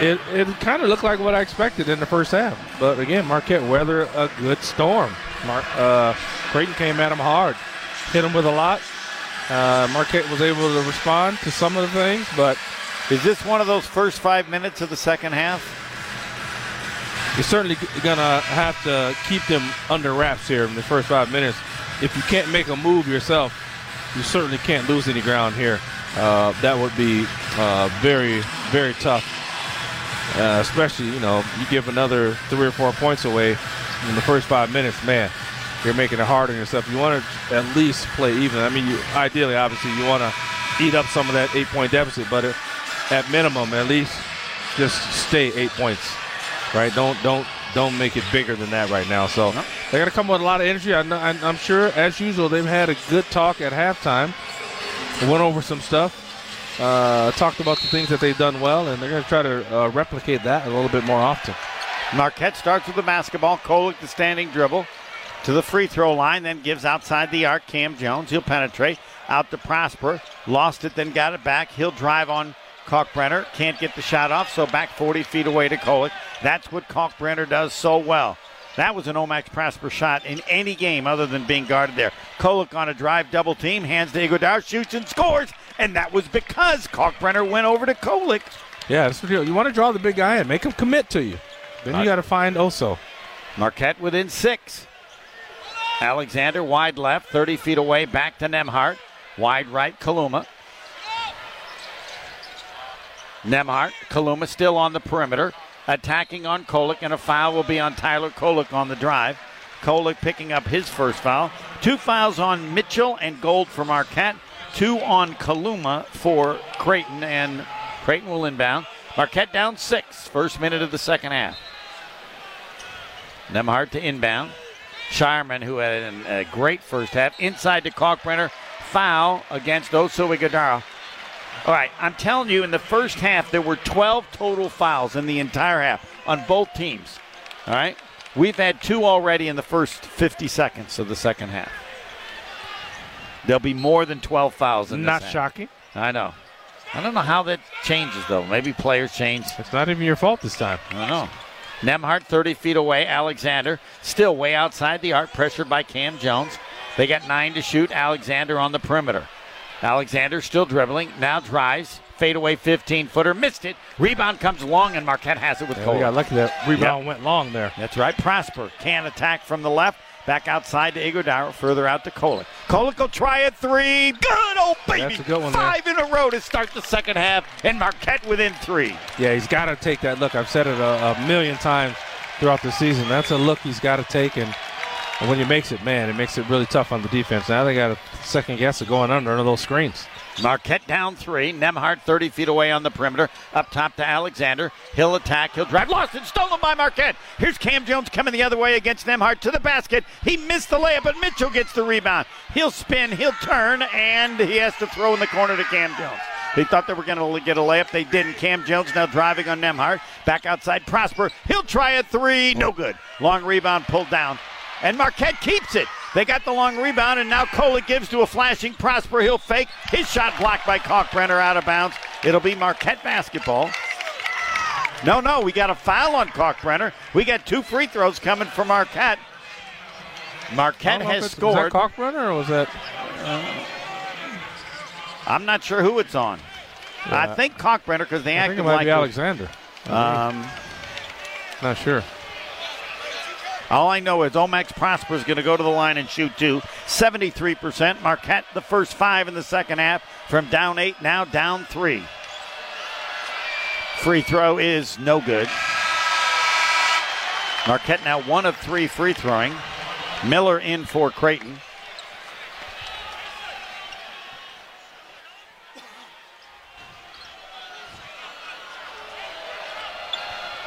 it, it kind of looked like what I expected in the first half. But again, Marquette weathered a good storm. Mar- uh, Creighton came at them hard, hit them with a lot. Uh, Marquette was able to respond to some of the things, but Is this one of those first five minutes of the second half? you're certainly going to have to keep them under wraps here in the first five minutes. If you can't make a move yourself, you certainly can't lose any ground here. Uh, that would be uh, very, very tough. Uh, especially, you know, you give another three or four points away in the first five minutes, man, you're making it hard on yourself. You want to at least play even. I mean, you ideally, obviously, you want to eat up some of that eight-point deficit, but at minimum, at least just stay eight points, right? Don't don't don't make it bigger than that right now. So they're gonna come with a lot of energy. I know, I, I'm sure, as usual, they've had a good talk at halftime. They went over some stuff, uh, talked about the things that they've done well, and they're gonna try to uh, replicate that a little bit more often. Marquette starts with the basketball. Kolek the standing dribble to the free throw line, then gives outside the arc. Kam Jones, he'll penetrate out to Prosper. Lost it, then got it back. He'll drive on Kalkbrenner. Can't get the shot off, so back 40 feet away to Kolek. That's what Kalkbrenner does so well. That was an O-Max Prosper shot in any game other than being guarded there. Kolek on a drive double team, hands to Ighodaro, shoots and scores, and that was because Kalkbrenner went over to Kolek. Yeah, that's what you, you want to draw the big guy in, make him commit to you. Then you got to find Oso. Marquette within six. Alexander wide left, 30 feet away, back to Nembhard. Wide right, Kaluma. Nembhard, Kaluma still on the perimeter, attacking on Kolek, and a foul will be on Tyler Kolek on the drive. Kolek picking up his first foul. Two fouls on Mitchell and Gold for Marquette. Two on Kaluma for Creighton, and Creighton will inbound. Marquette down six, first minute of the second half. Nembhard to inbound. Scheierman, who had a, a great first half, inside to Kalkbrenner. Foul against Oso Ighodaro. All right, I'm telling you, in the first half, there were 12 total fouls in the entire half on both teams. All right? We've had two already in the first 50 seconds of the second half. There'll be more than 12 fouls in this Not half. shocking. I know. I don't know how that changes, though. Maybe players change. It's not even your fault this time. I don't know. Nembhard 30 feet away. Alexander still way outside the arc, pressured by Kam Jones. They got nine to shoot. Alexander on the perimeter. Alexander still dribbling. Now drives. Fadeaway 15 footer. Missed it. Rebound comes long, and Marquette has it with Yeah, Cole. we got lucky that rebound went long there. That's right. Prosper can attack from the left. Back outside to Ighodaro. Further out to Kolek. Kolek will try a three. Good. Oh, baby. That's a good one. Five in a row to start the second half. And Marquette within three. Yeah, he's got to take that look. I've said it a, a million times throughout the season. That's a look he's got to take, and And when he makes it, man, it makes it really tough on the defense. Now they got a second guess of going under those screens. Marquette down three. Nembhard 30 feet away on the perimeter. Up top to Alexander. He'll attack. He'll drive. Lost and stolen by Marquette. Here's Kam Jones coming the other way against Nembhard to the basket. He missed the layup, but Mitchell gets the rebound. He'll spin. He'll turn, and he has to throw in the corner to Kam Jones. They thought they were going to get a layup. They didn't. Kam Jones now driving on Nembhard. Back outside Prosper. He'll try a three. No good. Long rebound pulled down. And Marquette keeps it. They got the long rebound, and now Kolek gives to a flashing Prosper. He'll fake. His shot blocked by Kalkbrenner out of bounds. It'll be Marquette basketball. No, no, we got a foul on Kalkbrenner. We got two free throws coming from Marquette. Marquette has scored. Was that Kalkbrenner or was that? Uh, I'm not sure who it's on. Yeah. I think Kalkbrenner because they I acted think it might like Alexander. Um, not sure. All I know is O-Max Prosper is going to go to the line and shoot two. 73%. Marquette, the first five in the second half, from down eight, now down three. Free throw is no good. Marquette now one of three free throwing. Miller in for Creighton.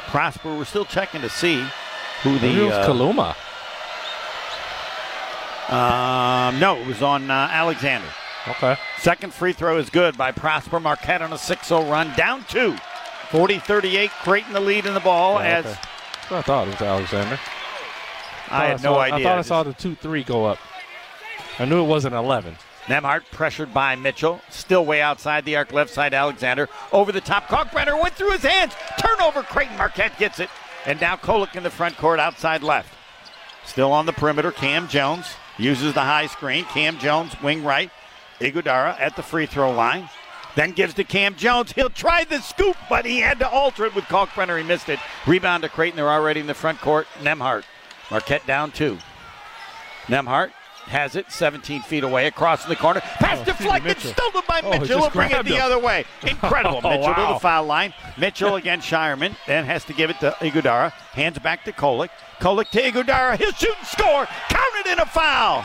Prosper, we're still checking to see who the uh, Kaluma. Um, no, it was on uh, Alexander. Okay. Second free throw is good by Prosper Marquette on a 6-0 run, down two. 40-38, Creighton the lead in the ball yeah, as. Okay. I thought it was Alexander. I, I had no saw, idea. I thought I saw the two-three go up. I knew it wasn't 11. Nembhard pressured by Mitchell. Still way outside the arc, left side Alexander. Over the top, Kalkbrenner went through his hands. Turnover, Creighton Marquette gets it. And now Kolek in the front court, outside left. Still on the perimeter, Kam Jones uses the high screen. Kam Jones, wing right. Ighodaro at the free throw line. Then gives to Kam Jones. He'll try the scoop, but he had to alter it with Kalkbrenner. He missed it. Rebound to Creighton. They're already in the front court. Nembhard. Marquette down two. Nembhard has it 17 feet away across in the corner. Pass oh, deflected, stolen by oh, Mitchell. Will bring it the him. other way. Incredible. Oh, Mitchell wow. to the foul line. Mitchell against Scheierman. Then has to give it to Ighodaro. Hands back to Kolek. Kolek to Ighodaro. He'll shoot and score. Counted in a foul.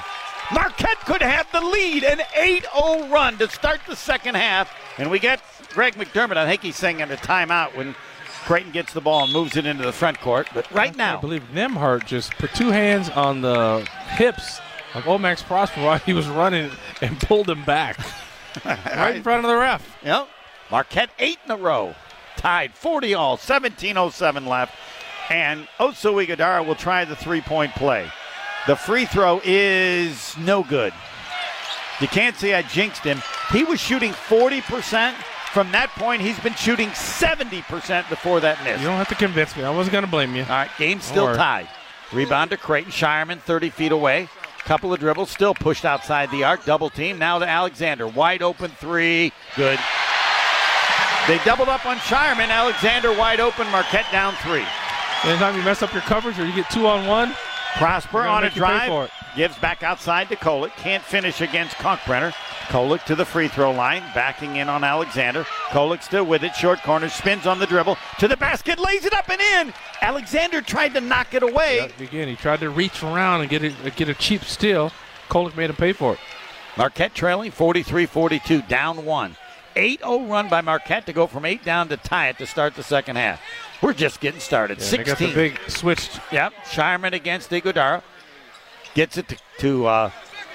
Marquette could have the lead, an 8-0 run to start the second half. And we get Greg McDermott. I think he's saying in a timeout when Creighton gets the ball and moves it into the front court. But right now, I believe Nembhard just put two hands on the hips of O-Max oh, Prosper while he was running and pulled him back right in front of the ref. Yep. Marquette eight in a row. Tied 40 all, 17.07 left. And Oso Ighodaro will try the three point play. The free throw is no good. You can't say I jinxed him. He was shooting 40%. From that point, he's been shooting 70% before that miss. You don't have to convince me. I wasn't going to blame you. All right, game still tied. Rebound to Creighton. Scheierman 30 feet away. Couple of dribbles, still pushed outside the arc. Double team. Now to Alexander. Wide open three. Good. They doubled up on Scheierman. Alexander wide open. Marquette down three. Anytime you mess up your coverage or you get two on one, Prosper on a drive. Gives back outside to Kolek. Can't finish against Kalkbrenner. Kolek to the free throw line. Backing in on Alexander. Kolek still with it. Short corner. Spins on the dribble. To the basket. Lays it up and in. Alexander tried to knock it away. again, he tried to reach around and get a, get a cheap steal. Kolek made him pay for it. Marquette trailing 43 42, down one. 8 0 run by Marquette to go from 8 down to tie it to start the second half. We're just getting started. Yeah, they 16. got the big switch. Yep. Scheierman against Ighodaro. Gets it to, to uh,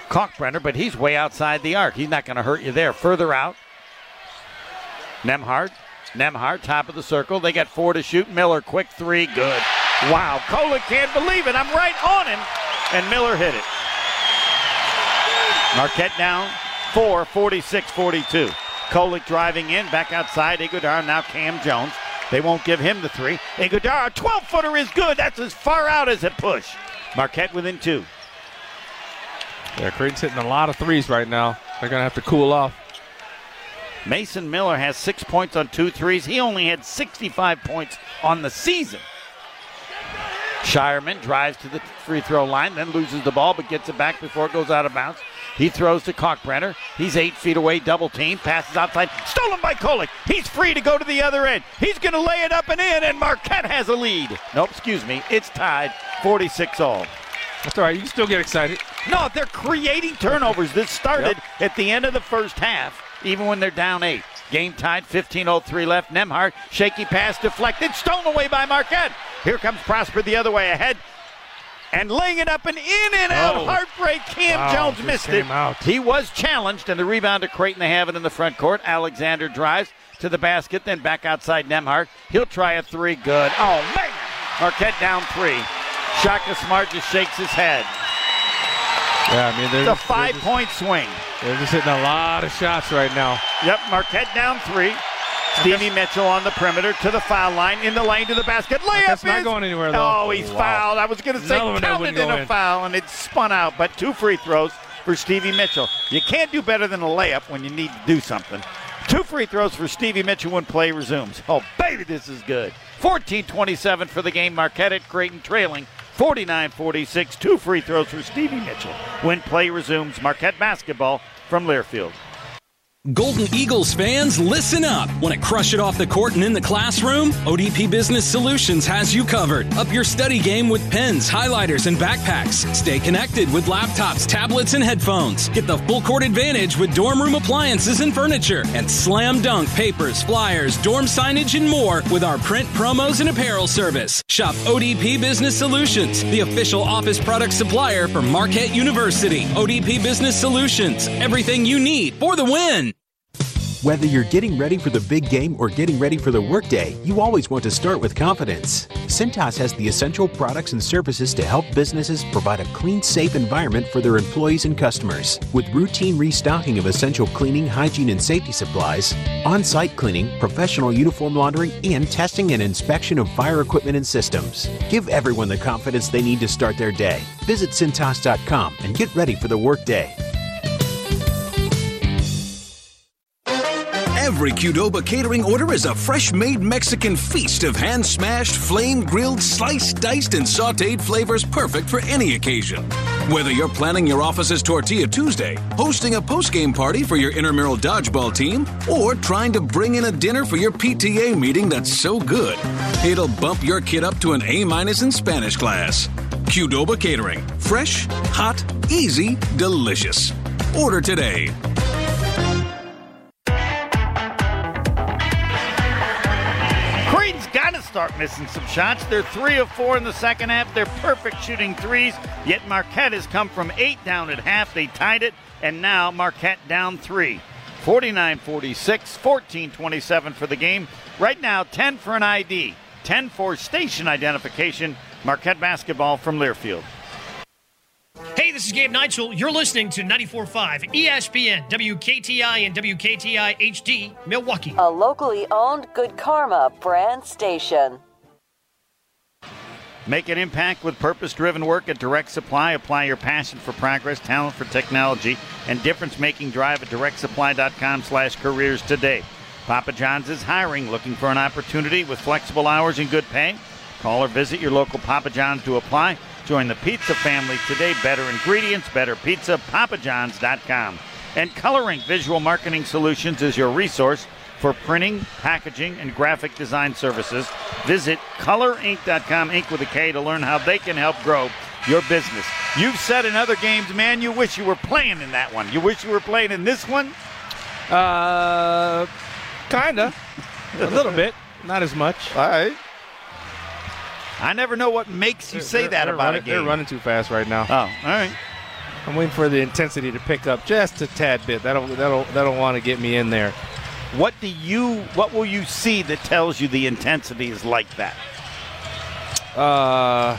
Kalkbrenner, but he's way outside the arc. He's not going to hurt you there. Further out. Nembhard. Nembhard, top of the circle. They got four to shoot. Miller, quick three. Good. Wow. Kolek can't believe it. I'm right on him. And Miller hit it. Marquette down four, 46 42. Kolek driving in, back outside. Ighodaro, now Kam Jones. They won't give him the three. Ighodaro, 12 footer is good. That's as far out as it push. Marquette within two. Yeah, Creighton's hitting a lot of threes right now. They're going to have to cool off. Mason Miller has six points on two threes. He only had 65 points on the season. Scheierman drives to the free throw line, then loses the ball, but gets it back before it goes out of bounds. He throws to Kalkbrenner. He's eight feet away, double team, passes outside, stolen by Kolek. He's free to go to the other end. He's going to lay it up and in, and Marquette has a lead. Nope, excuse me, it's tied 46 all. That's all right. You can still get excited. No, they're creating turnovers. This started at the end of the first half, even when they're down eight. Game tied, 15.03 left. Nembhard, shaky pass deflected, stolen away by Marquette. Here comes Prosper the other way ahead. And laying it up and in and out. Oh. Heartbreak. Kam Wow, Jones missed it. out. He was challenged, and the rebound to Creighton. They have it in the front court. Alexander drives to the basket, then back outside Nembhard. He'll try a three. Good. Oh, man. Marquette down three. Shaka Smart just shakes his head. Yeah, I mean, they're It's a five just, point swing. They're just hitting a lot of shots right now. Yep, Marquette down three. Stevie Mitchell on the perimeter to the foul line, in the lane to the basket. Layup Marquette's not is- going anywhere, though. Oh, he's Wow. fouled. I was going to say Another one counted wouldn't in a in. foul, and it spun out. But two free throws for Stevie Mitchell. You can't do better than a layup when you need to do something. Two free throws for Stevie Mitchell when play resumes. Oh, baby, this is good. 14-27 for the game. Marquette at Creighton trailing 49-46. Two free throws for Stevie Mitchell when play resumes. Marquette basketball from Learfield. Golden Eagles fans, listen up. Want to crush it off the court and in the classroom? ODP Business Solutions has you covered. Up your study game with pens, highlighters, and backpacks. Stay connected with laptops, tablets, and headphones. Get the full court advantage with dorm room appliances and furniture. And slam dunk papers, flyers, dorm signage, and more with our print promos and apparel service. Shop ODP Business Solutions, the official office product supplier for Marquette University. ODP Business Solutions, everything you need for the win. Whether you're getting ready for the big game or getting ready for the workday, you always want to start with confidence. Cintas has the essential products and services to help businesses provide a clean, safe environment for their employees and customers. With routine restocking of essential cleaning, hygiene, and safety supplies, on site cleaning, professional uniform laundering, and testing and inspection of fire equipment and systems. Give everyone the confidence they need to start their day. Visit Cintas.com and get ready for the workday. Every Qdoba catering order is a fresh made Mexican feast of hand smashed, flame grilled, sliced, diced, and sauteed flavors perfect for any occasion. Whether you're planning your office's Tortilla Tuesday, hosting a post game party for your intramural dodgeball team, or trying to bring in a dinner for your PTA meeting that's so good, it'll bump your kid up to an A minus in Spanish class. Qdoba Catering. Fresh, hot, easy, delicious. Order today. Start missing some shots. They're three of four in the second half. They're perfect shooting threes. Yet Marquette has come from eight down at half. They tied it, and now Marquette down three. 49 46, 14 27 for the game. Right now, 10 for an ID, 10 for station identification. Marquette basketball from Learfield. Hey, this is Gabe Neitzel. You're listening to 94.5 ESPN, WKTI, and WKTI HD, Milwaukee. A locally owned Good Karma brand station. Make an impact with purpose driven work at Direct Supply. Apply your passion for progress, talent for technology, and difference making drive at directsupply.com slash careers today. Papa John's is hiring, looking for an opportunity with flexible hours and good pay. Call or visit your local Papa John's to apply. Join the pizza family today. Better ingredients, better pizza, papajohns.com. And Color Ink Visual Marketing Solutions is your resource for printing, packaging, and graphic design services. Visit colorink.com, ink with a K, to learn how they can help grow your business. You've said in other games, man, you wish you were playing in that one. You wish you were playing in this one? Uh, kinda. a little bit. Not as much. All right. I never know what makes you say They're- that they're about running, a game. They're running too fast right now. Oh, all right. I'm waiting for the intensity to pick up just a tad bit. That'll that'll that'll want to get me in there. What do you? What will you see that tells you the intensity is like that? Uh,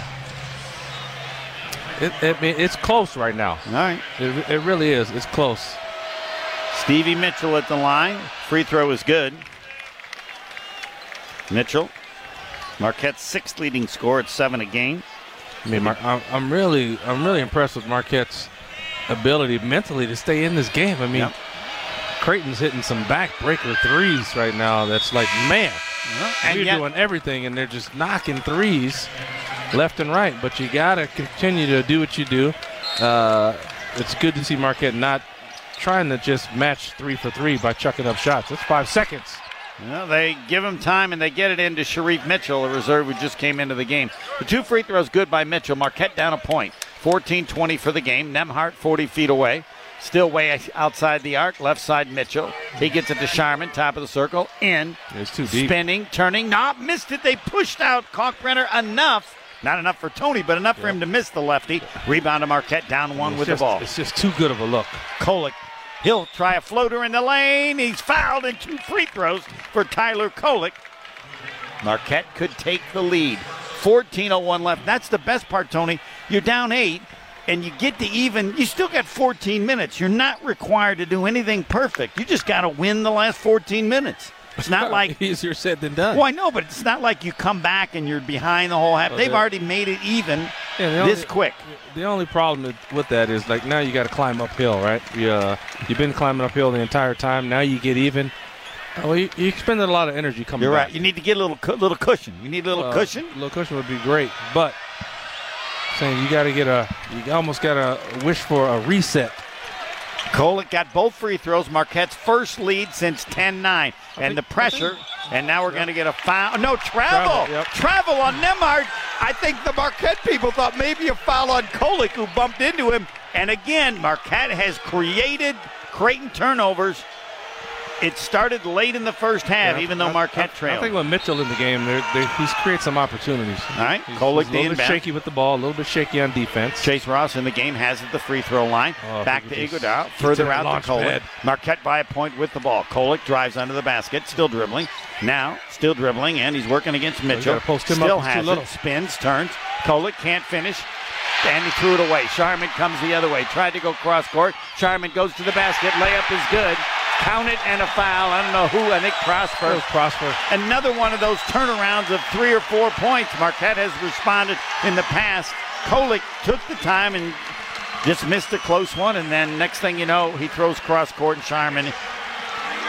it, it, it's close right now. All right. It, it really is. It's close. Stevie Mitchell at the line. Free throw is good. Mitchell, Marquette's sixth leading score at seven a game. I mean, I'm, really I'm really impressed with Marquette's ability mentally to stay in this game. I mean, Yep. Creighton's hitting some backbreaker threes right now. That's like, man, and you're yet- doing everything, and they're just knocking threes left and right. But you got to continue to do what you do. Uh, it's good to see Marquette not trying to just match three for three by chucking up shots. That's five seconds. Well, they give him time and they get it into Shereef Mitchell, a reserve who just came into the game. The two free throws good by Mitchell. Marquette down a point. 14-20 for the game. Nembhard 40 feet away. Still way outside the arc. Left side Mitchell. He gets it to Scheierman, top of the circle. In. It's too deep. Spinning, turning. Not missed it. They pushed out Kalkbrenner enough. Not enough for Tony, but enough for him to miss the lefty. Rebound to Marquette down one It's with just- the ball. It's just too good of a look. Kolek. He'll try a floater in the lane. He's fouled and two free throws for Tyler Kolek. Marquette could take the lead. 14.01 left. That's the best part, Tony. You're down eight and you get to even. You still got 14 minutes. You're not required to do anything perfect. You just got to win the last 14 minutes. It's not like easier said than done. Well, I know, but it's not like you come back and you're behind the whole half. Well, They've the- already made it even Yeah, the this quick. The only problem with- with that is like now you got to climb uphill, right? You, uh, you've been climbing uphill the entire time. Now you get even. Well, you, you expended a lot of energy coming You're back. right. You need to get a little cu- little cushion. You need a little Uh, cushion. A little cushion would be great, but saying you got to get a, you almost got to wish for a reset. Kolek got both free throws. Marquette's first lead since 10-9. And the pressure. And now we're going to get a foul. No, travel. Travel, Travel, on Nembhard. I think the Marquette people thought maybe a foul on Kolek who bumped into him. And again, Marquette has created Creighton turnovers. It started late in the first half, Yeah, even though Marquette I, trailed. I think with Mitchell in the game, there, there, he's created some opportunities. All right, he's, Kolek he's a little bit shaky with the ball, a little bit shaky on defense. Chase Ross in the game has it the free throw line. Oh, Back to Ighodaro. Further out to Kolek. Marquette by a point with the ball. Kolek drives under the basket. Still dribbling. Now still dribbling, and he's working against Mitchell. gotta post him still up. Has it. Spins, turns. Kolek can't finish. And he threw it away. Scheierman comes the other way. Tried to go cross court. Scheierman goes to the basket. Layup is good. Count it and a foul. I don't know who. I think Prosper. Prosper. Another one of those turnarounds of three or four points. Marquette has responded in the past. Kolek took the time and just missed a close one, and then next thing you know, he throws cross court, and Scheierman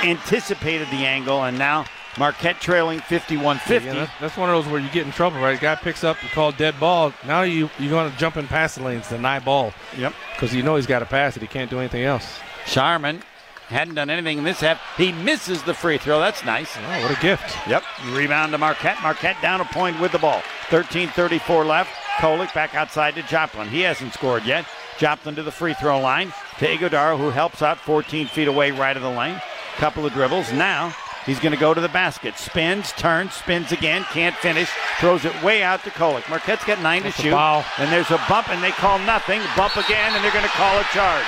anticipated the angle, and now Marquette trailing 51-50. Yeah, that- that's one of those where you get in trouble, right? Guy picks up, you call dead ball. Now you you're going to jump in passing lanes, deny ball. Yep. Because you know he's got to pass it. He can't do anything else. Scheierman hadn't done anything in this half. He misses the free throw. That's nice. Oh, what a gift. Yep. Rebound to Marquette. Marquette down a point with the ball. 13:34 left. Kolek back outside to Joplin. He hasn't scored yet. Joplin to the free throw line to Ighodaro, who helps out 14 feet away right of the lane. Couple of dribbles. Now he's going to go to the basket. Spins, turns, spins again. Can't finish. Throws it way out to Kolek. Marquette's got nine That's to shoot. foul. And there's a bump, and they call nothing. Bump again, and they're going to call a charge.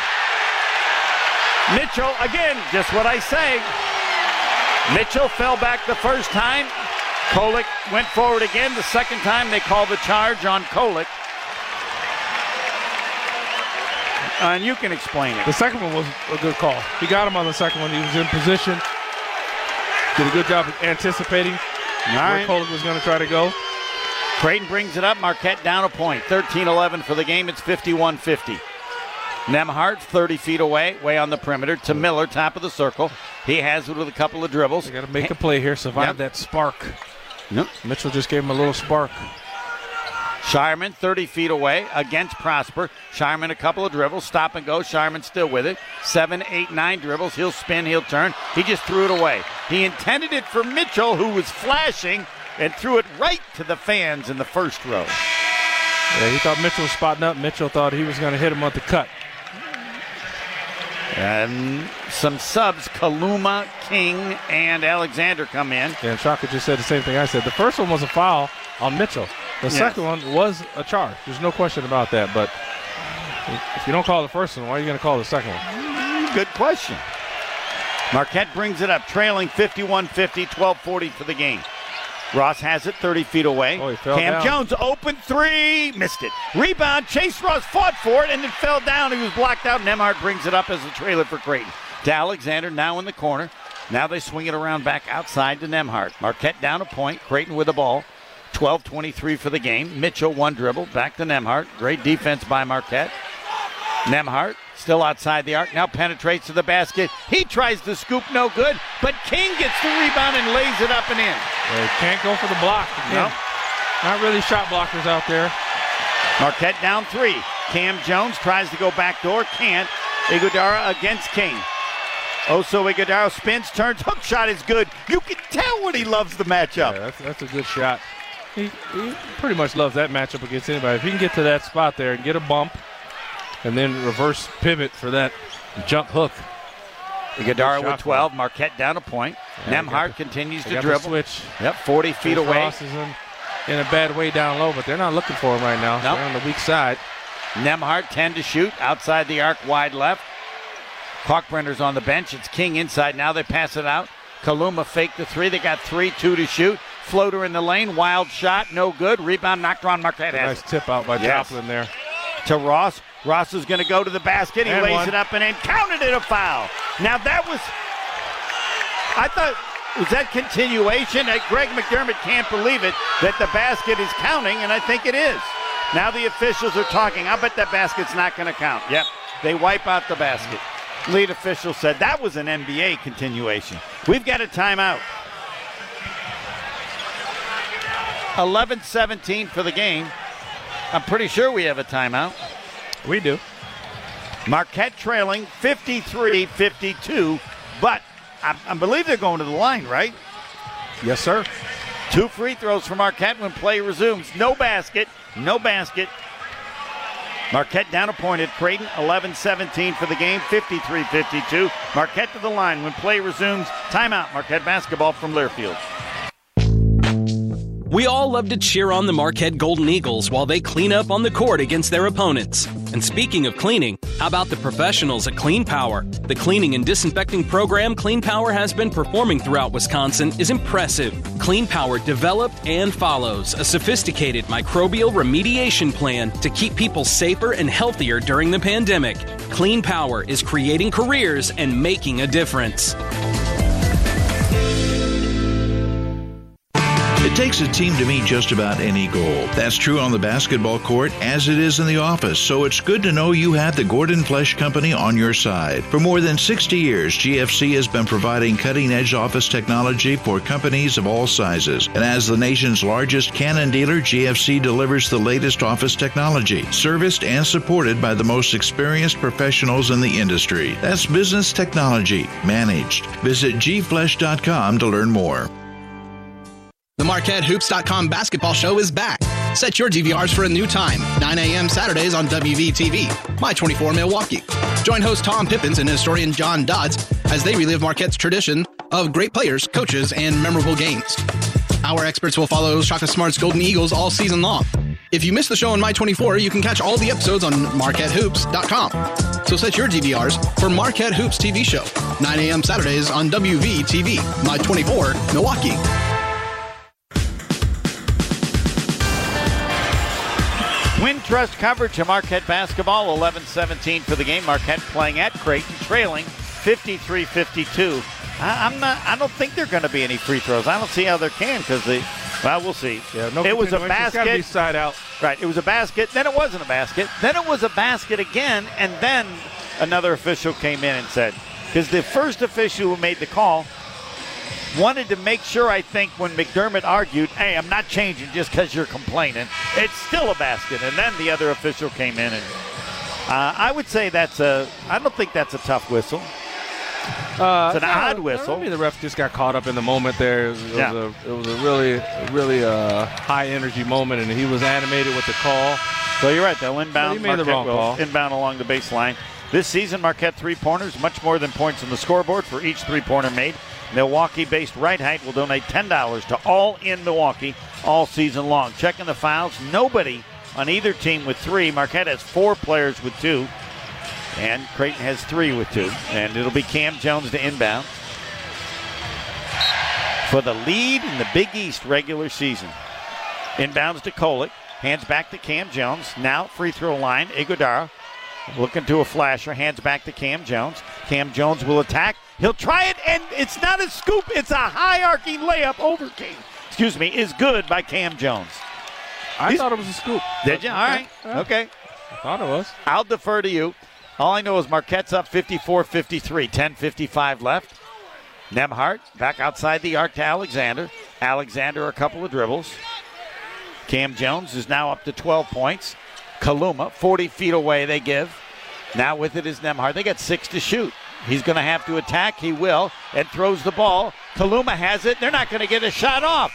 Mitchell again, just what I say. Mitchell fell back the first time. Kolek went forward again. The second time they called the charge on Kolek. Uh, and you can explain it. The second one was a good call. He got him on the second one. He was in position. Did a good job of anticipating All where right. Kolek was going to try to go. Creighton brings it up. Marquette down a point. 13-11 for the game. It's 51-50. Nembhard 30 feet away, way on the perimeter to Miller, top of the circle. He has it with a couple of dribbles. Got to make a play here, survive Yep. that spark. Yep. Mitchell just gave him a little spark. Scheierman 30 feet away against Prosper. Scheierman a couple of dribbles, stop and go. Scheierman still with it. Seven, eight, nine dribbles. He'll spin, he'll turn. He just threw it away. He intended it for Mitchell, who was flashing, and threw it right to the fans in the first row. Yeah, he thought Mitchell was spotting up. Mitchell thought he was going to hit him with the cut. And some subs, Kaluma, King, and Alexander come in. Yeah, and Shaka just said the same thing I said. The first one was a foul on Mitchell. The Yes. second one was a charge. There's no question about that. But if you don't call the first one, why are you going to call the second one? Good question. Marquette brings it up, trailing 51 50, 12 40 for the game. Ross has it 30 feet away. Oh, Kam down. Jones, open three, missed it. Rebound, Chase Ross fought for it and it fell down. He was blocked out. Nembhard brings it up as a trailer for Creighton. To Alexander, now in the corner. Now they swing it around back outside to Nembhard. Marquette down a point, Creighton with the ball. 12 23 for the game. Mitchell, one dribble, back to Nembhard. Great defense by Marquette. Nembhard still outside the arc. Now penetrates to the basket. He tries to scoop, no good. But King gets the rebound and lays it up and in. They can't go for the block. No. Again, Not really shot blockers out there. Marquette down three. Kam Jones tries to go back door, can't. Ighodaro against King. Also, Ighodaro spins, turns, hook shot is good. You can tell when he loves the matchup. Yeah, that's, that's a good shot. He, he pretty much loves that matchup against anybody. If he can get to that spot there and get a bump, and then reverse pivot for that jump hook. Ighodaro with 12. Marquette down a point. Yeah, Nembhard continues to dribble. switch. Yep, 40 feet away. Ross is in, in a bad way down low, but they're not looking for him right now. Nope. They're on the weak side. Nembhard 10 to shoot outside the arc, wide left. Kalkbrenner's on the bench. It's King inside. Now they pass it out. Kaluma faked the three. They got three, two to shoot. Floater in the lane. Wild shot. No good. Rebound knocked around Marquette. Nice tip out by Yes. Joplin there. To Ross. Ross is going to go to the basket. He And lays one. it up and in. Counted it a foul. Now that was. I thought. Was that continuation? Uh, Greg McDermott can't believe it that the basket is counting, and I think it is. Now the officials are talking. I bet that basket's not going to count. Yep. They wipe out the basket. Lead official said that was an NBA continuation. We've got a timeout. 11 17 for the game. I'm pretty sure we have a timeout. We do. Marquette trailing 53 52, but I, I believe they're going to the line, right? Yes, sir. Two free throws for Marquette when play resumes. No basket, no basket. Marquette down a point at Creighton, 11 17 for the game, 53 52. Marquette to the line when play resumes. Timeout, Marquette basketball from Learfield. We all love to cheer on the Marquette Golden Eagles while they clean up on the court against their opponents. And speaking of cleaning, how about the professionals at Clean Power? The cleaning and disinfecting program Clean Power has been performing throughout Wisconsin is impressive. Clean Power developed and follows a sophisticated microbial remediation plan to keep people safer and healthier during the pandemic. Clean Power is creating careers and making a difference. It takes a team to meet just about any goal. That's true on the basketball court as it is in the office, so it's good to know you have the Gordon Flesh Company on your side. For more than 60 years, GFC has been providing cutting edge office technology for companies of all sizes. And as the nation's largest Canon dealer, GFC delivers the latest office technology, serviced and supported by the most experienced professionals in the industry. That's business technology managed. Visit gflesh.com to learn more. The MarquetteHoops.com basketball show is back. Set your DVRs for a new time, 9 a.m. Saturdays on WVTV, My 24 Milwaukee. Join host Tom Pippins and historian John Dodds as they relive Marquette's tradition of great players, coaches, and memorable games. Our experts will follow Shaka Smart's Golden Eagles all season long. If you missed the show on My 24, you can catch all the episodes on MarquetteHoops.com. So set your DVRs for Marquette Hoops TV show, 9 a.m. Saturdays on WVTV, My 24 Milwaukee. Wintrust coverage of Marquette basketball, 11 17 for the game. Marquette playing at Creighton, trailing 53 52. I'm not, I don't think there are going to be any free throws. I don't see how there can because the, well, we'll see. Yeah, no it was a basket. side out. Right, it was a basket. Then it wasn't a basket. Then it was a basket again, and then another official came in and said, because the first official who made the call wanted to make sure, I think, when McDermott argued, hey, I'm not changing just because you're complaining. It's still a basket. And then the other official came in, and uh, I would say that's a, I don't think that's a tough whistle. Uh, It's an no, odd whistle. Maybe the ref just got caught up in the moment there. It was, it Yeah. was a, it was a really, really uh, high energy moment, and he was animated with the call. So you're right. They'll inbound. Marquette will call. Inbound along the baseline. This season, Marquette three pointers, much more than points on the scoreboard for each three pointer made. Milwaukee based Right Height will donate $10 to All in Milwaukee all season long. Checking the files, nobody on either team with three. Marquette has four players with two, and Creighton has three with two. And it'll be Kam Jones to inbound for the lead in the Big East regular season. Inbounds to Kolek. Hands back to Kam Jones. Now free throw line. Ighodaro looking to a flasher. Hands back to Kam Jones. Kam Jones will attack. He'll try it, and it's not a scoop. It's a high arcing layup over Kam. Excuse me, is good by Kam Jones. I He's- thought it was a scoop. Did you? All right. Okay. I thought it was. I'll defer to you. All I know is Marquette's up 54 53, 10 55 left. Nembhard back outside the arc to Alexander. Alexander, a couple of dribbles. Kam Jones is now up to 12 points. Kaluma, 40 feet away, they give. Now with it is Nembhard. They got six to shoot. He's going to have to attack. He will, and throws the ball. Kaluma has it. They're not going to get a shot off.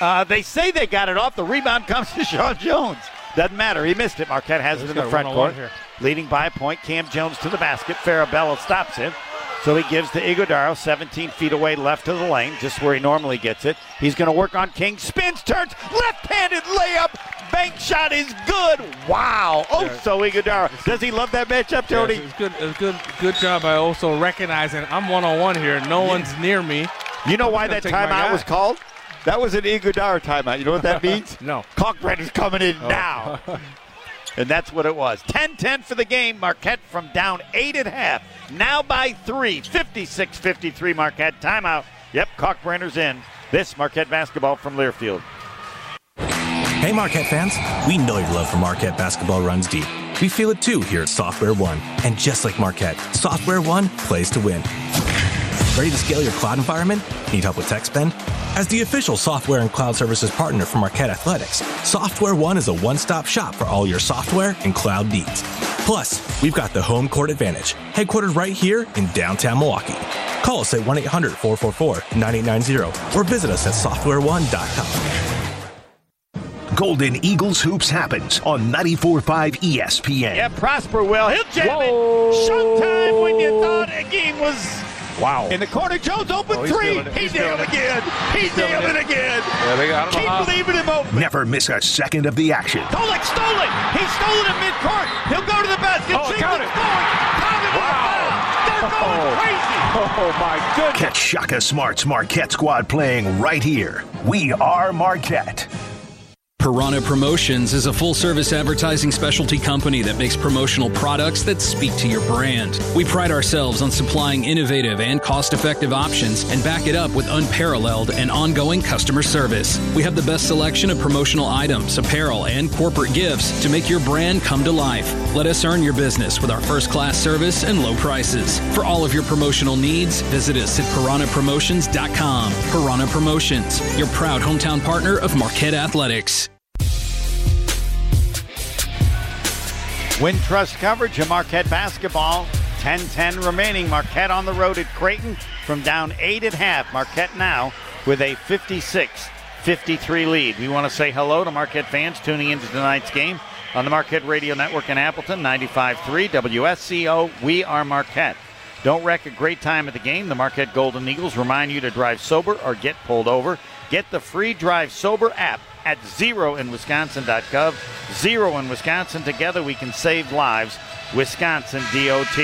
Uh, they say they got it off. The rebound comes to Sean Jones. Doesn't matter. He missed it. Marquette has it in the front court. Leading by a point. Kam Jones to the basket. Farabello stops him. So he gives to Ighodaro 17 feet away left of the lane, just where he normally gets it. He's going to work on King. Spins, turns, left-handed layup. Bank shot is good. Wow. Oh, so Iguodaro. Does he love that matchup, Tony? Yes, it's good. It's good. Good job by also recognizing I'm one on one here. No one's near me. You know why that timeout was called? That was an Ighodaro timeout. You know what that means? no. Kalkbrenner's coming in Oh. now. and that's what it was. 10-10 for the game. Marquette from down eight at half. Now by three. 56-53 Marquette. Timeout. Yep, Kalkbrenner's in. This Marquette basketball from Learfield. Hey, Marquette fans. We know your love for Marquette basketball runs deep. We feel it too here at Software One. And just like Marquette, Software One plays to win. Ready to scale your cloud environment? Need help with tech spend? As the official software and cloud services partner for Marquette Athletics, Software One is a one stop shop for all your software and cloud needs. Plus, we've got the home court advantage, headquartered right here in downtown Milwaukee. Call us at 1 800 444 9890 or visit us at softwareone.com. Golden Eagles Hoops happens on 94.5 ESPN. Yeah, Prosper will. He'll jam it. Showtime when you thought a game was. Wow. In the corner, Jones open Oh, he's three. He He's nailed it. again. He He's feeling nailed it it. again. Yeah, they got- I Keep how. leaving him open. Never miss a second of the action. Kolek stole it. He stole it at midcourt. He'll go to the basket. Oh, Jenkins count it. going. Count it. Wow. They're oh. going crazy. Oh my goodness. Catch Shaka Smart's Marquette squad playing right here. We are Marquette. Piranha Promotions is a full service advertising specialty company that makes promotional products that speak to your brand. We pride ourselves on supplying innovative and cost effective options and back it up with unparalleled and ongoing customer service. We have the best selection of promotional items, apparel, and corporate gifts to make your brand come to life. Let us earn your business with our first class service and low prices. For all of your promotional needs, visit us at piranhapromotions.com. Piranha Promotions, your proud hometown partner of Marquette Athletics. Wintrust coverage of Marquette basketball. 10-10 remaining. Marquette on the road at Creighton from down eight at half. Marquette now with a 56-53 lead. We want to say hello to Marquette fans tuning into tonight's game on the Marquette Radio Network in Appleton, 95.3 WSCO. We are Marquette. Don't wreck a great time at the game. The Marquette Golden Eagles remind you to drive sober or get pulled over. Get the free Drive Sober app at zeroinwisconsin.gov. Zero in Wisconsin. Together we can save lives. Wisconsin DOT.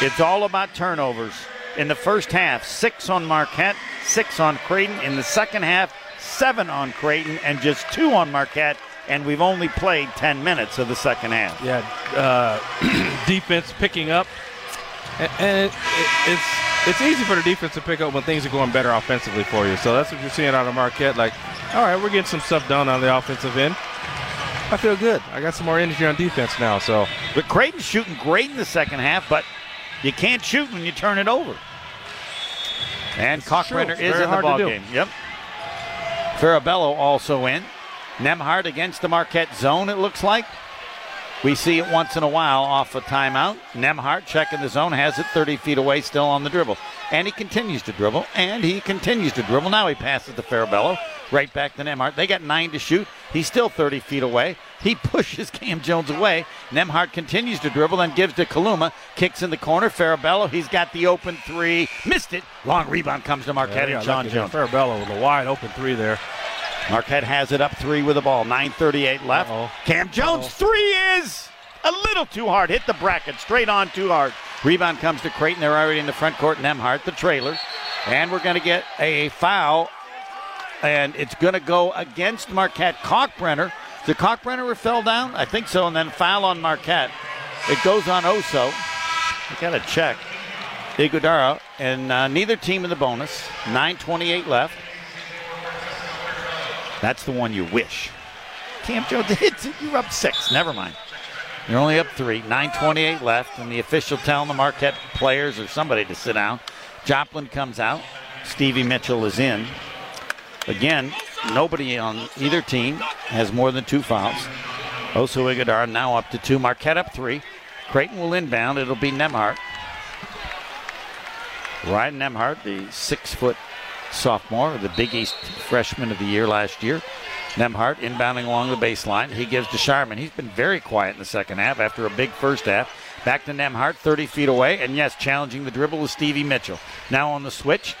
It's all about turnovers. In the first half, six on Marquette, six on Creighton. In the second half, seven on Creighton, and just two on Marquette. And we've only played 10 minutes of the second half. Yeah, uh, defense picking up, and, and it, it, it's it's easy for the defense to pick up when things are going better offensively for you. So that's what you're seeing out of Marquette. Like, all right, we're getting some stuff done on the offensive end. I feel good. I got some more energy on defense now. So, But Creighton's shooting great in the second half, but you can't shoot when you turn it over. And true. Kalkbrenner is in the ball game. Yep. Farabello also in. Nembhard against the Marquette zone, it looks like. We see it once in a while off a timeout. Nembhard checking the zone, has it 30 feet away, still on the dribble. And he continues to dribble, and he continues to dribble. Now he passes to Farabello, right back to Nembhard. They got nine to shoot. He's still 30 feet away. He pushes Kam Jones away. Nembhard continues to dribble and gives to Kaluma. Kicks in the corner. Farabello, he's got the open three. Missed it. Long rebound comes to Marquette Yeah, and John. Jones. Farabello with a wide open three there. Marquette has it up three with the ball. 9.38 left. Uh-oh. Kam Jones, three is a little too hard. Hit the bracket, straight on too hard. Rebound comes to Creighton. They're already in the front court. Nembhard, the trailer. And we're going to get a foul. And it's going to go against Marquette. Kalkbrenner. Did Kalkbrenner fell down? I think so. And then foul on Marquette. It goes on Oso. We got to check. Ighodaro. And uh, neither team in the bonus. 9.28 left. That's the one you wish. Kam Jones hits. You're up six. Never mind. You're only up three. 9.28 left, and the official telling the Marquette players or somebody to sit down. Joplin comes out. Stevie Mitchell is in. Again, nobody on either team has more than two fouls. Oso Ighodaro now up to two. Marquette up three. Creighton will inbound. It'll be Nembhard. Ryan Nembhard, the six foot sophomore, the Big East freshman of the year last year. Nembhard inbounding along the baseline. He gives to Scheierman. He's been very quiet in the second half after a big first half. Back to Nembhard, 30 feet away. And yes, challenging the dribble is Stevie Mitchell. Now on the switch.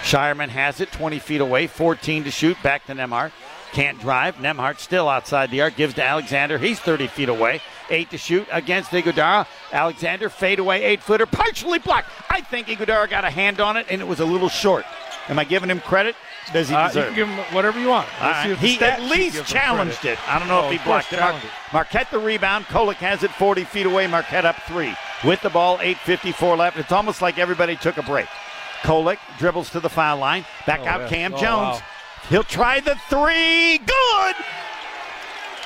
Scheierman has it 20 feet away, 14 to shoot. Back to Nembhard. Can't drive. Nembhard still outside the arc. Gives to Alexander. He's 30 feet away. Eight to shoot against Ighodaro. Alexander fadeaway eight footer, partially blocked. I think Ighodaro got a hand on it and it was a little short. Am I giving him credit? Does he Uh, you deserve? can give him whatever you want. All Let's see right. He at least challenged credit. it. I don't know Oh, if he blocked it. it. Marquette the rebound. Kolek has it 40 feet away. Marquette up three. With the ball, 8.54 left. It's almost like everybody took a break. Kolek dribbles to the foul line. Back Oh, out yeah. Kam Oh, Jones. wow. He'll try the three. Good!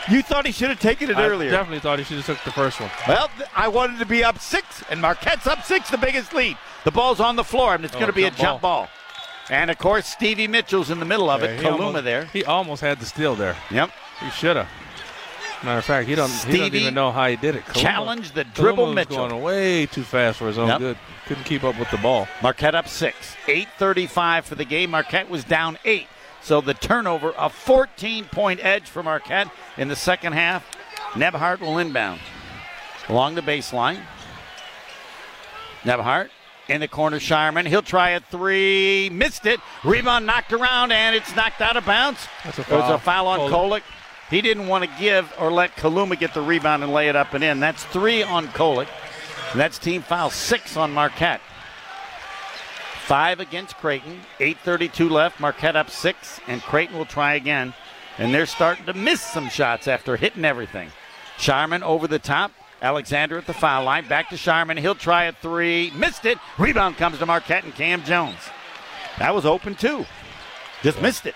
You thought he should have taken it I earlier. definitely thought he should have took the first one. Well, I wanted to be up six, and Marquette's up six, the biggest lead. The ball's on the floor, and it's Oh, going to be a jump jump ball. And of course, Stevie Mitchell's in the middle of Yeah, it. Kaluma almost- there. He almost had the steal there. Yep. He should have. Matter of fact, he don't. he doesn't even know how he did it. Kaluma- challenged the dribble Kaluma was Mitchell. going way too fast for his own Yep. good. Couldn't keep up with the ball. Marquette up six. 8.35 for the game. Marquette was down eight. So the turnover, a 14 point edge for Marquette in the second half. Nembhard will inbound along the baseline. Nembhard in the corner, Scheierman. He'll try a three. Missed it. Rebound knocked around, and it's knocked out of bounds. That's a It was a foul. foul on Kolek. He didn't want to give or let Kaluma get the rebound and lay it up and in. That's three on Kolek. That's team foul six on Marquette. Five against Creighton. 8.32 left. Marquette up six, and Creighton will try again. And they're starting to miss some shots after hitting everything. Scheierman over the top. Alexander at the foul line. Back to Scheierman. He'll try a three. Missed it. Rebound comes to Marquette and Kam Jones. That was open too. Just missed it.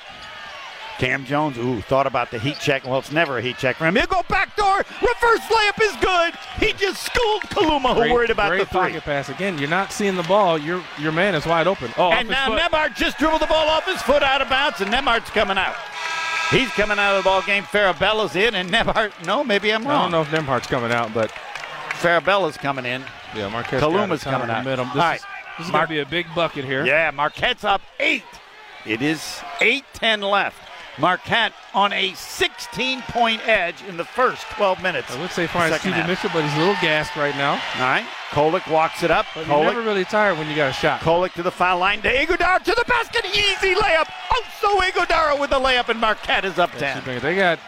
Kam Jones, ooh, thought about the heat check. Well, it's never a heat check for him. He'll go back door. Reverse layup is good. He just schooled Kaluma, who Great- worried about the three. pocket pass again. You're not seeing the ball. Your your man is wide open. Oh, and now Nembhard just dribbled the ball off his foot out of bounds, and Nembhard's coming out. He's coming out of the ball game. Farabello's in, and Nembhard. No, maybe I'm wrong. I don't know if Nembhard's coming out, but Farabello's coming in. yeah, a Kaluma's coming out. This All right. is, this is Mar- going to be a big bucket here. Yeah, Marquette's up eight. It is 8 10 left. Marquette on a 16 point edge in the first 12 minutes. I would say fine half. Mitchell, but he's a little gassed right now. All right. Kolek walks it up. But Kolek, never really tired when you got a shot. Kolek to the foul line. To Ighodaro to the basket. Easy layup. Oh, also Iguodara with the layup, and Marquette is up 10. They got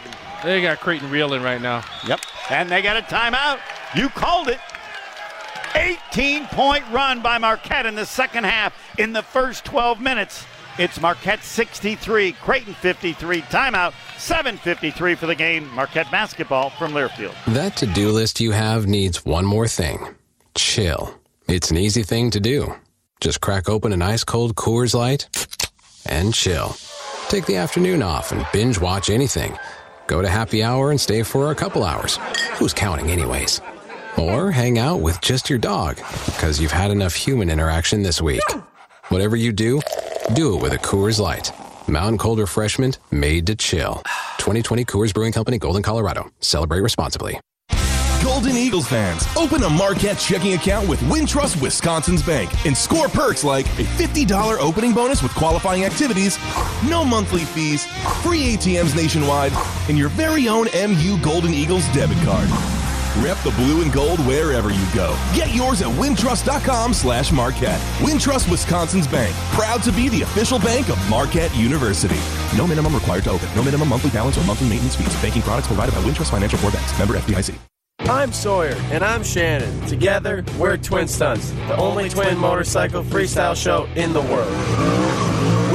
they got Creighton reeling right now. Yep. And they got a timeout. You called it. 18 point run by Marquette in the second half in the first 12 minutes. It's Marquette 63, Creighton 53. Timeout 7:53 for the game. Marquette basketball from Learfield. That to do list you have needs one more thing chill. It's an easy thing to do. Just crack open an ice cold Coors Light and chill. Take the afternoon off and binge watch anything. Go to happy hour and stay for a couple hours. Who's counting, anyways? Or hang out with just your dog because you've had enough human interaction this week. Whatever you do, do it with a Coors Light. Mountain cold refreshment made to chill. 2020 Coors Brewing Company, Golden, Colorado. Celebrate responsibly. Golden Eagles fans, open a Marquette checking account with Wintrust Wisconsin's Bank and score perks like a $50 opening bonus with qualifying activities, no monthly fees, free ATMs nationwide, and your very own MU Golden Eagles debit card. Rep the blue and gold wherever you go. Get yours at wintrust.com slash Marquette. Wintrust Wisconsin's Bank, proud to be the official bank of Marquette University. No minimum required to open. No minimum monthly balance or monthly maintenance fees. Banking products provided by Wintrust Financial Corp Banks. Member FDIC. I'm Sawyer, and I'm Shannon. Together, we're Twin Stunts, the only twin motorcycle freestyle show in the world.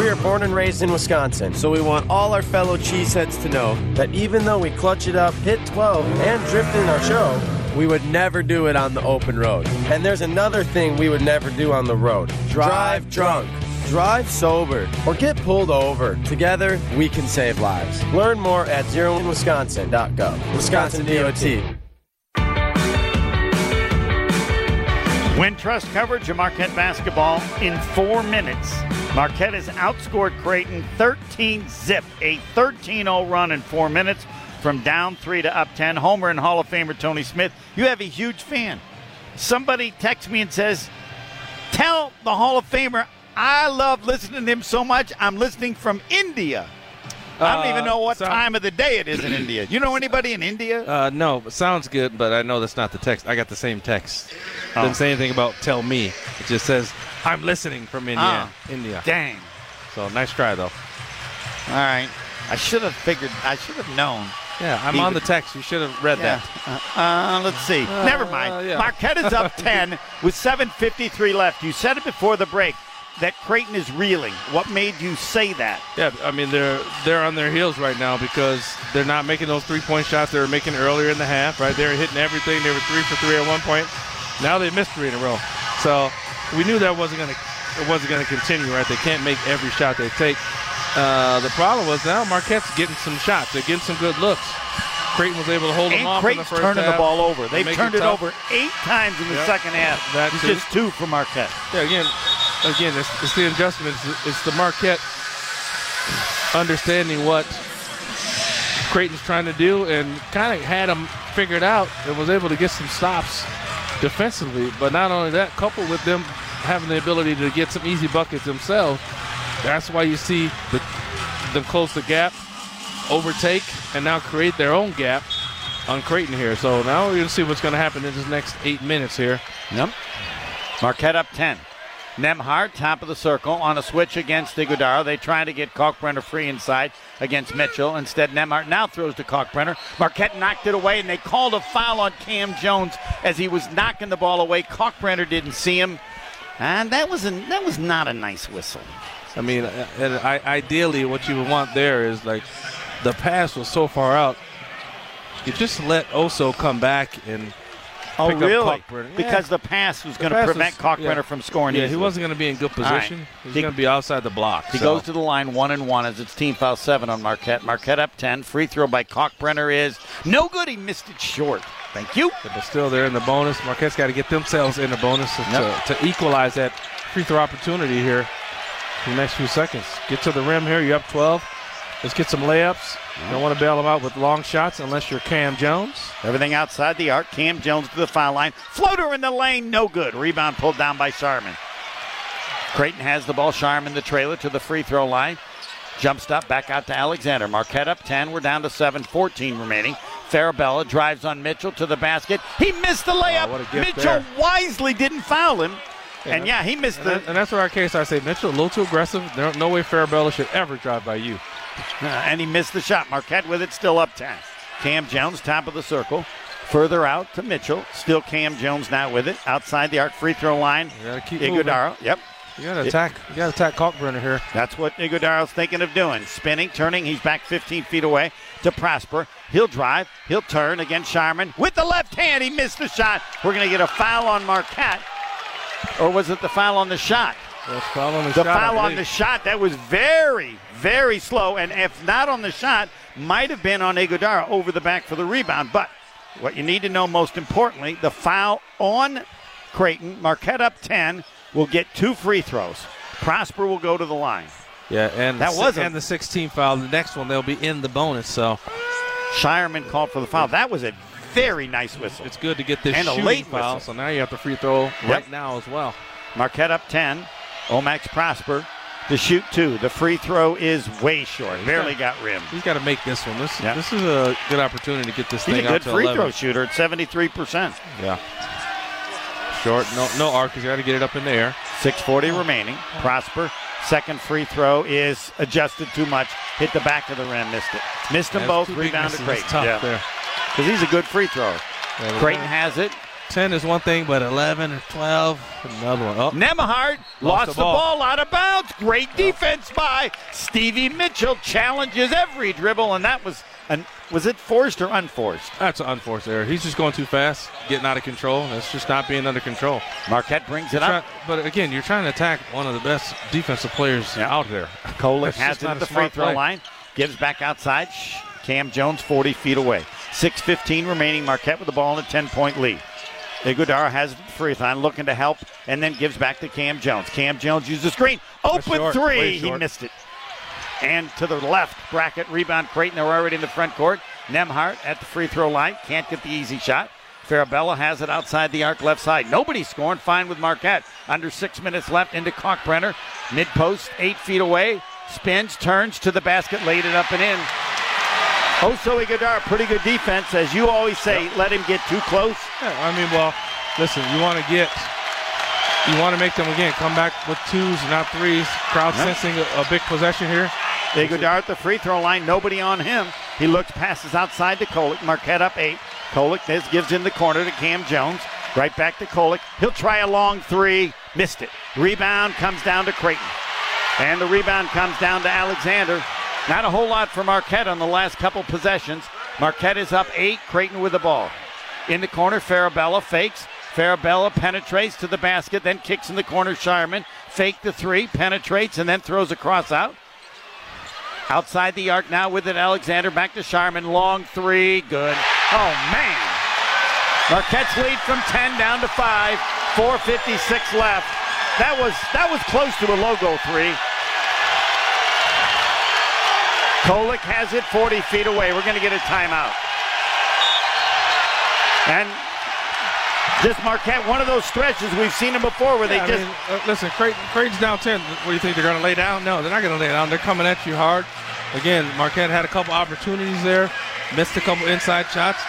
We are born and raised in Wisconsin, so we want all our fellow cheeseheads to know that even though we clutch it up, hit 12, and drift in our show, we would never do it on the open road. And there's another thing we would never do on the road drive drunk. Drive sober or get pulled over. Together, we can save lives. Learn more at zeroinwisconsin.gov. Wisconsin DOT. Wintrust coverage of Marquette basketball in four minutes. Marquette has outscored Creighton 13 zip, a 13 0 run in four minutes from down three to up 10. Homer and Hall of Famer Tony Smith, you have a huge fan. Somebody texts me and says, Tell the Hall of Famer I love listening to him so much. I'm listening from India. I don't even Uh, know what so- time of the day it is in India. You know anybody in India? Uh, no, sounds good, but I know that's not the text. I got the same text. Oh. Doesn't say anything about tell me. It just says I'm listening from India. Ah, India. Dang. So nice try though. All right. I should have figured. I should have known. Yeah, I'm He on would- the text. You should have read Yeah. that. Uh, uh, let's see. Never mind. yeah. Marquette is up 10 with 7.53 left. You said it before the break that Creighton is reeling. What made you say that? Yeah, I mean they're they're on their heels right now because they're not making those three point shots they were making earlier in the half. Right, they were hitting everything. They were three for three at one point. Now they missed three in a row. So we knew that wasn't gonna it wasn't gonna continue. Right, they can't make every shot they take. Uh, the problem was now Marquette's getting some shots. They're getting some good looks. Creighton was able to hold them And off in the Creighton's first turning half the ball over. They've turned it, tough. over eight times in the Yep. second half. That it's too. just two for Marquette. Yeah, again, again, it's, it's the adjustments. It's the Marquette understanding what Creighton's trying to do and kind of had them figured out and was able to get some stops defensively. But not only that, coupled with them having the ability to get some easy buckets themselves, that's why you see the, them close the gap, overtake, and now create their own gap on Creighton here. So now we're going to see what's going to happen in this next eight minutes here. Yep. Marquette up 10. Nembhard, top of the circle, on a switch against Ighodaro. They try to get Kalkbrenner free inside against Mitchell. Instead, Nembhard now throws to Kalkbrenner. Marquette knocked it away, and they called a foul on Kam Jones as he was knocking the ball away. Kalkbrenner didn't see him, and that was a, that was not a nice whistle. I mean, uh, I, ideally, what you would want there is like the pass was so far out. You just let Oso come back and Oh, really? Because the pass was going to prevent was- yeah. from scoring Yeah, he wasn't going to be in good All right. position. He's He- going to be outside the block. He so. goes to the line one and one as it's team foul seven on Marquette. Marquette up 10. Free throw by Kalkbrenner is no good. He missed it short. Thank you. But still, they're in the bonus. Marquette's got to get themselves in the bonus to, to equalize that free throw opportunity here in the next few seconds. Get to the rim here. You're up 12. Let's get some layups. You don't want to bail them out with long shots unless you're Kam Jones. Everything outside the arc. Kam Jones to the foul line. Floater in the lane. No good. Rebound pulled down by Scheierman. Creighton has the ball. Scheierman the trailer to the free throw line. Jump stop back out to Alexander. Marquette up 10. We're down to 7. 14 remaining. Farabello drives on Mitchell to the basket. He missed the oh, layup. Oh, a gift Mitchell there. wisely didn't foul him. and yeah, he missed And, the. that- and that's where our case I say Mitchell a little too aggressive. There, no way Farabello should ever drive by you. Uh, and he missed the shot. Marquette with it, still up 10. Kam Jones, top of the circle. Further out to Mitchell. Still Kam Jones now with it. Outside the arc free throw line. You gotta keep moving. Ighodaro. Yep. You got to attack. You got to attack Kalkbrenner here. That's what Ighodaro's thinking of doing. Spinning, turning. He's back 15 feet away to Prosper. He'll drive. He'll turn against Scheierman. With the left hand, he missed the shot. We're going to get a foul on Marquette. Or was it the foul on the shot? That's foul on the, The shot. I foul on the shot, that was very, very slow. And if not on the shot, might have been on Ighodaro over the back for the rebound. But what you need to know most importantly, the foul on Creighton, Marquette up 10, will get two free throws. Prosper will go to the line. Yeah, and That was and the 16 foul. The next one they'll be in the bonus. So Scheierman called for the foul. That was a very nice whistle. it's good to get this And a late foul. whistle. So now you have the free throw Yep. right now as well. Marquette up 10. O-Max Prosper to shoot two. The free throw is way short. Barely got rimmed. He's got to make this one. This Yeah. this is a good opportunity to get this He's a thing out good free 11. throw shooter at 73%. Yeah. Short, no no arc. He's got to get it up in the air. 640 remaining. Prosper. Second free throw is adjusted too much. Hit the back of the rim. Missed it. Missed them Yeah, both. Rebounded big Rebound to misses. Creighton. Tough yeah. there. Because he's a good free thrower. Creighton has it. 10 is one thing, but 11 or 12, another one. Oh, Nembhard lost, the the, ball. ball. out of bounds. Great defense by Stevie Mitchell. Challenges every dribble, and that was an was it forced or unforced? that's an unforced error. He's just going too fast, getting out of control. That's just not being under control. Marquette brings it Try- up. but again, you're trying to attack one of the best defensive players out there. Kolek has it at the free throw play. line. Gives back outside. Kam Jones 40 feet away. 6.15 remaining. Marquette with the ball in a 10 point lead. Ighodaro has it at the free throw looking to help, and then gives back to Kam Jones. Kam Jones uses the screen. Open three. He missed it. And to the left, bracket rebound Creighton. They're already in the front court. Nembhard at the free throw line. Can't get the easy shot. Farabello has it outside the arc left side. Nobody scoring. Fine with Marquette. Under six minutes left into Kalkbrenner. Mid post, eight feet away. Spins, turns to the basket, laid it up and in. Oso Ighodaro, pretty good defense. As you always say, yep. let him get too close. Yeah, I mean, well, listen, you want to get, you want to make them, again, come back with twos, not threes. Crowd yep. sensing a, a, big possession here. Ighodaro at the free throw line, nobody on him. He looks, passes outside to Kolek. Marquette up eight. Kolek this gives in the corner to Kam Jones. Right back to Kolek. He'll try a long three. Missed it. Rebound comes down to Creighton. And the rebound comes down to Alexander. Not a whole lot for Marquette on the last couple possessions. Marquette is up eight. Creighton with the ball. In the corner, Farabello fakes. Farabello penetrates to the basket, then kicks in the corner. Scheierman fake the three, penetrates, and then throws a cross out. Outside the arc now with it, Alexander back to Scheierman. Long three, good. Oh, man. Marquette's lead from 10 down to 5. 4.56 left. That was that was close to a logo three. Kolek has it 40 feet away. We're going to get a timeout. And just Marquette, one of those stretches we've seen them before where yeah, they just. Mean, uh, listen, Creighton, Creighton's down 10. What do you think? They're going to lay down? No, they're not going to lay down. They're coming at you hard. Again, Marquette had a couple opportunities there, missed a couple inside shots.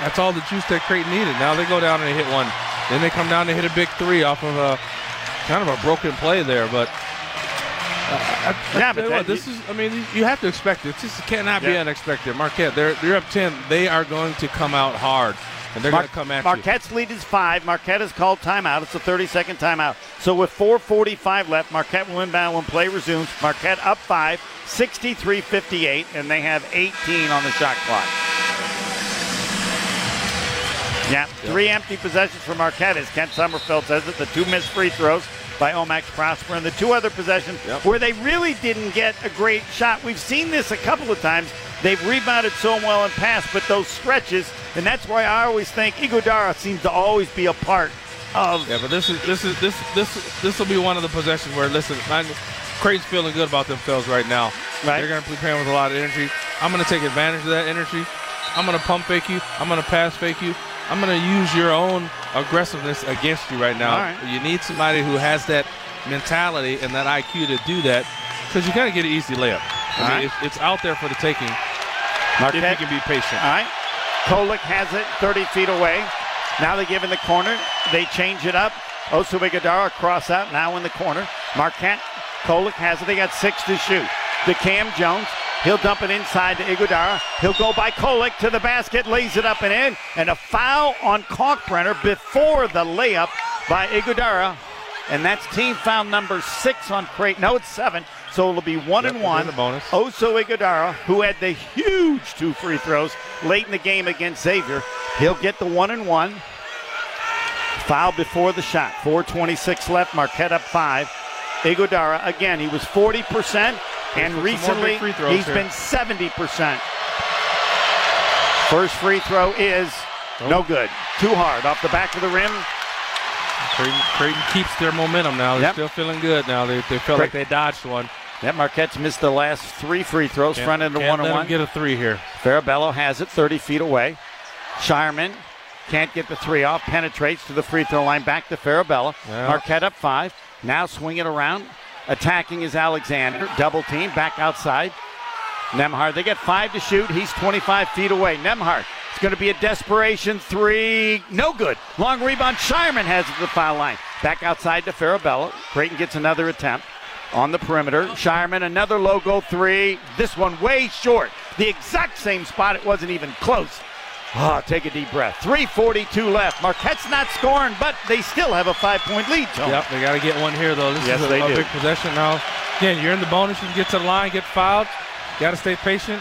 That's all the juice that Creighton needed. Now they go down and they hit one. Then they come down to hit a big three off of a kind of a broken play there. But I, I, yeah, but what, this is. I mean, you have to expect it. This just cannot yeah. be unexpected. Marquette, they're they're up ten. They are going to come out hard. And they're Mar- going to come at Marquette's you. lead is five. Marquette has called timeout. It's a 30-second timeout. So with 4:45 left, Marquette will inbound when play resumes. Marquette up five, 63-58, and they have 18 on the shot clock. Yeah, three empty possessions for Marquette, as Kent Sommerfeld says it. The two missed free throws by O-Max Prosper, and the two other possessions yep. where they really didn't get a great shot. We've seen this a couple of times. They've rebounded so well in pass, but those stretches, and that's why I always think Ighodaro seems to always be a part of. Yeah, but this is this is this this this will be one of the possessions where listen, I'm, Creighton's feeling good about themselves right now. Right. They're going to be playing with a lot of energy. I'm going to take advantage of that energy. I'm going to pump fake you. I'm going to pass fake you. I'm going to use your own aggressiveness against you right now. Right. You need somebody who has that mentality and that IQ to do that because you got to get an easy layup. I mean, right. it's, it's, out there for the taking Marquette. if you can be patient. All right. Kolek has it 30 feet away. Now they give in the corner. They change it up. Oso Ighodaro cross out now in the corner. Marquette, Kolek has it. They got six to shoot. To Kam Jones. He'll dump it inside to Ighodaro. He'll go by Kolek to the basket, lays it up and in, and a foul on Kalkbrenner before the layup by Ighodaro. And that's team foul number six on Creighton. No, it's seven. So it'll be one yep, and one. The bonus. Oso Ighodaro, who had the huge two free throws late in the game against Xavier, he'll get the one and one. Foul before the shot. 4:26 left. Marquette up five. Ighodaro again. He was 40 percent and recently he's here. been 70%. First free throw is oh. no good. Too hard off the back of the rim. Creighton, Creighton keeps their momentum now. They're yep. still feeling good now. They, they felt like they dodged one. That Marquette's missed the last three free throws, can't, front end of one and one. Get a three here. Farabello has it 30 feet away. Scheierman can't get the three off, penetrates to the free throw line, back to Farabello. Yeah. Marquette up five. Now swing it around. Attacking is Alexander. Double team back outside. Nembhard. They get five to shoot. He's 25 feet away. Nembhard. It's going to be a desperation three. No good. Long rebound. Scheierman has it to the foul line. Back outside to Farabello. Creighton gets another attempt on the perimeter. Scheierman, another logo three. This one way short. The exact same spot. It wasn't even close. Oh, take a deep breath. 3.42 left. Marquette's not scoring, but they still have a five point lead, Tony. Yep, they got to get one here, though. This yes, is a, they a do. big possession now. Again, you're in the bonus. You can get to the line, get fouled. Got to stay patient.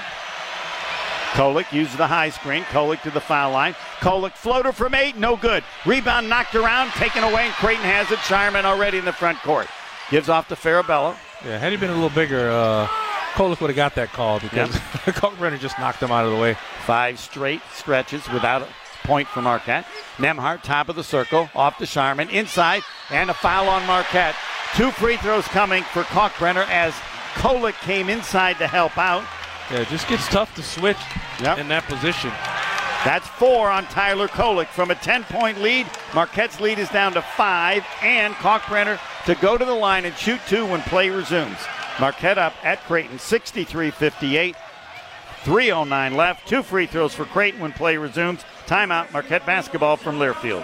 Kolek uses the high screen. Kolek to the foul line. Kolek floater from eight, no good. Rebound knocked around, taken away, and Creighton has it. Scheierman already in the front court. Gives off to Farabello. Yeah, had he been a little bigger, uh, Kolek would have got that call because yep. Kalkbrenner just knocked him out of the way. Five straight stretches without a point for Marquette. Nembhard, top of the circle, off to Scheierman, inside, and a foul on Marquette. Two free throws coming for Kalkbrenner as Kolek came inside to help out. Yeah, it just gets tough to switch yep. in that position. That's four on Tyler Kolek From a 10 point lead, Marquette's lead is down to five, and Kalkbrenner to go to the line and shoot two when play resumes. Marquette up at Creighton 63 58. 3.09 left. Two free throws for Creighton when play resumes. Timeout, Marquette basketball from Learfield.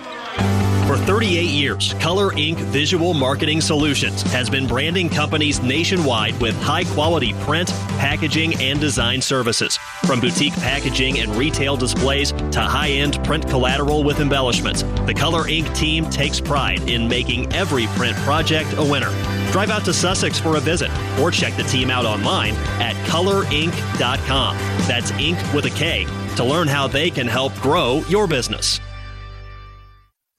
For 38 years, Color Ink. Visual Marketing Solutions has been branding companies nationwide with high quality print, packaging, and design services. From boutique packaging and retail displays to high end print collateral with embellishments, the Color Ink. team takes pride in making every print project a winner. Drive out to Sussex for a visit or check the team out online at colorink.com. That's ink with a K to learn how they can help grow your business.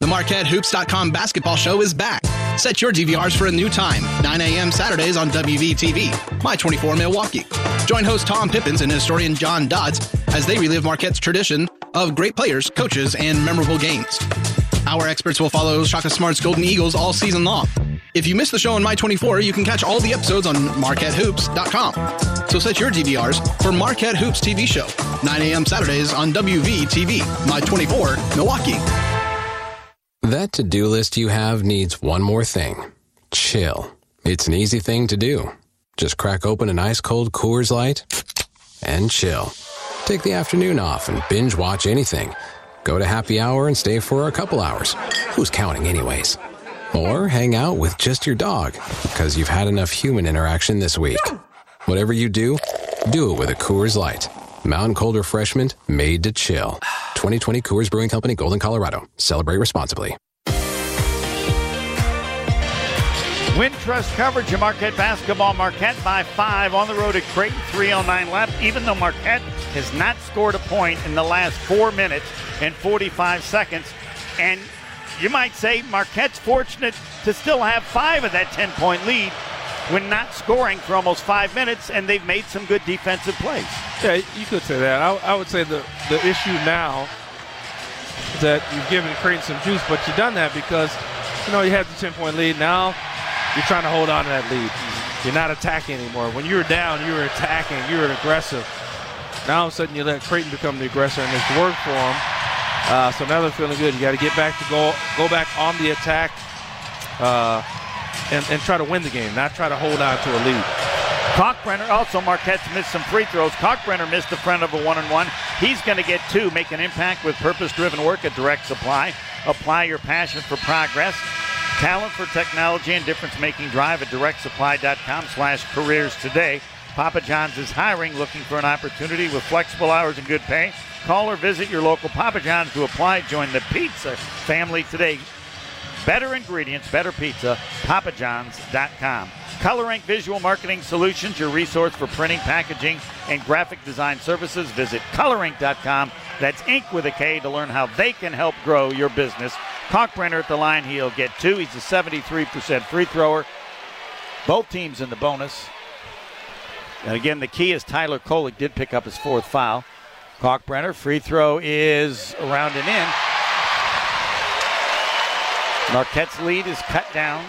The MarquetteHoops.com basketball show is back. Set your DVRs for a new time, 9 a.m. Saturdays on WVTV, My 24 Milwaukee. Join host Tom Pippins and historian John Dodds as they relive Marquette's tradition of great players, coaches, and memorable games. Our experts will follow Shaka Smart's Golden Eagles all season long. If you missed the show on My 24, you can catch all the episodes on MarquetteHoops.com. So set your DVRs for Marquette Hoops TV show, 9 a.m. Saturdays on WVTV, My 24 Milwaukee. That to do list you have needs one more thing chill. It's an easy thing to do. Just crack open an ice cold Coors Light and chill. Take the afternoon off and binge watch anything. Go to happy hour and stay for a couple hours. Who's counting, anyways? Or hang out with just your dog because you've had enough human interaction this week. Whatever you do, do it with a Coors Light. Mountain Cold Refreshment made to chill. 2020 Coors Brewing Company, Golden, Colorado. Celebrate responsibly. Wintrust coverage of Marquette basketball. Marquette by five on the road at Creighton. 309 left. Even though Marquette has not scored a point in the last four minutes and 45 seconds. And you might say Marquette's fortunate to still have five of that 10 point lead when not scoring for almost five minutes, and they've made some good defensive plays. Yeah, you could say that. I, I would say the, the issue now is that you've given Creighton some juice, but you've done that because, you know, you had the 10 point lead. Now you're trying to hold on to that lead. You're not attacking anymore. When you were down, you were attacking, you were aggressive. Now all of a sudden you let Creighton become the aggressor, and it's worked for them. Uh, so now they're feeling good. You got to get back to go, go back on the attack. Uh, and, and try to win the game, not try to hold on to a lead. Kalkbrenner, also Marquette's missed some free throws. Kalkbrenner missed the front of a one and one. He's going to get two. Make an impact with purpose driven work at Direct Supply. Apply your passion for progress. Talent for technology and difference making drive at directsupply.com slash careers today. Papa John's is hiring, looking for an opportunity with flexible hours and good pay. Call or visit your local Papa John's to apply. Join the pizza family today. Better ingredients, better pizza, papajohns.com. Color Ink. Visual Marketing Solutions, your resource for printing, packaging, and graphic design services. Visit colorink.com. That's ink with a K to learn how they can help grow your business. Kalkbrenner at the line, he'll get two. He's a 73% free thrower. Both teams in the bonus. And again, the key is Tyler Kolek did pick up his fourth foul. Kalkbrenner, free throw is around and in. Marquette's lead is cut down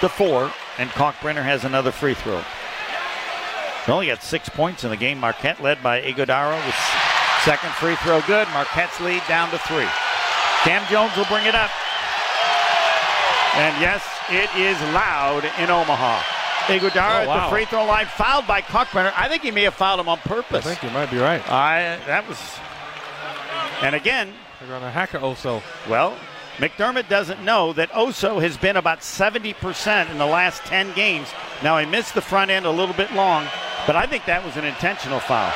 to four, and Kalkbrenner has another free throw. They only got six points in the game. Marquette led by Ighodaro with second free throw good. Marquette's lead down to three. Kam Jones will bring it up. And yes, it is loud in Omaha. Ighodaro Oh, wow. at the free throw line, fouled by Kalkbrenner. I think he may have fouled him on purpose. I think you might be right. I that was, and again, They're going to hack it Oso. well, McDermott doesn't know that Oso has been about 70% in the last 10 games. Now, he missed the front end a little bit long, but I think that was an intentional foul.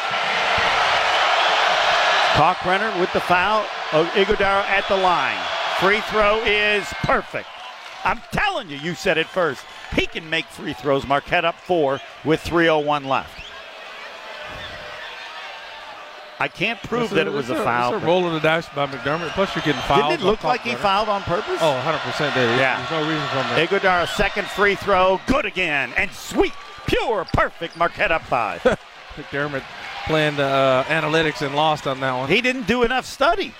Kalkbrenner with the foul. Oh, at the line. Free throw is perfect. I'm telling you, you said it first. He can make free throws. Marquette up four with 3.01 left. I can't prove that it was it's a foul. It's a roll of the dice by McDermott. Plus, you're getting fouled. Didn't it look like he Kalkbrenner. fouled on purpose? Oh, 100% did. Yeah. There's no reason from that. Ighodaro, second free throw, good again, and sweet, pure, perfect. Marquette up five. McDermott playing the uh, analytics and lost on that one. he didn't do enough study.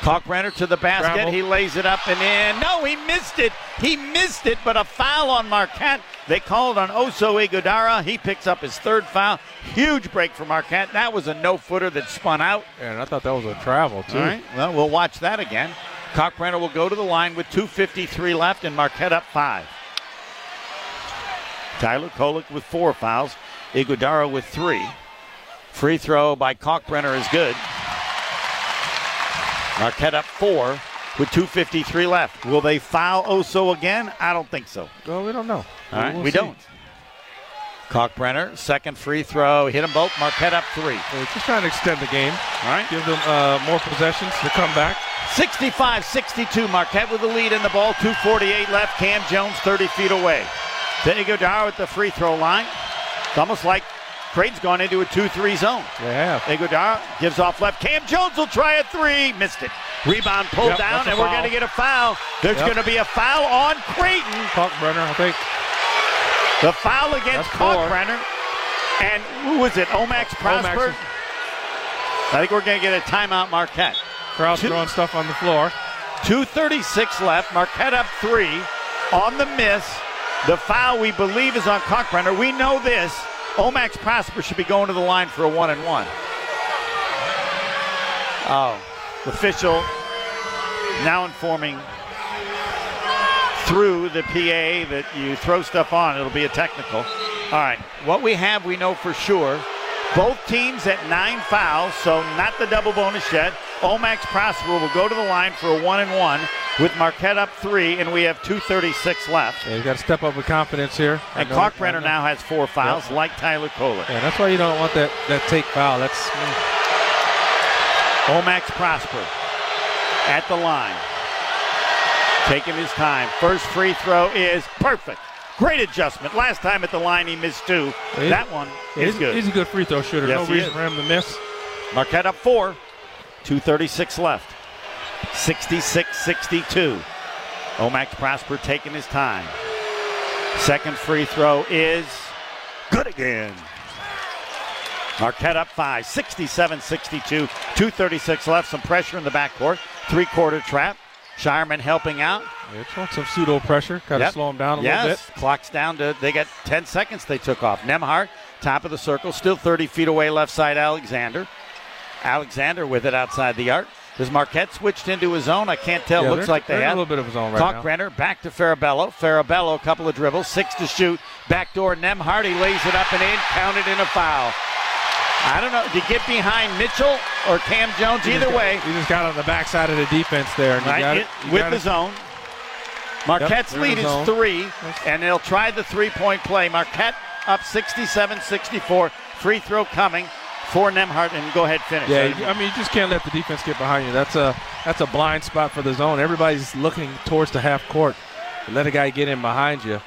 Kalkbrenner to the basket. He lays it up and in. No, he missed it. He missed it, but a foul on Marquette. They called on Oso Ighodaro. He picks up his third foul. Huge break for Marquette. That was a no-footer that spun out. And I thought that was a travel, too. All right. Well, we'll watch that again. Kalkbrenner will go to the line with 2.53 left and Marquette up five. Tyler Kolek with four fouls. Ighodaro with three. Free throw by Kalkbrenner is good. Marquette up four with 2.53 left. Will they foul Oso again? I don't think so. Well, we don't know. All right, We'll we see. don't. Kalkbrenner, second free throw. Hit them both. Marquette up three. They're just trying to extend the game. All right. Give them uh, more possessions to come back. 65 62. Marquette with the lead in the ball. 2.48 left. Kam Jones 30 feet away. To Ighodaro at the free throw line. It's almost like Creighton's gone into a 2 3 zone. Yeah. They have. Ighodaro gives off left. Kam Jones will try a three. Missed it. Rebound pulled Yep, down, and we're going to get a foul. There's Yep. going to be a foul on Creighton. Kalkbrenner, I think. The foul against. Kalkbrenner. And who was it? O-Max Prosper? O-Max. I think we're going to get a timeout, Marquette. Crowd throwing stuff on the floor. 2.36 left. Marquette up three on the miss. The foul we believe is on Kalkbrenner. We know this. O-Max Prosper should be going to the line for a one and one. Oh, official now informing through the PA that you throw stuff on, it'll be a technical. All right, what we have, we know for sure. Both teams at nine fouls, so not the double bonus yet. O-Max Prosper will go to the line for a one and one with Marquette up three, and we have 2.36 left. Yeah, you got to step up with confidence here. And Kalkbrenner know. now has four fouls, like Tyler Kolek. Yeah, that's why you don't want that, that take foul. That's mm. O-Max Prosper at the line. Taking his time. First free throw is perfect. Great adjustment. Last time at the line he missed two. That one is he's, good. He's a good free throw shooter. Yes, no reason is. for him to miss. Marquette up four. 236 left. 66-62. O-Max Prosper taking his time. Second free throw is good again. Marquette up five. 67-62. 236 left. Some pressure in the backcourt. Three-quarter trap. Scheierman helping out. It's want some pseudo pressure. Got to Yep. slow him down a yes. little bit. Clock's down to they got 10 seconds they took off. Nembhard, top of the circle, still 30 feet away, left side Alexander. Alexander with it outside the arc. Has Marquette switched into his own? I can't tell. Yeah, Looks like they they're a little bit of his own right now. Kalkbrenner back to Farabello. Farabello, a couple of dribbles, six to shoot. Backdoor Nembhard, he lays it up and in, counted in a foul. I don't know. Did you get behind Mitchell or Kam Jones? He Either got- way, he just got on the backside of the defense there. And you got it- you with got the it. zone. Marquette's they're lead is zone. three, and they'll try the three point play. Marquette up 67 64. Free throw coming for Nembhard, and go ahead, finish. Yeah, you- I mean, you just can't let the defense get behind you. That's a that's a blind spot for the zone. Everybody's looking towards the half court. Let a guy get in behind you.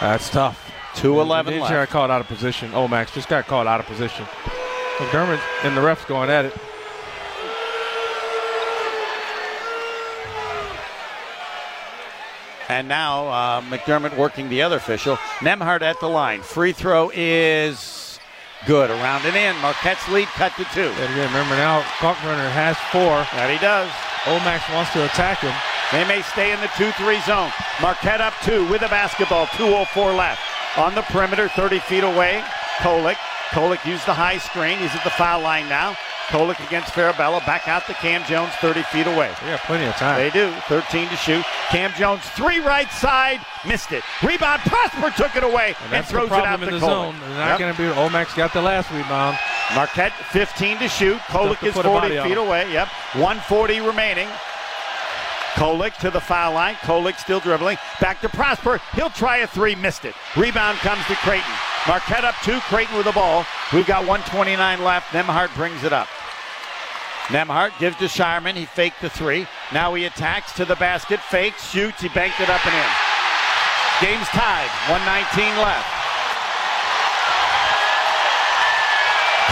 That's tough. 2:11 He just left. got caught out of position. Oh, Max just got caught out of position. McDermott and the refs going at it. And now uh, McDermott working the other official. Nembhard at the line. Free throw is good. Around and in. Marquette's lead cut to two. And again, remember now, Kalkbrenner has four. That he does. O-Max wants to attack him. They may stay in the 2-3 zone. Marquette up two with a basketball. 2.04 left. On the perimeter, 30 feet away. Kolek. Kolek used the high screen. He's at the foul line now. Kolek against Farabello. Back out to Kam Jones, 30 feet away. They got plenty of time. They do. 13 to shoot. Kam Jones, three right side. Missed it. Rebound. Prosper took it away And and, throws it out to in the Kolek. zone. They're not Yep. going to be. O-Max got the last rebound. Marquette 15 to shoot. Kolek is 40 body on feet away. Yep. 140 remaining. Kolek to the foul line. Kolek still dribbling. Back to Prosper. He'll try a three. Missed it. Rebound comes to Creighton. Marquette up two. Creighton with the ball. We've got 129 left. Nembhard brings it up. Nembhard gives to Scheierman. He faked the three. Now he attacks to the basket. Fakes, shoots. He banked it up and in. Game's tied. 119 left.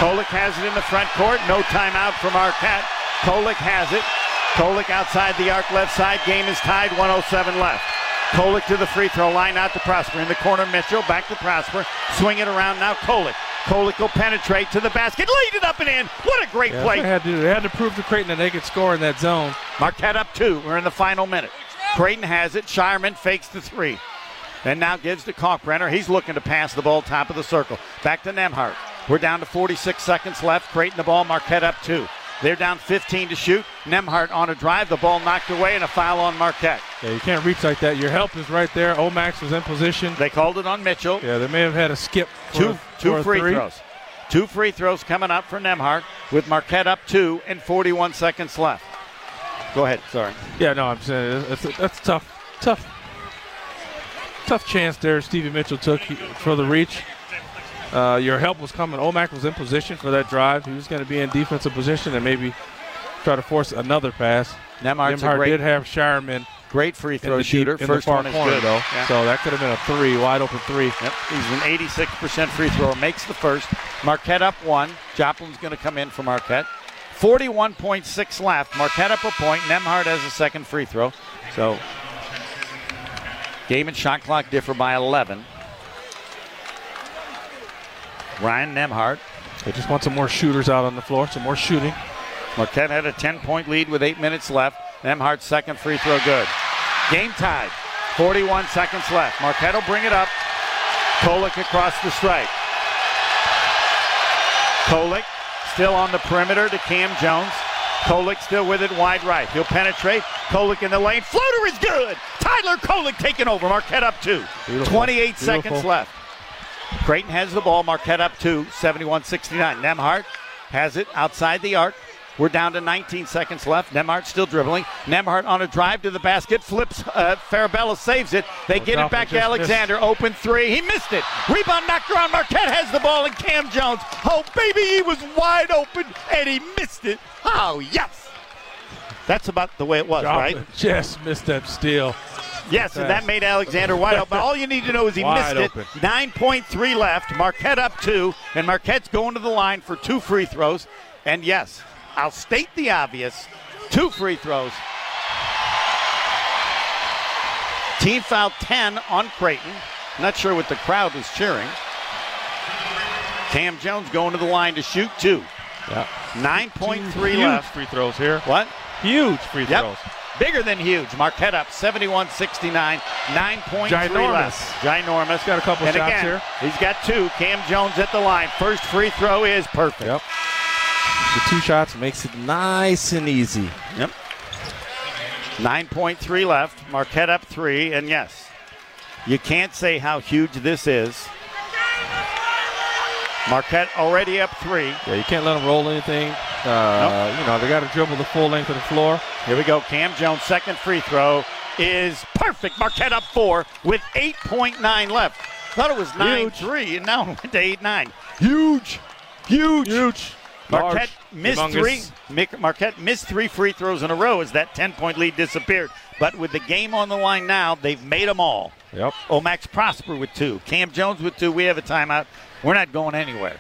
Kolek has it in the front court. No timeout from Marquette. Kolek has it. Kolek outside the arc left side. Game is tied. 107 left. Kolek to the free throw line, out to Prosper. In the corner, Mitchell. Back to Prosper. Swing it around now. Kolek Kolek will penetrate to the basket, laid it up and in. What a great Yeah, play. They had, to, they had to prove to Creighton that they could score in that zone. Marquette up two. We're in the final minute. Creighton has it. Scheierman fakes the three. And now gives to Kalkbrenner. He's looking to pass the ball top of the circle. Back to Nembhard. We're down to 46 seconds left. Creighton the ball. Marquette up two. They're down 15 to shoot. Nembhard on a drive. The ball knocked away and a foul on Marquette. Yeah, you can't reach like that. Your help is right there. O-Max was in position. They called it on Mitchell. Yeah, they may have had a skip. Two, for two free three. throws. Two free throws coming up for Nembhard with Marquette up two and 41 seconds left. Go ahead. Sorry. Yeah, no, I'm saying that's that's tough, tough, tough chance there. Stevie Mitchell took for the reach. Uh, your help was coming. O-Max was in position for that drive. He was going to be in defensive position and maybe try to force another pass. Nembhard's a did have Scheierman. Great free throw deep- shooter. in First the far one is corner, good. though. Yeah. So that could have been a three, wide open three. Yep, he's an 86% free thrower. Makes the first. Marquette up one. Joplin's going to come in for Marquette. 41.6 left. Marquette up a point. Nembhard has a second free throw. So game and shot clock differ by 11. Ryan Nembhard. They just want some more shooters out on the floor, some more shooting. Marquette had a 10 point lead with eight minutes left. Nembhard's second free throw good. Game tied. 41 seconds left. Marquette will bring it up. Kolek across the stripe. Kolek still on the perimeter to Kam Jones. Kolek still with it wide right. He'll penetrate. Kolek in the lane. Floater is good. Tyler Kolek taking over. Marquette up two. Beautiful. 28 seconds left. Creighton has the ball. Marquette up two. 71 69. Nembhard has it outside the arc. We're down to 19 seconds left. Nembhard still dribbling. Nembhard on a drive to the basket. Flips. Uh, Farabello saves it. They get it back to Alexander. Open three. He missed it. Rebound knocked around. Marquette has the ball and Kam Jones. Oh, baby, he was wide open and he missed it. Oh, yes. That's about the way it was, right? Joplin just missed that steal. Yes, and that made Alexander wide open. But all you need to know is he Wide missed open. it. 9.3 left. Marquette up two, and Marquette's going to the line for two free throws. And yes, I'll state the obvious two free throws. Team foul 10 on Creighton. Not sure what the crowd is cheering. Kam Jones going to the line to shoot two. Yeah. 9.3 Huge left. free throws here. What? Huge free Yep. throws. Bigger than huge. Marquette up 71 69. nine 9.3 Ginormous. Ginormous. Got a couple and shots again, here. He's got two. Kam Jones at the line. First free throw is perfect. Yep. The two shots makes it nice and easy. Yep. 9.3 left. Marquette up three. And yes, you can't say how huge this is. Marquette already up three. Yeah, you can't let them roll anything. Uh, You know, they got to dribble the full length of the floor. Here we go. Kam Jones' second free throw is perfect. Marquette up four with 8.9 left. Thought it was 9 3, and now it went to 8 9. Huge. Huge. Huge. Marquette Large. missed Humongous. three. Marquette missed three free throws in a row as that 10 point lead disappeared. But with the game on the line now, they've made them all. Yep. O-Max Prosper with two. Kam Jones with two. We have a timeout. We're not going anywhere.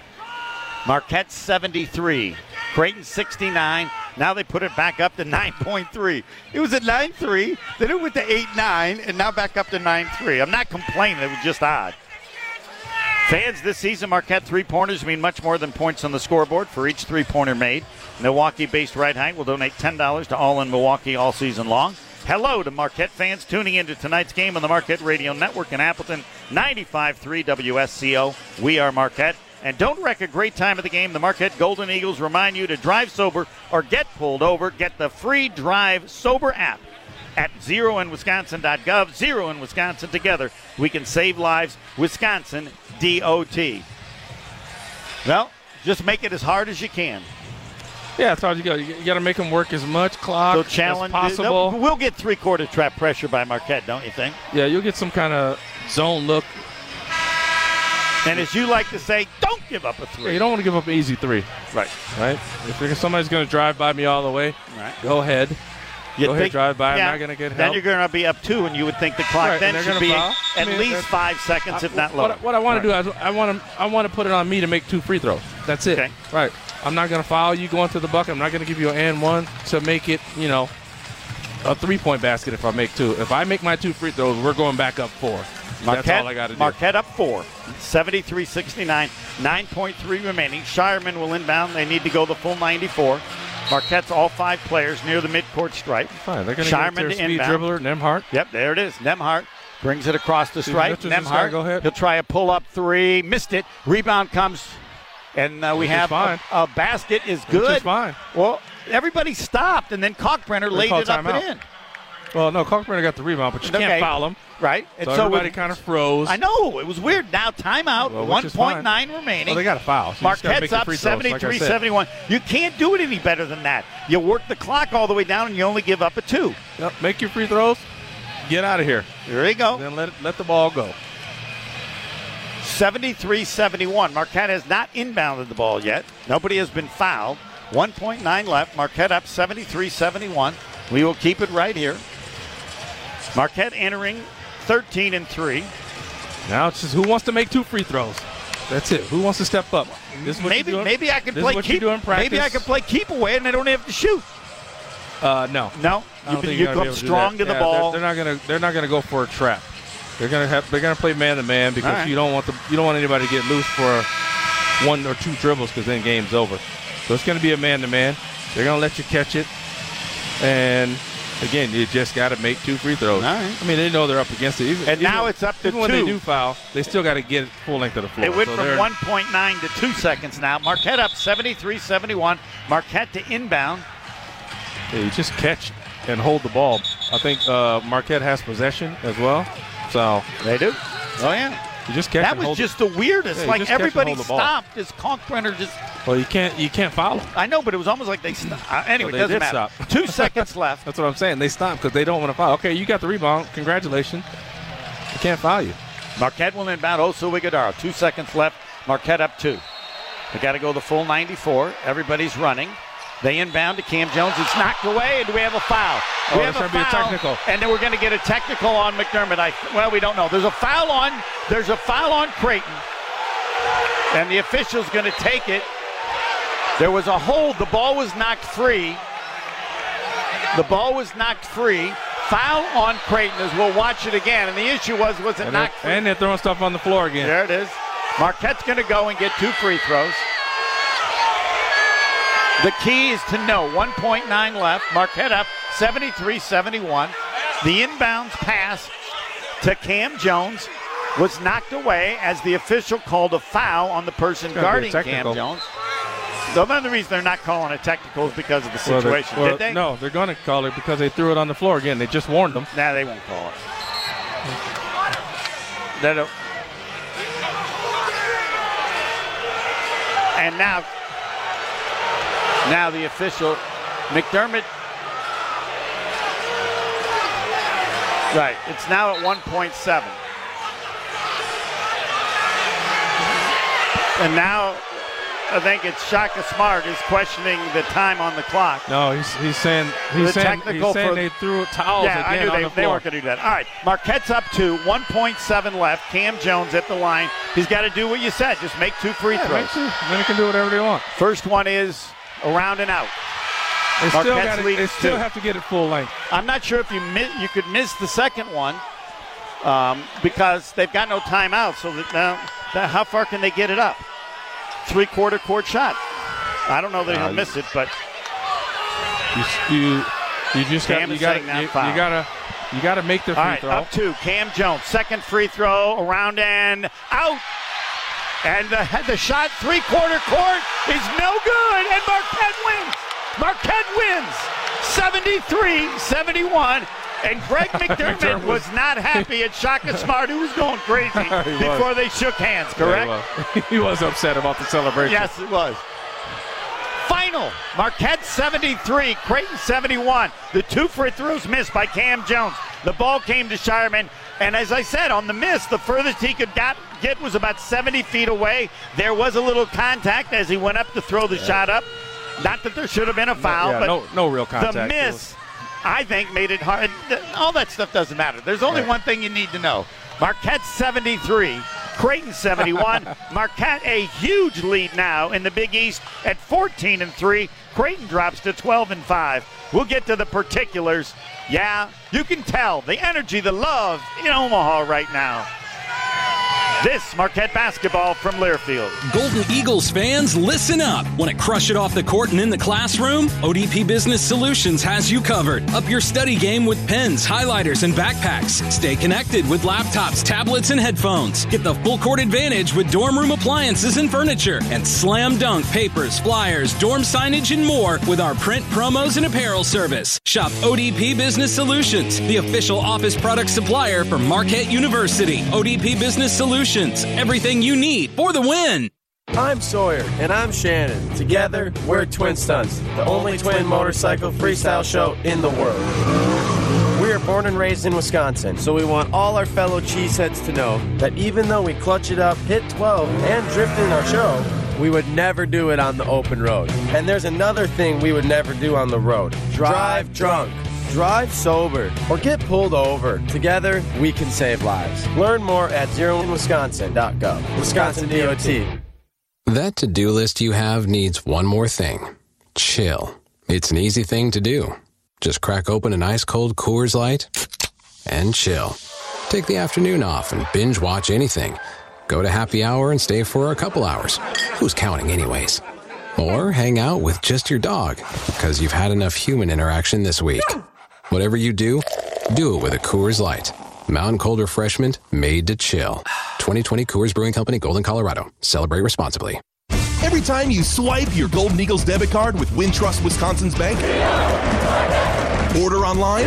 Marquette 73. Creighton 69. Now they put it back up to 9.3. It was at 9.3, then it went to 8.9, and now back up to 9.3. I'm not complaining. It was just odd. Fans this season, Marquette three pointers mean much more than points on the scoreboard for each three pointer made. Milwaukee based Right Height will donate $10 to All in Milwaukee all season long. Hello to Marquette fans tuning into tonight's game on the Marquette Radio Network in Appleton, 95.3 WSCO. We are Marquette. And don't wreck a great time of the game. The Marquette Golden Eagles remind you to drive sober or get pulled over. Get the free Drive Sober app at zeroinwisconsin.gov. Zero in Wisconsin together. We can save lives. Wisconsin DOT. Well, just make it as hard as you can. Yeah, that's all you got. You got to make them work as much clock So challenge as possible. We'll get three quarter trap pressure by Marquette, don't you think? Yeah, you'll get some kind of zone look. And as you like to say, don't give up a Yeah, three. you don't want to give up an easy three, right? right? If somebody's going to drive by me all the way, Right. go ahead. You go ahead, think- drive by. yeah, I'm not going to get help. Then you're going to be up two, and you would think the clock Right, then should be foul. I at mean, least five seconds, if not lower. What, what I want to do is I want to I want to put it on me to make two free throws. That's it. Okay. Right. I'm not going to foul you going to the bucket. I'm not going to give you an and one to make it, you know, a three point basket if I make two. If I make my two free throws, we're going back up four. Marquette, That's all I got to do. Marquette up four, 73 69, 9.3 remaining. Scheierman will inbound. They need to go the full 94. Marquette's all five players near the midcourt stripe. Fine, they're going to Scheierman get their speed inbound. dribbler, Nembhard. Yep, there it is. Nembhard brings it across the stripe. Nembhard, go ahead. he'll try a pull up three. Missed it. Rebound comes, and uh, we Which have a, a basket is Which is good. fine. Well, everybody stopped, and then Kalkbrenner They laid it up and in. Well, no, Kalkbrenner got the rebound, but you Okay. can't foul him. Right. So, everybody kind of froze. I know. It was weird. Now timeout, Well, which is fine. 1.9 remaining. Well, they got a foul. So Marquette's up free throws, like I 73 said. 71. You can't do it any better than that. You work the clock all the way down and you only give up a two. Yep, make your free throws. Get out of here. There you go. Then let let the ball go. 73 71. Marquette has not inbounded the ball yet. Nobody has been fouled. 1.9 left. Marquette up 73 71. We will keep it right here. Marquette entering 13 and 3. Now it's just who wants to make two free throws. That's it. Who wants to step up? This is what Maybe you do in- maybe I can this play keep. Maybe I can play keep away and I don't have to shoot. Uh, no, No, you, you you're gonna come be able to do strong to the Yeah, ball. They're, they're not gonna. They're not gonna go for a trap. They're gonna have. They're gonna play man to man because All right. you don't want the. You don't want anybody to get loose for one or two dribbles because then game's over. So it's gonna be a man to man. They're gonna let you catch it, and again, you just got to make two free throws. All right. I mean, they know they're up against it. Even, And now even- it's up to even when they do foul, they still got to get full length of the floor. It went So from 1.9 to 2 seconds now. Marquette up 73 71. Marquette to inbound. Yeah, you just catch and hold the ball. I think uh, Marquette has possession as well. So they do. Oh yeah. You just catch. that was hold just the, weirdest. Yeah, like just catch and everybody hold the ball. stopped as Kalkbrenner just. Well, you can't. You can't them. I know, but it was almost like they stopped. Uh, anyway, Well, doesn't matter. stop. Two seconds left. That's what I'm saying. They stop because they don't want to foul. Okay, you got the rebound. Congratulations. They can't foul you. Marquette will inbound Oso Ighodaro. Two seconds left. Marquette up two. They got to go the full 94. Everybody's running. They inbound to Kam Jones. It's knocked away, and do we have a foul? Oh, we have there's gonna be a technical. and then we're going to get a technical on McDermott. I well, we don't know. There's a foul on. There's a foul on Creighton, and the official's going to take it. There was a hold. The ball was knocked free. The ball was knocked free. Foul on Creighton as we'll watch it again. And the issue was, was it And they're, knocked free? and they're throwing stuff on the floor again. There it is. Marquette's going to go and get two free throws. The key is to know 1.9 left. Marquette up 73 71. The inbounds pass to Kam Jones was knocked away as the official called a foul on the person Gotta be a guarding Cam. Jones. So another reason they're not calling a technical is because of the Well, situation. well, Did they? No, they're going to call it because they threw it on the floor again. They just warned them. Nah, they won't call it. They don't. And now, now the official, McDermott. Right, it's now at 1.7. And now, I think it's Shaka Smart is questioning the time on the clock. No, he's, he's saying he's The saying, technical he's saying for- they threw towels yeah, I knew they, the they weren't going to do that. All right, Marquette's up to 1.7 left. Kam Jones at the line. He's got to do what you said, just make two free Yeah, throws. two. Then he can do whatever they want. First one is around and out. They still, gotta, they still have to get it full length. I'm not sure if you mi- you could miss the second one um, because they've got no timeout. So that now, that, how far can they get it up? Three quarter court shot. I don't know that Uh, he'll miss it, but You you, you just got Cam you got you, you gotta you gotta make the free all right, throw. up two. Kam Jones, second free throw, around and out. And the, the shot three quarter court is no good, and Marquette wins. Marquette wins 73 71. And Greg McDermott McDermott was not happy at Shaka Smart, who was going crazy He was. before they shook hands, Yeah, correct? he was. he was upset about the celebration. Yes, it was. Final Marquette 73, Creighton 71. The two free throws missed by Kam Jones. The ball came to Scheierman, and as I said, on the miss, the furthest he could got, get was about 70 feet away. There was a little contact as he went up to throw the shot up. Not that there should have been a foul, yeah, but no- no real contact. The miss, I think, made it hard. All that stuff doesn't matter. There's only Right. one thing you need to know. Marquette 73, Creighton 71. Marquette a huge lead now in the Big East at 14 and 3. Creighton drops to 12 and 5. We'll get to the particulars. Yeah, you can tell the energy, the love in Omaha right now. This Marquette basketball from Learfield. Golden Eagles fans, listen up. Want to crush it off the court and in the classroom? ODP Business Solutions has you covered. Up your study game with pens, highlighters, and backpacks. Stay connected with laptops, tablets, and headphones. Get the full court advantage with dorm room appliances and furniture. And slam dunk papers, flyers, dorm signage, and more with our print promos and apparel service. Shop ODP Business Solutions, the official office product supplier for Marquette University. ODP Business Solutions, everything you need for the win. I'm Sawyer. And I'm Shannon. Together, we're Twin Stunts, the only twin motorcycle freestyle show in the world. We are born and raised in Wisconsin, so we want all our fellow cheeseheads to know that even though we clutch it up, hit 12, and drift in our show, we would never do it on the open road. And there's another thing we would never do on the road drive drunk. Drive sober or get pulled over. Together, we can save lives. Learn more at zeroinwisconsin.gov. Wisconsin DOT. That to do list you have needs one more thing chill. It's an easy thing to do. Just crack open an ice cold Coors Light and chill. Take the afternoon off and binge watch anything. Go to happy hour and stay for a couple hours. Who's counting, anyways? Or hang out with just your dog because you've had enough human interaction this week. Whatever you do, do it with a Coors Light. Mountain Cold Refreshment made to chill. 2020 Coors Brewing Company, Golden, Colorado. Celebrate responsibly. Every time you swipe your Golden Eagles debit card with Wintrust Wisconsin's bank, order online,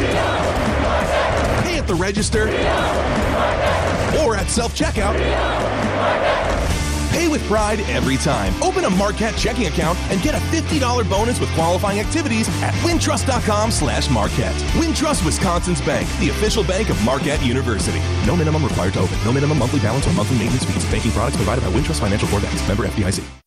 pay at the register, or at self checkout, pay with pride every time. Open a Marquette checking account and get a $50 bonus with qualifying activities at wintrust.com slash Marquette. Wintrust Wisconsin's bank, the official bank of Marquette University. No minimum required to open. No minimum monthly balance or monthly maintenance fees. Banking products provided by Wintrust Financial Corp. Member FDIC.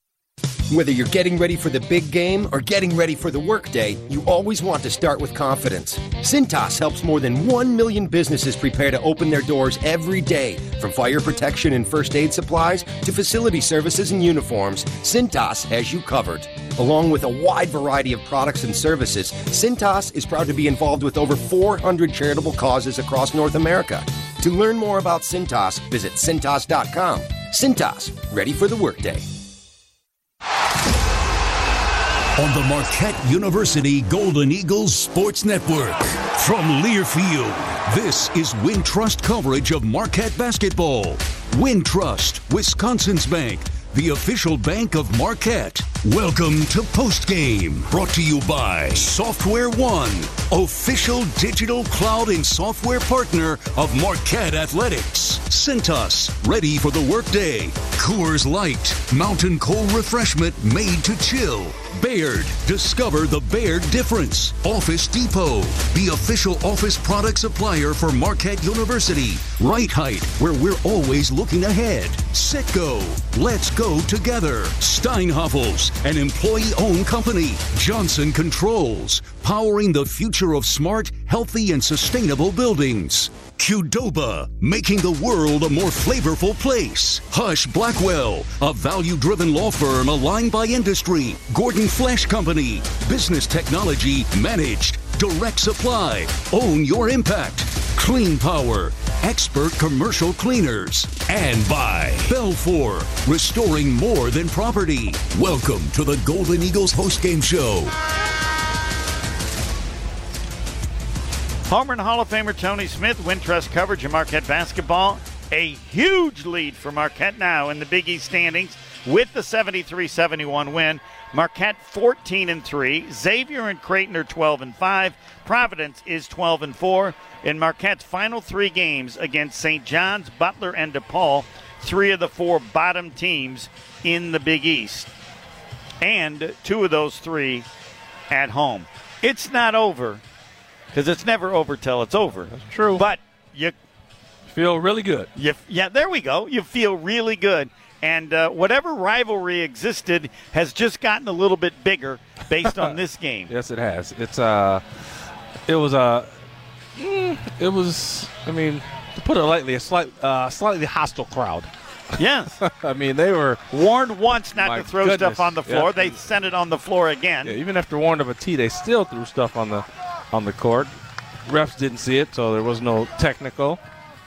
Whether you're getting ready for the big game or getting ready for the workday, you always want to start with confidence. Cintas helps more than 1 million businesses prepare to open their doors every day. From fire protection and first aid supplies to facility services and uniforms, Cintas has you covered. Along with a wide variety of products and services, Cintas is proud to be involved with over 400 charitable causes across North America. To learn more about Cintas, visit Cintas.com. Cintas, ready for the workday. On the Marquette University Golden Eagles Sports Network. From Learfield, this is Wintrust coverage of Marquette basketball. Wintrust, Wisconsin's bank, the official bank of Marquette. Welcome to Postgame, brought to you by Software One, official digital cloud and software partner of Marquette Athletics. Cintas, ready for the workday. Coors Light, mountain cold refreshment made to chill. Baird, discover the Baird difference. Office Depot, the official office product supplier for Marquette University. Right Height, where we're always looking ahead. Citgo, let's go together. Steinhafels, an employee-owned company. Johnson Controls, powering the future of smart, healthy, and sustainable buildings. Qdoba, making the world a more flavorful place. Husch Blackwell, a value driven law firm aligned by industry. Gordon Flesch Company, business technology managed. Direct supply, own your impact. Clean Power, expert commercial cleaners. And by Belfor, restoring more than property. Welcome to the Golden Eagles Host Game show. And Hall of Famer Tony Smith, Wintrust coverage of Marquette basketball. A huge lead for Marquette now in the Big East standings with the 73-71 win. Marquette 14 and 3. Xavier and Creighton are 12 and 5. Providence is 12 and 4. In Marquette's final three games against St. John's, Butler, and DePaul, three of the four bottom teams in the Big East. And two of those three at home. It's not over because it's never over till it's over. That's true. But you feel really good. You, yeah, there we go. You feel really good. And uh, whatever rivalry existed has just gotten a little bit bigger based on this game. Yes, it has. It's uh, it was a, uh, mm, it was. I mean, to put it lightly, a slight, uh, slightly hostile crowd. Yes. I mean, they were warned once not to throw goodness. stuff on the floor. Yeah. They sent it on the floor again. Yeah, even after warned of a tee, they still threw stuff on the on the court. Refs didn't see it, so there was no technical.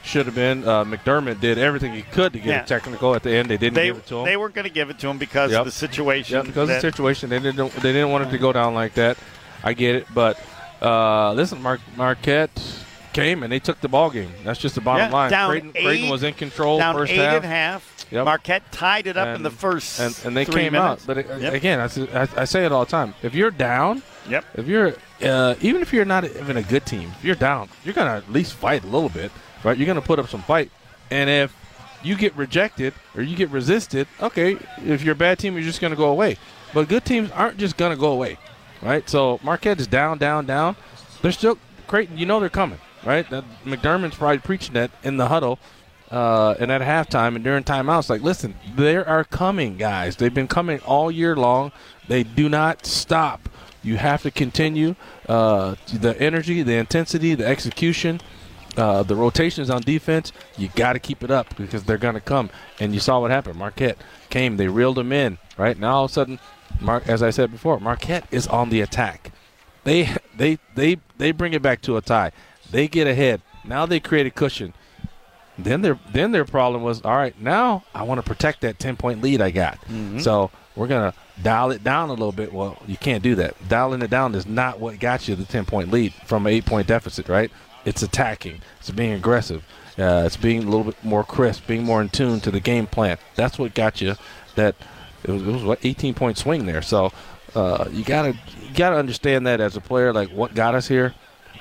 should have been. Uh, McDermott did everything he could to get Yeah. a technical at the end. They didn't They, give it to him. they weren't going to give it to him because Yep. of the situation. Yeah, because that- of the situation, they didn't they didn't want it to go down like that. I get it, but uh, listen, Mar- Marquette came and they took the ball game. That's just the bottom Yeah, line. down Creighton, Creighton was in control down first eight half. and a half. Yep. Marquette tied it up in the first and, and they came minutes. out. But uh, Yep. again, I say it all the time. If you're down, Yep. If you're uh, even if you're not even a good team, if you're down, you're gonna at least fight a little bit, right? You're gonna put up some fight. And if you get rejected or you get resisted, okay, if you're a bad team, you're just gonna go away. But good teams aren't just gonna go away, right? So Marquette is down, down, down. They're still Creighton. You know they're coming, right? That McDermott's probably preaching that in the huddle. Uh, and at halftime and during timeouts, like, listen, they are coming, guys. They've been coming all year long. They do not stop. You have to continue uh, the energy, the intensity, the execution, uh, the rotations on defense. You got to keep it up because they're going to come. And you saw what happened. Marquette came. They reeled them in. Right now, all of a sudden, Mar- as I said before, Marquette is on the attack. They they they they bring it back to a tie. They get ahead. Now they create a cushion. Then their then their problem was all right. Now I want to protect that ten point lead I got. Mhm. So we're gonna dial it down a little bit. Well, you can't do that. Dialing it down is not what got you the ten point lead from an eight point deficit. Right? It's attacking. It's being aggressive. Uh, it's being a little bit more crisp, being more in tune to the game plan. That's what got you that. It was, it was what 18 point swing there. So uh, you gotta you gotta understand that as a player, like what got us here.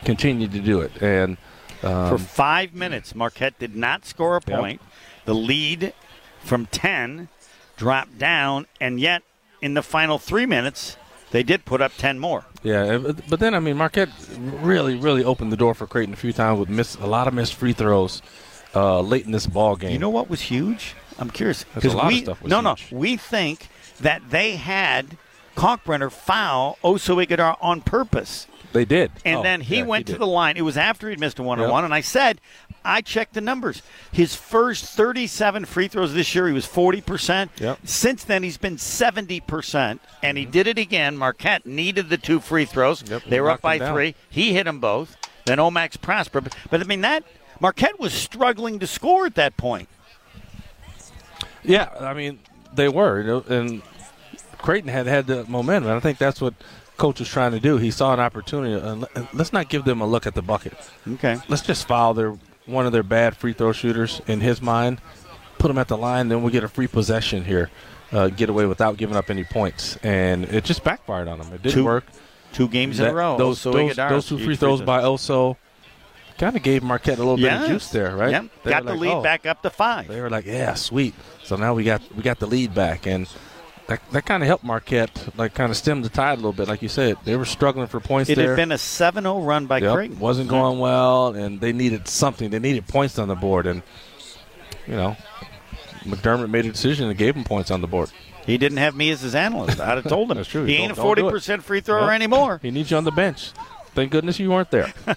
Continue to do it and. Um, For five minutes, Marquette did not score a Yep. point. The lead from 10 dropped down, and yet in the final three minutes, they did put up 10 more. Yeah, but- then I mean Marquette really, really opened the door for Creighton a few times with miss a lot of missed free throws uh, late in this ball game. You know what was huge? I'm curious. There's a lot of we, stuff was no, huge. no. We think that they had Kalkbrenner foul Oso Ighodaro on purpose. They did. And Oh, then he yeah, went to the line. It was after he'd missed a one on one. And I said, I checked the numbers. His first 37 free throws this year, he was 40%. Yep. Since then, he's been 70%. And he did it again. Marquette needed the two free throws. They were up by three. He hit them both. Then O-Max Prosper. But, but I mean, that Marquette was struggling to score at that point. Yeah, I mean they were, and Creighton had had the momentum. And I think that's what coach was trying to do. He saw an opportunity. And let- and let's not give them a look at the bucket. Okay. Let's just foul their one of their bad free throw shooters in his mind. Put them at the line, then we get a free possession here. Uh, get away without giving up any points, and it just backfired on them. It didn't Two- work. two games in a row. Those, those, those two free throws by Oso kind of gave Marquette a little bit of juice there, right? Yep. They Got the like, lead oh. back up to five. They were like, "Yeah, sweet." So now we got we got the lead back, and that, that kind of helped Marquette, like kind of stem the tide a little bit. Like you said, they were struggling for points It there. had been a 7-0 run by Yep, Creighton. wasn't going well, and they needed something. They needed points on the board, and you know, McDermott made a decision and gave them points on the board. He didn't have me as his analyst. I'd have told him. That's true. He Don't- ain't a forty percent free thrower Yep. anymore. He needs you on the bench. Thank goodness you weren't there.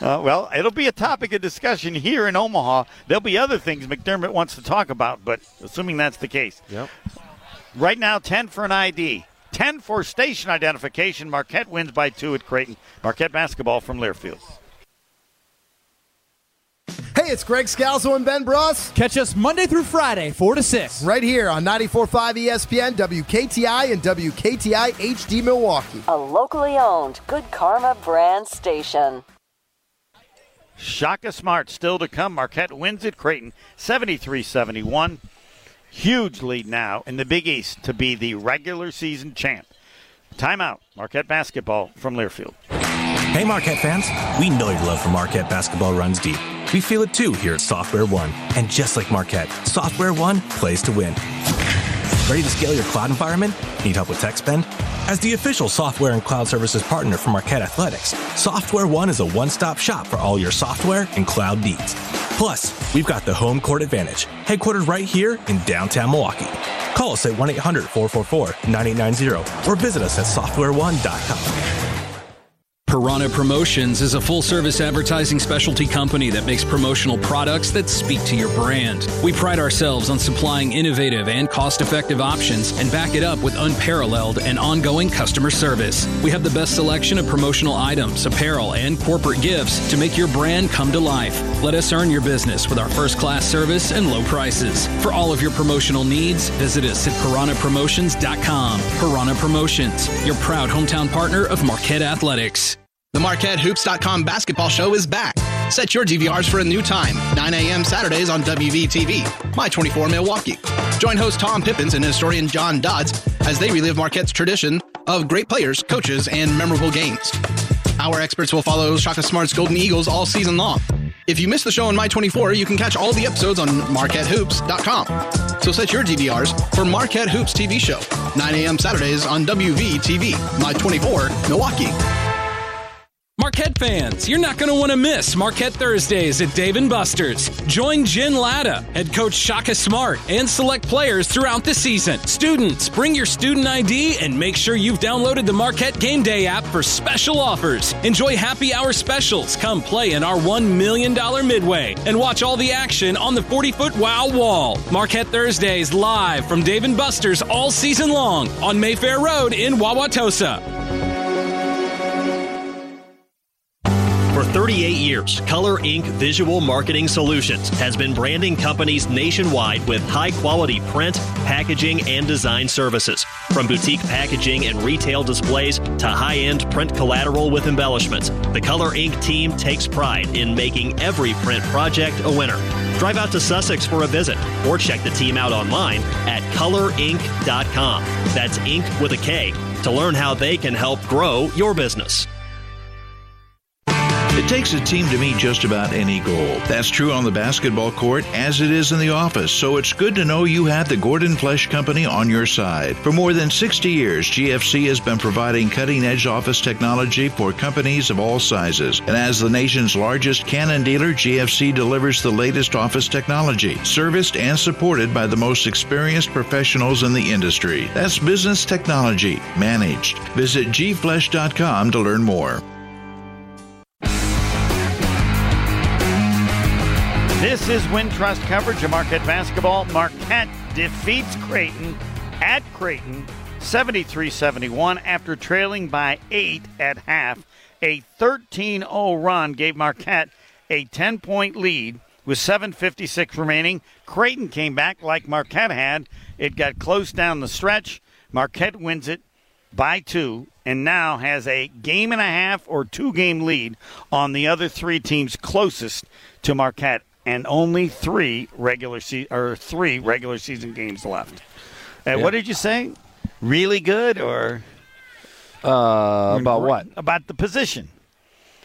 Uh, well, it'll be a topic of discussion here in Omaha. There'll be other things McDermott wants to talk about, but assuming that's the case. Yep. Right now, 10 for an ID. 10 for station identification. Marquette wins by two at Creighton. Marquette basketball from Learfield. Hey, it's Greg Scalzo and Ben Bros. Catch us Monday through Friday, 4 to 6. Right here on 94.5 ESPN, WKTI, and WKTI HD Milwaukee. A locally owned Good Karma brand station. Shaka Smart still to come. Marquette wins at Creighton 73 71. Huge lead now in the Big East to be the regular season champ. Timeout. Marquette basketball from Learfield. Hey, Marquette fans. We know your love for Marquette basketball runs deep. We feel it too here at Software One. And just like Marquette, Software One plays to win. Ready to scale your cloud environment? Need help with tech spend? As the official software and cloud services partner for Marquette Athletics, Software One is a one stop shop for all your software and cloud needs. Plus, we've got the home court advantage, headquartered right here in downtown Milwaukee. Call us at 1 800 444 9890 or visit us at softwareone.com. Piranha Promotions is a full service advertising specialty company that makes promotional products that speak to your brand. We pride ourselves on supplying innovative and cost effective options and back it up with unparalleled and ongoing customer service. We have the best selection of promotional items, apparel, and corporate gifts to make your brand come to life. Let us earn your business with our first class service and low prices. For all of your promotional needs, visit us at piranhapromotions.com. Piranha Promotions, your proud hometown partner of Marquette Athletics. The MarquetteHoops.com basketball show is back. Set your DVRs for a new time, 9 a.m. Saturdays on WVTV, My 24 Milwaukee. Join host Tom Pippins and historian John Dodds as they relive Marquette's tradition of great players, coaches, and memorable games. Our experts will follow Shaka Smart's Golden Eagles all season long. If you missed the show on My 24, you can catch all the episodes on MarquetteHoops.com. So set your DVRs for Marquette Hoops TV show, 9 a.m. Saturdays on WVTV, My 24 Milwaukee. Marquette fans, you're not going to want to miss Marquette Thursdays at Dave & Buster's. Join Jen Lada, head coach Shaka Smart, and select players throughout the season. Students, bring your student ID and make sure you've downloaded the Marquette Game Day app for special offers. Enjoy happy hour specials. Come play in our $1 million midway and watch all the action on the 40 foot wow wall. Marquette Thursdays live from Dave & Buster's all season long on Mayfair Road in Wauwatosa. 38 years, Color Ink. Visual Marketing Solutions has been branding companies nationwide with high quality print, packaging, and design services. From boutique packaging and retail displays to high end print collateral with embellishments, the Color Ink. team takes pride in making every print project a winner. Drive out to Sussex for a visit or check the team out online at colorink.com. That's ink with a K to learn how they can help grow your business. It takes a team to meet just about any goal. That's true on the basketball court as it is in the office, so it's good to know you have the Gordon Flesch Company on your side. For more than 60 years, GFC has been providing cutting edge office technology for companies of all sizes. And as the nation's largest Canon dealer, GFC delivers the latest office technology, serviced and supported by the most experienced professionals in the industry. That's business technology managed. Visit gflesch.com to learn more. This is Wintrust coverage of Marquette basketball. Marquette defeats Creighton at Creighton 73 71 after trailing by eight at half. A 13 0 run gave Marquette a 10 point lead with 7.56 remaining. Creighton came back like Marquette had. It got close down the stretch. Marquette wins it by two and now has a game and a half or two game lead on the other three teams closest to Marquette and only three regular se- or three regular season games left. Uh, Yeah. What did you say? Really good or Uh, about what? About the position.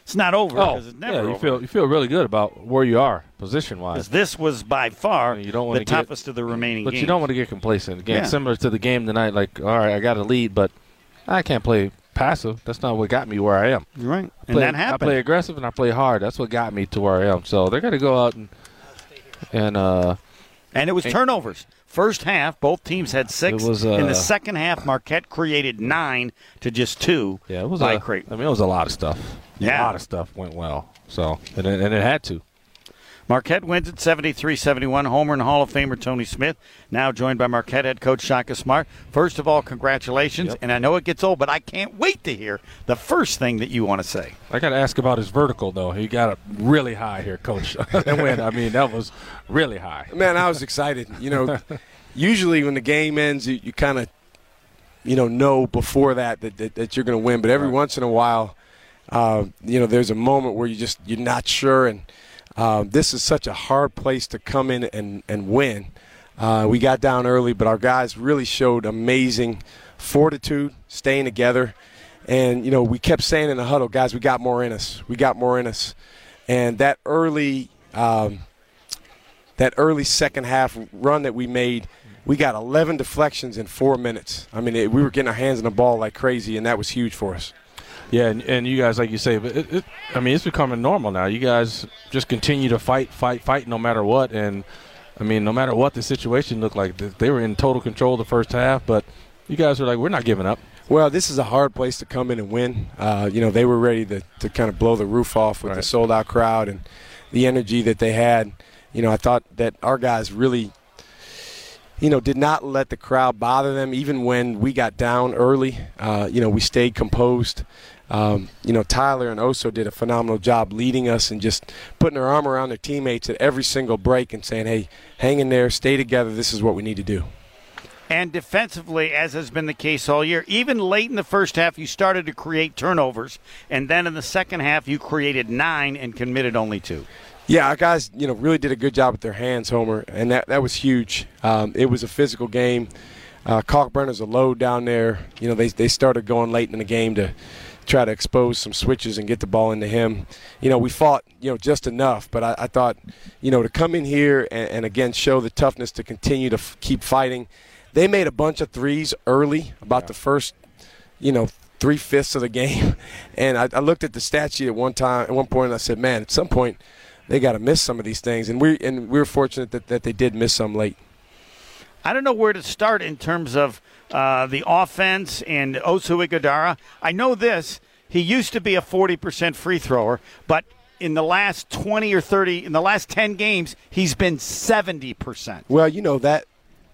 It's not over Oh, it's never yeah, you over. feel you feel really good about where you are position wise. this was by far you don't the get- toughest of the remaining But games. you don't want to get complacent. Again, Yeah. similar to the game tonight, like, all right, I got a lead, but I can't play passive. That's not what got me where I am. Right. I And play- that happened. I play aggressive and I play hard. That's what got me to where I am. So they're going to go out and and uh And it was turnovers. First half, both teams had six. Was, In uh, the second half, Marquette created nine to just two. yeah, it was by a, Creighton. I mean, it was a lot of stuff. Yeah. a lot of stuff went well. So and it, and it had to. Marquette wins at 73 71. Homer and Hall of Famer Tony Smith, now joined by Marquette head coach Shaka Smart. First of all, congratulations. And I know it gets old, but I can't wait to hear the first thing that you want to say. I got to ask about his vertical though. He got it really high here, coach. that win. I mean, that was really high. Man, I was excited. You know, usually when the game ends, you, you kind of, you know, know before that that, that, that you're going to win. But every once in a while, uh, you know, there's a moment where you just you're not sure, and um, this is such a hard place to come in and and win. Uh, we got down early, but our guys really showed amazing fortitude, staying together, and you know, we kept saying in the huddle, guys, we got more in us. We got more in us, and that early. Um, that early second half run that we made, we got 11 deflections in four minutes. I mean, it, we were getting our hands on the ball like crazy, and that was huge for us. Yeah, and, and you guys, like you say, but it, it, I mean, it's becoming normal now. You guys just continue to fight, fight, fight, no matter what. And I mean, no matter what the situation looked like, they were in total control the first half. But you guys were like, we're not giving up. Well, this is a hard place to come in and win. Uh, you know, they were ready to, to kind of blow the roof off with the sold out crowd and the energy that they had. You know, I thought that our guys really, you know, did not let the crowd bother them, even when we got down early. Uh, you know, we stayed composed. Um, you know, Tyler and Oso did a phenomenal job leading us and just putting their arm around their teammates at every single break and saying, hey, hang in there, stay together. This is what we need to do. And defensively, as has been the case all year, even late in the first half, you started to create turnovers, and then in the second half, you created nine and committed only two. Yeah, our guys, you know, really did a good job with their hands, Homer, and that that was huge. Um, it was a physical game. Uh, Kalkbrenner's a load down there. You know, they they started going late in the game to try to expose some switches and get the ball into him. You know, we fought, you know, just enough, but I, I thought, you know, to come in here and, and again show the toughness to continue to f- keep fighting they made a bunch of threes early, about yeah. the first, you know, three fifths of the game. And I, I, looked at the stat sheet at one time, at one point, and I said, "Man, at some point, they got to miss some of these things." And we and we were fortunate that, that they did miss some late. I don't know where to start in terms of uh, the offense and Oso Ighodaro. I know this. He used to be a 40% free thrower, but in the last 20 or 30, in the last 10 games, he's been 70%. Well, you know, that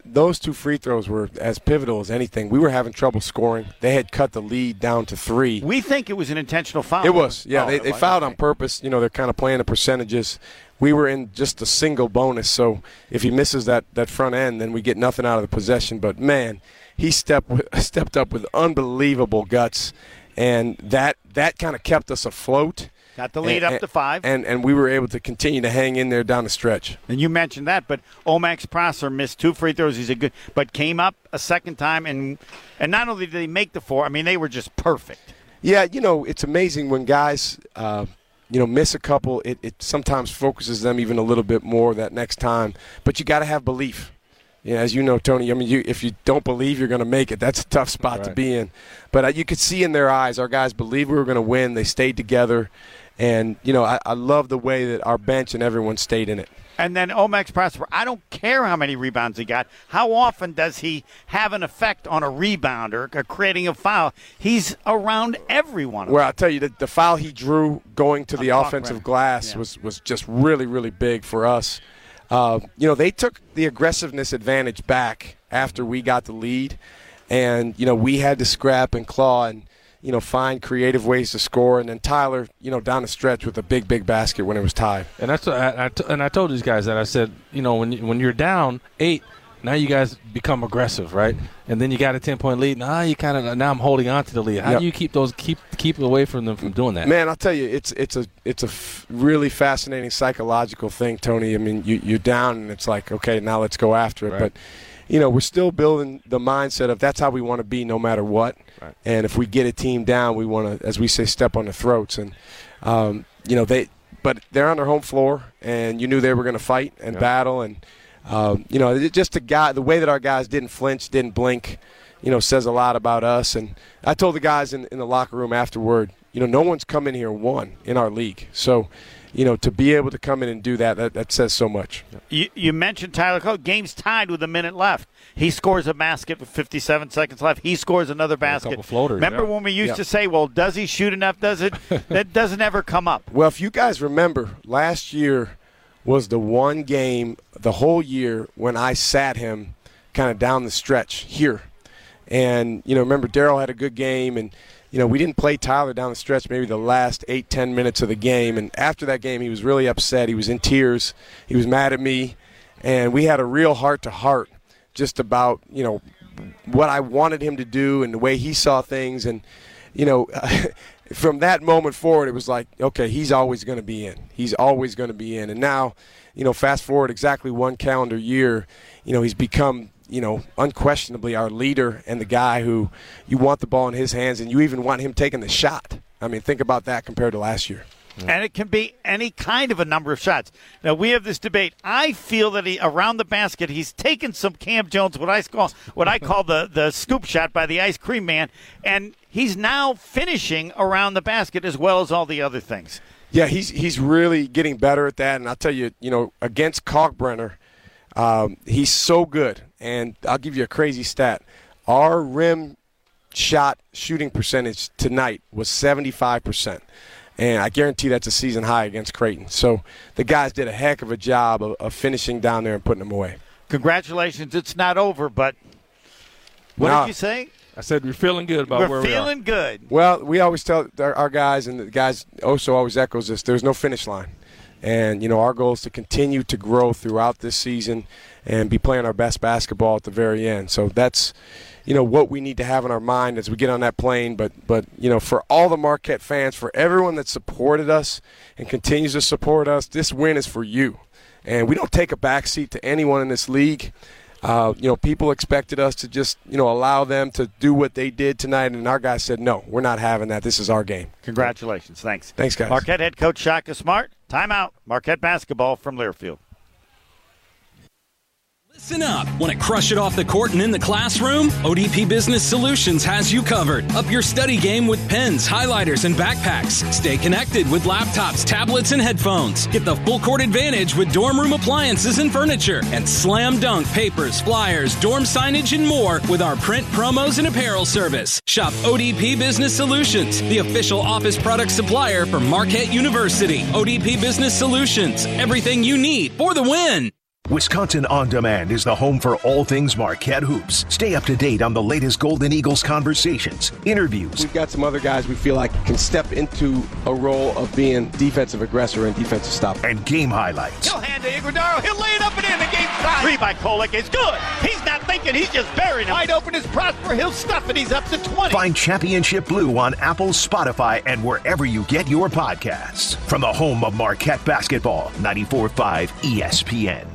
those two free throws were as pivotal as anything. We were having trouble scoring. They had cut the lead down to three. We think it was an intentional foul. It was, yeah. Oh, they, they fouled on purpose. You know, they're kind of playing the percentages. We were in just a single bonus, so if he misses that, that front end, then we get nothing out of the possession. But man, he stepped stepped up with unbelievable guts, and that that kind of kept us afloat. Got the lead and, up to five. And and we were able to continue to hang in there down the stretch. And you mentioned that, but O-Max Prosper missed two free throws. He's a good, but came up a second time, and and not only did they make the four, I mean they were just perfect. Yeah, you know it's amazing when guys. Uh, you know, miss a couple, it, it sometimes focuses them even a little bit more that next time. But you got to have belief. Yeah, as you know, Tony. I mean, you, if you don't believe you're going to make it, that's a tough spot right. to be in. But uh, you could see in their eyes, our guys believed we were going to win. They stayed together, and, you know, I, I love the way that our bench and everyone stayed in it. And then O-Max Prosper, I don't care how many rebounds he got. How often does he have an effect on a rebound or creating a foul? He's around everyone. Well, I'll tell you, the, the foul he drew going to the offensive glass yeah. was, was just really, really big for us. Uh, you know, they took the aggressiveness advantage back after we got the lead. And, you know, we had to scrap and claw. And, you know, find creative ways to score. And then Tyler, you know, down the stretch with a big, big basket when it was tied. And that's and I told these guys that I said, you know, when when you're down eight, now you guys become aggressive, right? And then you got a ten point lead. Now you kind of now I'm holding on to the lead. How yep. do you keep those keep keep away from them from doing that? Man, I'll tell you, it's it's a it's a f- really fascinating psychological thing, Tony. I mean, you you're down and it's like, okay, now let's go after it, right. but you know, we're still building the mindset of that's how we want to be no matter what. Right. And if we get a team down, we want to, as we say, step on the throats. And, um, you know, they, but they're on their home floor, and you knew they were going to fight and yeah. battle. And, um, you know, just the guy, the way that our guys didn't flinch, didn't blink, you know, says a lot about us. And I told the guys in, in the locker room afterward, you know, no one's come in here one in our league. So, you know, to be able to come in and do that, that, that says so much. You, you mentioned Tyler Kolek. Game's tied with a minute left. He scores a basket with 57 seconds left. He scores another basket. floaters. Remember yeah. when we used yeah. to say, well, does he shoot enough? Does it? that doesn't ever come up. Well, if you guys remember, last year was the one game the whole year when I sat him kind of down the stretch here. And, you know, remember Daryl had a good game and – you know, we didn't play Tyler down the stretch maybe the last eight, ten minutes of the game. And after that game, he was really upset. He was in tears. He was mad at me. And we had a real heart to heart just about, you know, what I wanted him to do and the way he saw things. And, you know, from that moment forward, it was like, okay, he's always going to be in. He's always going to be in. And now, you know, fast forward exactly one calendar year, you know, he's become you know, unquestionably our leader and the guy who you want the ball in his hands and you even want him taking the shot. I mean, think about that compared to last year. And it can be any kind of a number of shots. Now we have this debate. I feel that he around the basket he's taken some Kam Jones, what I call what I call the the scoop shot by the ice cream man, and he's now finishing around the basket as well as all the other things. Yeah, he's he's really getting better at that. And I'll tell you, you know, against Kalkbrenner, um, he's so good. And I'll give you a crazy stat. Our rim shot shooting percentage tonight was 75%. And I guarantee that's a season high against Creighton. So the guys did a heck of a job of, of finishing down there and putting them away. Congratulations. It's not over, but what No. did you say? I said we're feeling good about We're where we are. feeling good. Well, we always tell our, our guys, and the guys also always echoes this: there's no finish line, and you know our goal is to continue to grow throughout this season and be playing our best basketball at the very end. So that's, you know, what we need to have in our mind as we get on that plane. But but you know, for all the Marquette fans, for everyone that supported us and continues to support us, this win is for you, and we don't take a backseat to anyone in this league. Uh, you know, people expected us to just, you know, allow them to do what they did tonight, and our guys said, no, we're not having that. This is our game. Congratulations. Thanks. Thanks, guys. Marquette head coach Shaka Smart. Timeout. Marquette basketball from Learfield. Listen up. Want to crush it off the court and in the classroom? ODP Business Solutions has you covered. Up your study game with pens, highlighters, and backpacks. Stay connected with laptops, tablets, and headphones. Get the full court advantage with dorm room appliances and furniture. And slam dunk papers, flyers, dorm signage, and more with our print promos and apparel service. Shop ODP Business Solutions, the official office product supplier for Marquette University. ODP Business Solutions. Everything you need for the win. Wisconsin On Demand is the home for all things Marquette Hoops. Stay up to date on the latest Golden Eagles conversations, interviews, We've got some other guys we feel like can step into a role of being defensive aggressor and defensive stopper. and game highlights. He'll hand to Ighodaro. He'll lay it up and in. The game's tied. Three by Kolek is good. He's not thinking. He's just burying him. Wide open is Prosper. He'll stuff it. He's up to 20. Find Championship Blue on Apple, Spotify, and wherever you get your podcasts. From the home of Marquette basketball, 94.5 ESPN.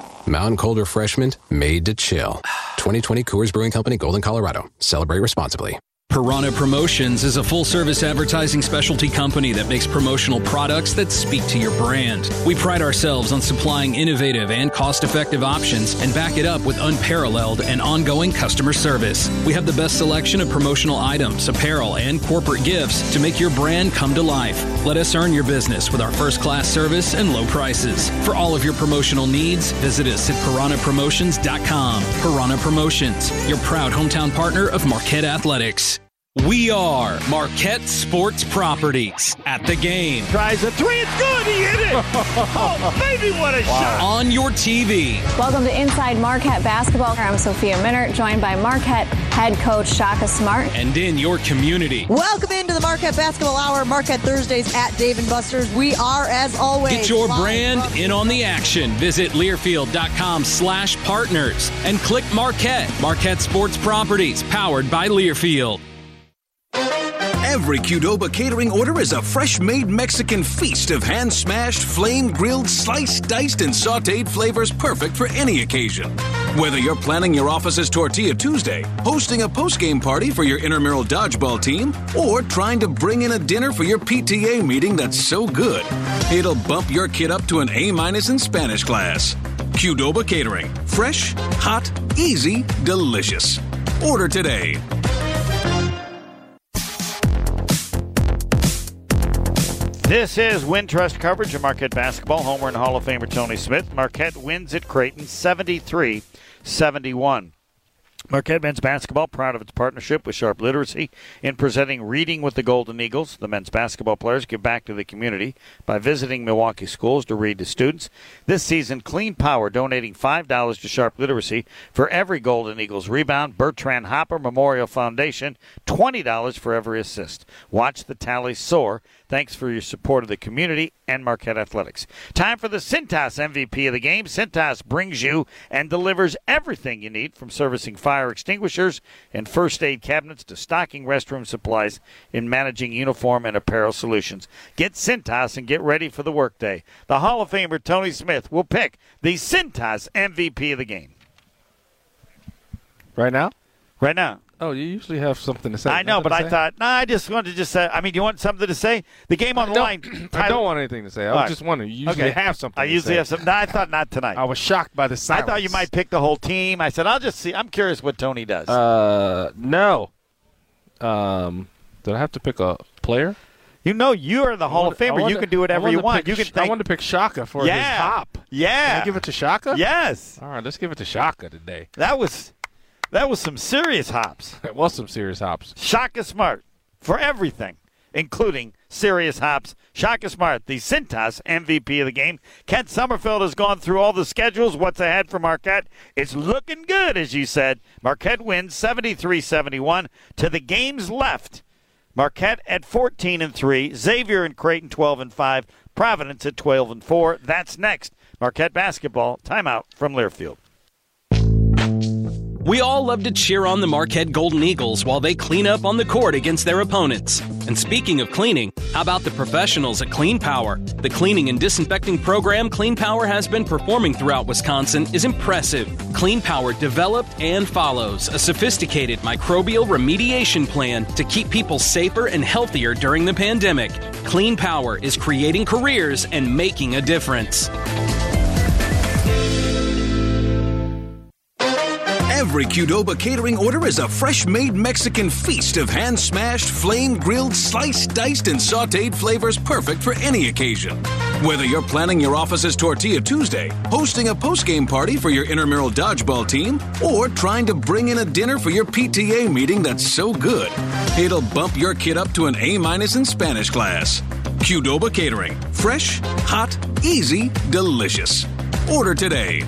Mountain cold refreshment made to chill. 2020 Coors Brewing Company, Golden, Colorado. Celebrate responsibly. Piranha Promotions is a full service advertising specialty company that makes promotional products that speak to your brand. We pride ourselves on supplying innovative and cost effective options and back it up with unparalleled and ongoing customer service. We have the best selection of promotional items, apparel, and corporate gifts to make your brand come to life. Let us earn your business with our first class service and low prices. For all of your promotional needs, visit us at piranhapromotions.com. Piranha Promotions, your proud hometown partner of Marquette Athletics. We are Marquette Sports Properties at the game. Tries a three. It's good. He hit it. oh, baby, what a shot. On your TV. Welcome to Inside Marquette Basketball. I'm Sophia Minnaert, joined by Marquette head coach Shaka Smart. And in your community. Welcome into the Marquette Basketball Hour, Marquette Thursdays at Dave and Buster's. We are, as always, Get your brand in on the action. Visit Learfield.com slash partners and click Marquette. Marquette Sports Properties, powered by Learfield. Every Qdoba catering order is a fresh made Mexican feast of hand smashed, flame grilled, sliced, diced, and sauteed flavors perfect for any occasion. Whether you're planning your office's Tortilla Tuesday, hosting a post game party for your intramural dodgeball team, or trying to bring in a dinner for your PTA meeting that's so good, it'll bump your kid up to an A minus in Spanish class. Qdoba Catering. Fresh, hot, easy, delicious. Order today. This is Wintrust coverage of Marquette basketball. Homer and Hall of Famer Tony Smith. Marquette wins at Creighton 73 71. Marquette men's basketball proud of its partnership with Sharp Literacy in presenting Reading with the Golden Eagles. The men's basketball players give back to the community by visiting Milwaukee schools to read to students. This season, Clean Power donating $5 to Sharp Literacy for every Golden Eagles rebound. Bertrand Hopper Memorial Foundation, $20 for every assist. Watch the tally soar. Thanks for your support of the community and Marquette Athletics. Time for the Cintas MVP of the game. Cintas brings you and delivers everything you need from servicing fire extinguishers and first aid cabinets to stocking restroom supplies in managing uniform and apparel solutions. Get Cintas and get ready for the workday. The Hall of Famer Tony Smith will pick the Cintas MVP of the game. Right now? Right now. Oh, you usually have something to say. I know, Nothing but I say? thought, nah, I just wanted to just say. I mean, you want something to say? The game on the line. I don't want anything to say. I was right. just wondering. You usually Okay. have something I to usually say. have something. No, I thought not tonight. I was shocked by the sound. I silence. thought you might pick the whole team. I said, I'll just see. I'm curious what Tony does. Uh, no. Um, did I have to pick a player? you know, you are the Hall of I Famer. wanted- you can do I whatever wanted you to want. pick You can. I think- wanted to pick Shaka for Yeah. his. Yeah. Can I give it to Shaka? Yes. All right, let's give it to Shaka today. That was that was some serious hops. It was some serious hops. Shaka Smart for everything, including serious hops. Shaka Smart, the Cintas MVP of the game. Kent Sommerfeld has gone through all the schedules. What's ahead for Marquette? It's looking good, as you said. Marquette wins 73-71 to the games left. Marquette at 14 and 3, Xavier and Creighton 12 and 5, Providence at 12 and 4. That's next. Marquette basketball timeout from Learfield. We all love to cheer on the Marquette Golden Eagles while they clean up on the court against their opponents. And speaking of cleaning, how about the professionals at Clean Power? The cleaning and disinfecting program Clean Power has been performing throughout Wisconsin is impressive. Clean Power developed and follows a sophisticated microbial remediation plan to keep people safer and healthier during the pandemic. Clean Power is creating careers and making a difference. Every Qdoba catering order is a fresh made Mexican feast of hand smashed, flame grilled, sliced, diced, and sauteed flavors perfect for any occasion. Whether you're planning your office's Tortilla Tuesday, hosting a post game party for your intramural dodgeball team, or trying to bring in a dinner for your PTA meeting that's so good, it'll bump your kid up to an A minus in Spanish class. Qdoba Catering. Fresh, hot, easy, delicious. Order today.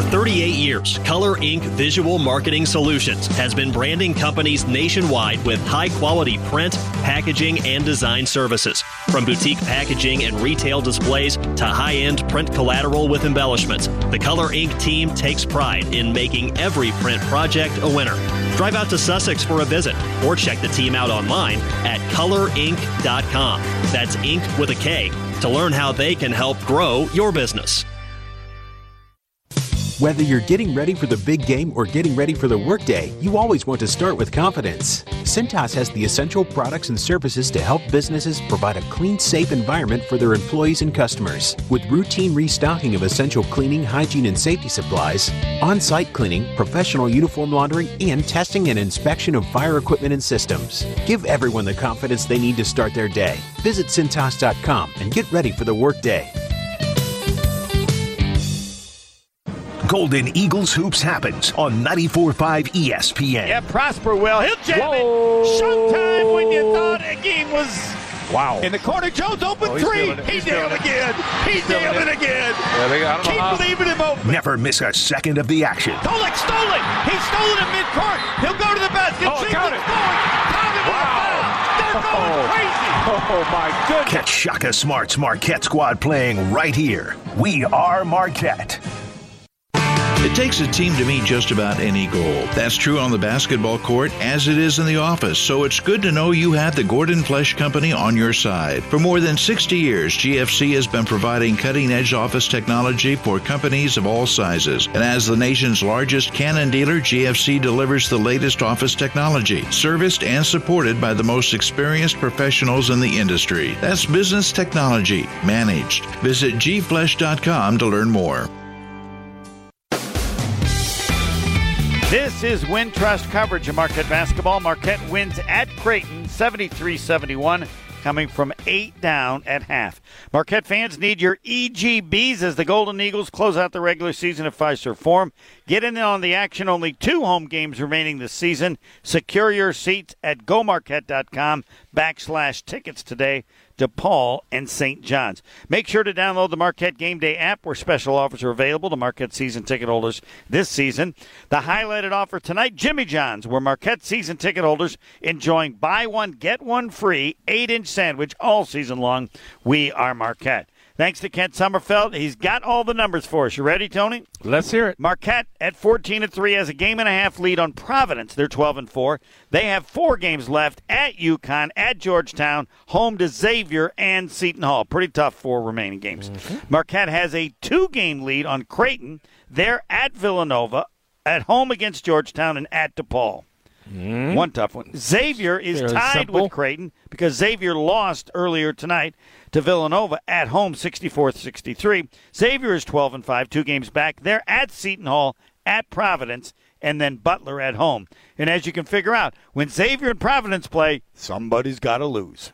For 38 years, Color Ink. Visual Marketing Solutions has been branding companies nationwide with high quality print, packaging, and design services. From boutique packaging and retail displays to high end print collateral with embellishments, the Color Ink. team takes pride in making every print project a winner. Drive out to Sussex for a visit or check the team out online at colorink.com. That's ink with a K to learn how they can help grow your business. Whether you're getting ready for the big game or getting ready for the workday, you always want to start with confidence. Cintas has the essential products and services to help businesses provide a clean, safe environment for their employees and customers. With routine restocking of essential cleaning, hygiene, and safety supplies, on site cleaning, professional uniform laundering, and testing and inspection of fire equipment and systems. Give everyone the confidence they need to start their day. Visit Cintas.com and get ready for the workday. Golden Eagles Hoops happens on 94.5 ESPN. Yeah, Prosper will. He'll jam it. Showtime when you thought a game was. Wow. In the corner, Jones open Oh, he's three. He He's nailed it. again. He He's feeling nailed it it. again. Yeah, they I don't Keep how. leaving him open. Never miss a second of the action. Kolek stole it. He stole it at midcourt. He'll go to the basket. Oh, James count it. going. Pounded with the foul. They're oh. going crazy. Oh my goodness. Catch Shaka Smart's Marquette squad playing right here. We are Marquette. It takes a team to meet just about any goal. That's true on the basketball court as it is in the office, so it's good to know you have the Gordon Flesch Company on your side. For more than 60 years, GFC has been providing cutting edge office technology for companies of all sizes. And as the nation's largest Canon dealer, GFC delivers the latest office technology, serviced and supported by the most experienced professionals in the industry. That's business technology managed. Visit gflesch.com to learn more. This is Win Wintrust coverage of Marquette basketball. Marquette wins at Creighton 73 71, coming from eight down at half. Marquette fans need your EGBs as the Golden Eagles close out the regular season at Fiserv Forum. Get in on the action. Only two home games remaining this season. Secure your seats at gomarquette.com backslash tickets today DePaul and St. John's. Make sure to download the Marquette Game Day app where special offers are available to Marquette season ticket holders this season. The highlighted offer tonight, Jimmy John's, where Marquette season ticket holders enjoying buy one, get one free 8 inch sandwich all season long. We are Marquette. Thanks to Kent Sommerfeld. He's got all the numbers for us. You ready, Tony? Let's hear it. Marquette at 14 and 3 has a game and a half lead on Providence. They're 12 and 4. They have four games left at UConn, at Georgetown, home to Xavier and Seton Hall. Pretty tough four remaining games. Marquette has a two game lead on Creighton. They're at Villanova at home against Georgetown, and at DePaul. Mm. One tough one. Xavier is Fairly tied simple. with Creighton because Xavier lost earlier tonight to Villanova at home 64-63. Xavier is 12 and 5, two games back. They're at Seton Hall, at Providence, and then Butler at home. And as you can figure out, when Xavier and Providence play, somebody's got to lose.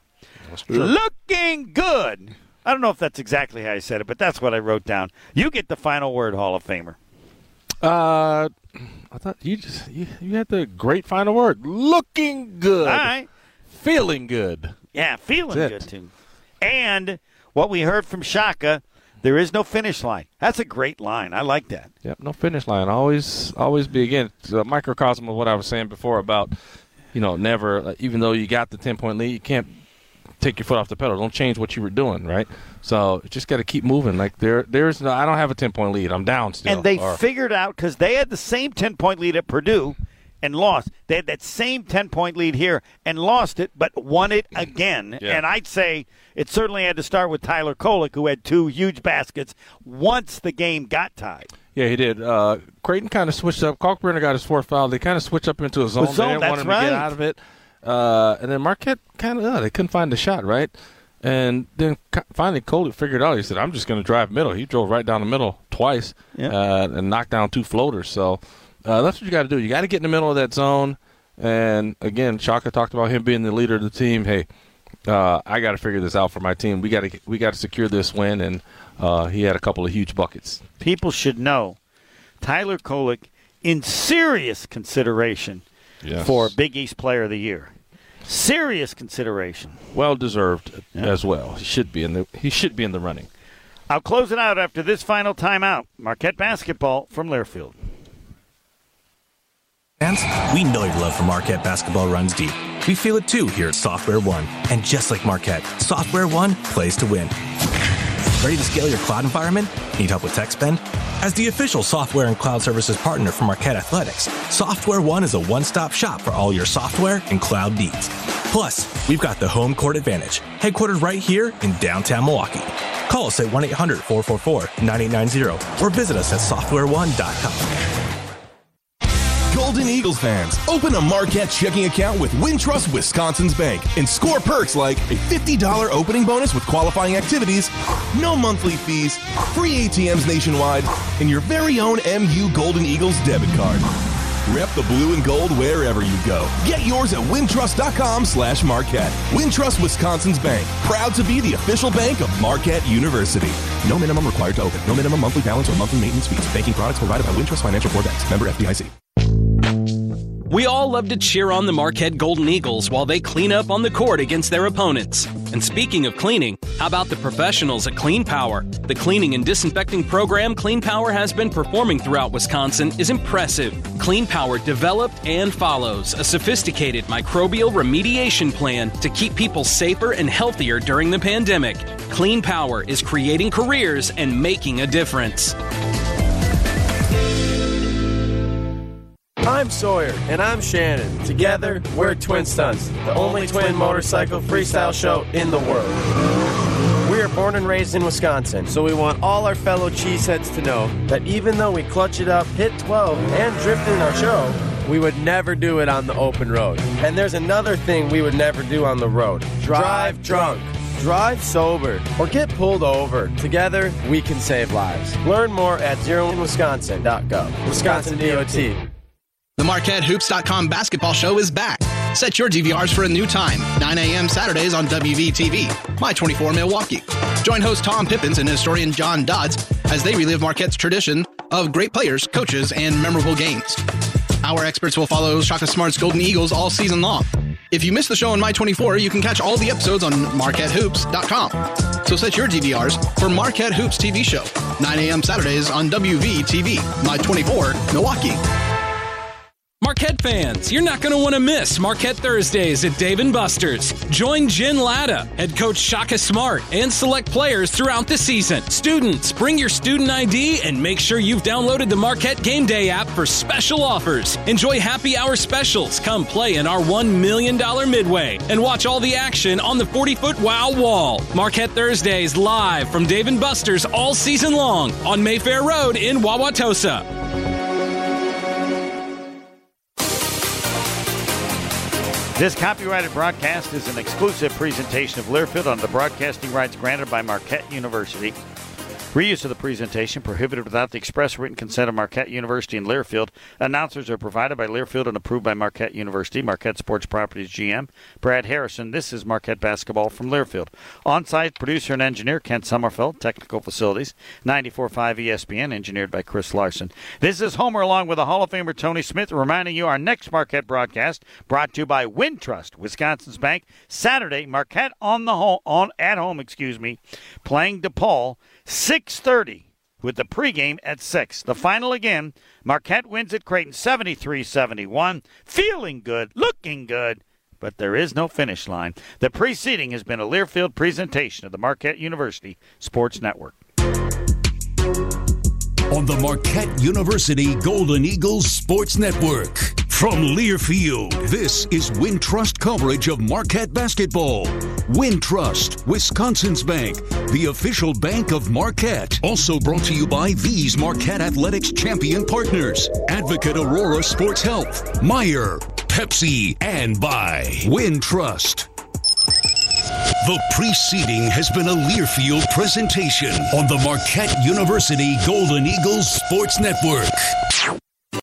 Looking good. I don't know if that's exactly how I said it, but that's what I wrote down. You get the final word, Hall of Famer. Uh, I thought you just you, you had the great final word. Looking good. All right. Feeling good. Yeah, feeling good too. And what we heard from Shaka, there is no finish line. That's a great line. I like that. Yep, no finish line. Always, always be again. It's a microcosm of what I was saying before about, you know, never. Even though you got the ten point lead, you can't take your foot off the pedal. Don't change what you were doing, right? So just got to keep moving. Like there, there's no. I don't have a ten point lead. I'm down still. And they Or- figured out because they had the same 10 point lead at Purdue and lost. They had that same 10 point lead here and lost it, but won it again. Yeah. And I'd say it certainly had to start with Tyler Kolek, who had two huge baskets once the game got tied. Yeah, he did. Uh, Creighton kind of switched up. Kalkbrenner got his fourth foul. They kind of switched up into a zone. zone, they didn't that's want him right. to get out of it. Uh, and then Marquette kind of uh, they couldn't find the shot right. And then finally Coley figured out. He said, "I'm just going to drive middle." He drove right down the middle twice uh, and knocked down two floaters. So uh, that's what you got to do. You got to get in the middle of that zone. And again, Shaka talked about him being the leader of the team. Hey, uh, I got to figure this out for my team. We got to we got to secure this win. And uh, he had a couple of huge buckets. People should know Tyler Kolek in serious consideration Yes. for Big East Player of the Year. Serious consideration. well deserved as well. He should be in the he should be in the running. I'll close it out after this final timeout. Marquette basketball from Learfield. Fans, we know your love for Marquette basketball runs deep. We feel it too here at Software One. And just like Marquette, Software One plays to win. Ready to scale your cloud environment? Need help with tech spend? As the official software and cloud services partner for Marquette Athletics, Software One is a one stop shop for all your software and cloud needs. Plus, we've got the home court advantage, headquartered right here in downtown Milwaukee. Call us at 1 800 444 9890 or visit us at softwareone.com. Golden Eagles fans, open a Marquette checking account with Wintrust Wisconsin's Bank and score perks like a $50 opening bonus with qualifying activities, no monthly fees, free ATMs nationwide, and your very own MU Golden Eagles debit card. Rep the blue and gold wherever you go. Get yours at wintrust.com slash Marquette. Wintrust Wisconsin's Bank, proud to be the official bank of Marquette University. No minimum required to open. No minimum monthly balance or monthly maintenance fees. Banking products provided by Wintrust Financial Corp. Bank. Member FDIC. We all love to cheer on the Marquette Golden Eagles while they clean up on the court against their opponents. And speaking of cleaning, how about the professionals at Clean Power? The cleaning and disinfecting program Clean Power has been performing throughout Wisconsin is impressive. Clean Power developed and follows a sophisticated microbial remediation plan to keep people safer and healthier during the pandemic. Clean Power is creating careers and making a difference. I'm Sawyer. And I'm Shannon. Together, we're Twin Stunts, the only twin motorcycle freestyle show in the world. We are born and raised in Wisconsin, so we want all our fellow cheeseheads to know that even though we clutch it up, hit 12, and drift in our show, we would never do it on the open road. And there's another thing we would never do on the road drive drunk. Drive sober or get pulled over. Together, we can save lives. Learn more at zeroinwisconsin.gov. Wisconsin DOT. The MarquetteHoops.com basketball show is back. Set your DVRs for a new time, 9 a.m. Saturdays on WVTV, My 24 Milwaukee. Join host Tom Pippins and historian John Dodds as they relive Marquette's tradition of great players, coaches, and memorable games. Our experts will follow Shaka Smart's Golden Eagles all season long. If you missed the show on My 24, you can catch all the episodes on MarquetteHoops.com. So set your DVRs for Marquette Hoops TV show, 9 a.m. Saturdays on WVTV, My 24 Milwaukee. Marquette fans, you're not going to want to miss Marquette Thursdays at Dave & Buster's. Join Jen Lada, head coach Shaka Smart, and select players throughout the season. Students, bring your student ID and make sure you've downloaded the Marquette Game Day app for special offers. Enjoy happy hour specials. Come play in our $1 million midway and watch all the action on the 40-foot wow wall. Marquette Thursdays live from Dave & Buster's all season long on Mayfair Road in Wauwatosa. This copyrighted broadcast is an exclusive presentation of Learfield on the broadcasting rights granted by Marquette University. Reuse of the presentation prohibited without the express written consent of Marquette University and Learfield. Announcers are provided by Learfield and approved by Marquette University. Marquette Sports Properties GM Brad Harrison. This is Marquette basketball from Learfield. On-site producer and engineer Kent Sommerfeld. Technical facilities 94.5 ESPN. Engineered by Chris Larson. This is Homer along with the Hall of Famer Tony Smith, reminding you our next Marquette broadcast brought to you by Wintrust, Wisconsin's bank. Saturday, Marquette on the home on at home, excuse me, playing DePaul. 6:30 with the pregame at 6. The final again, Marquette wins at Creighton 73-71. Feeling good, looking good, but there is no finish line. The preceding has been a Learfield presentation of the Marquette University Sports Network. On the Marquette University Golden Eagles Sports Network. From Learfield, this is Wintrust coverage of Marquette basketball. Wintrust, Wisconsin's bank, the official bank of Marquette. Also brought to you by these Marquette Athletics champion partners Advocate Aurora Sports Health, Meijer, Pepsi, and by Wintrust. The preceding has been a Learfield presentation on the Marquette University Golden Eagles Sports Network.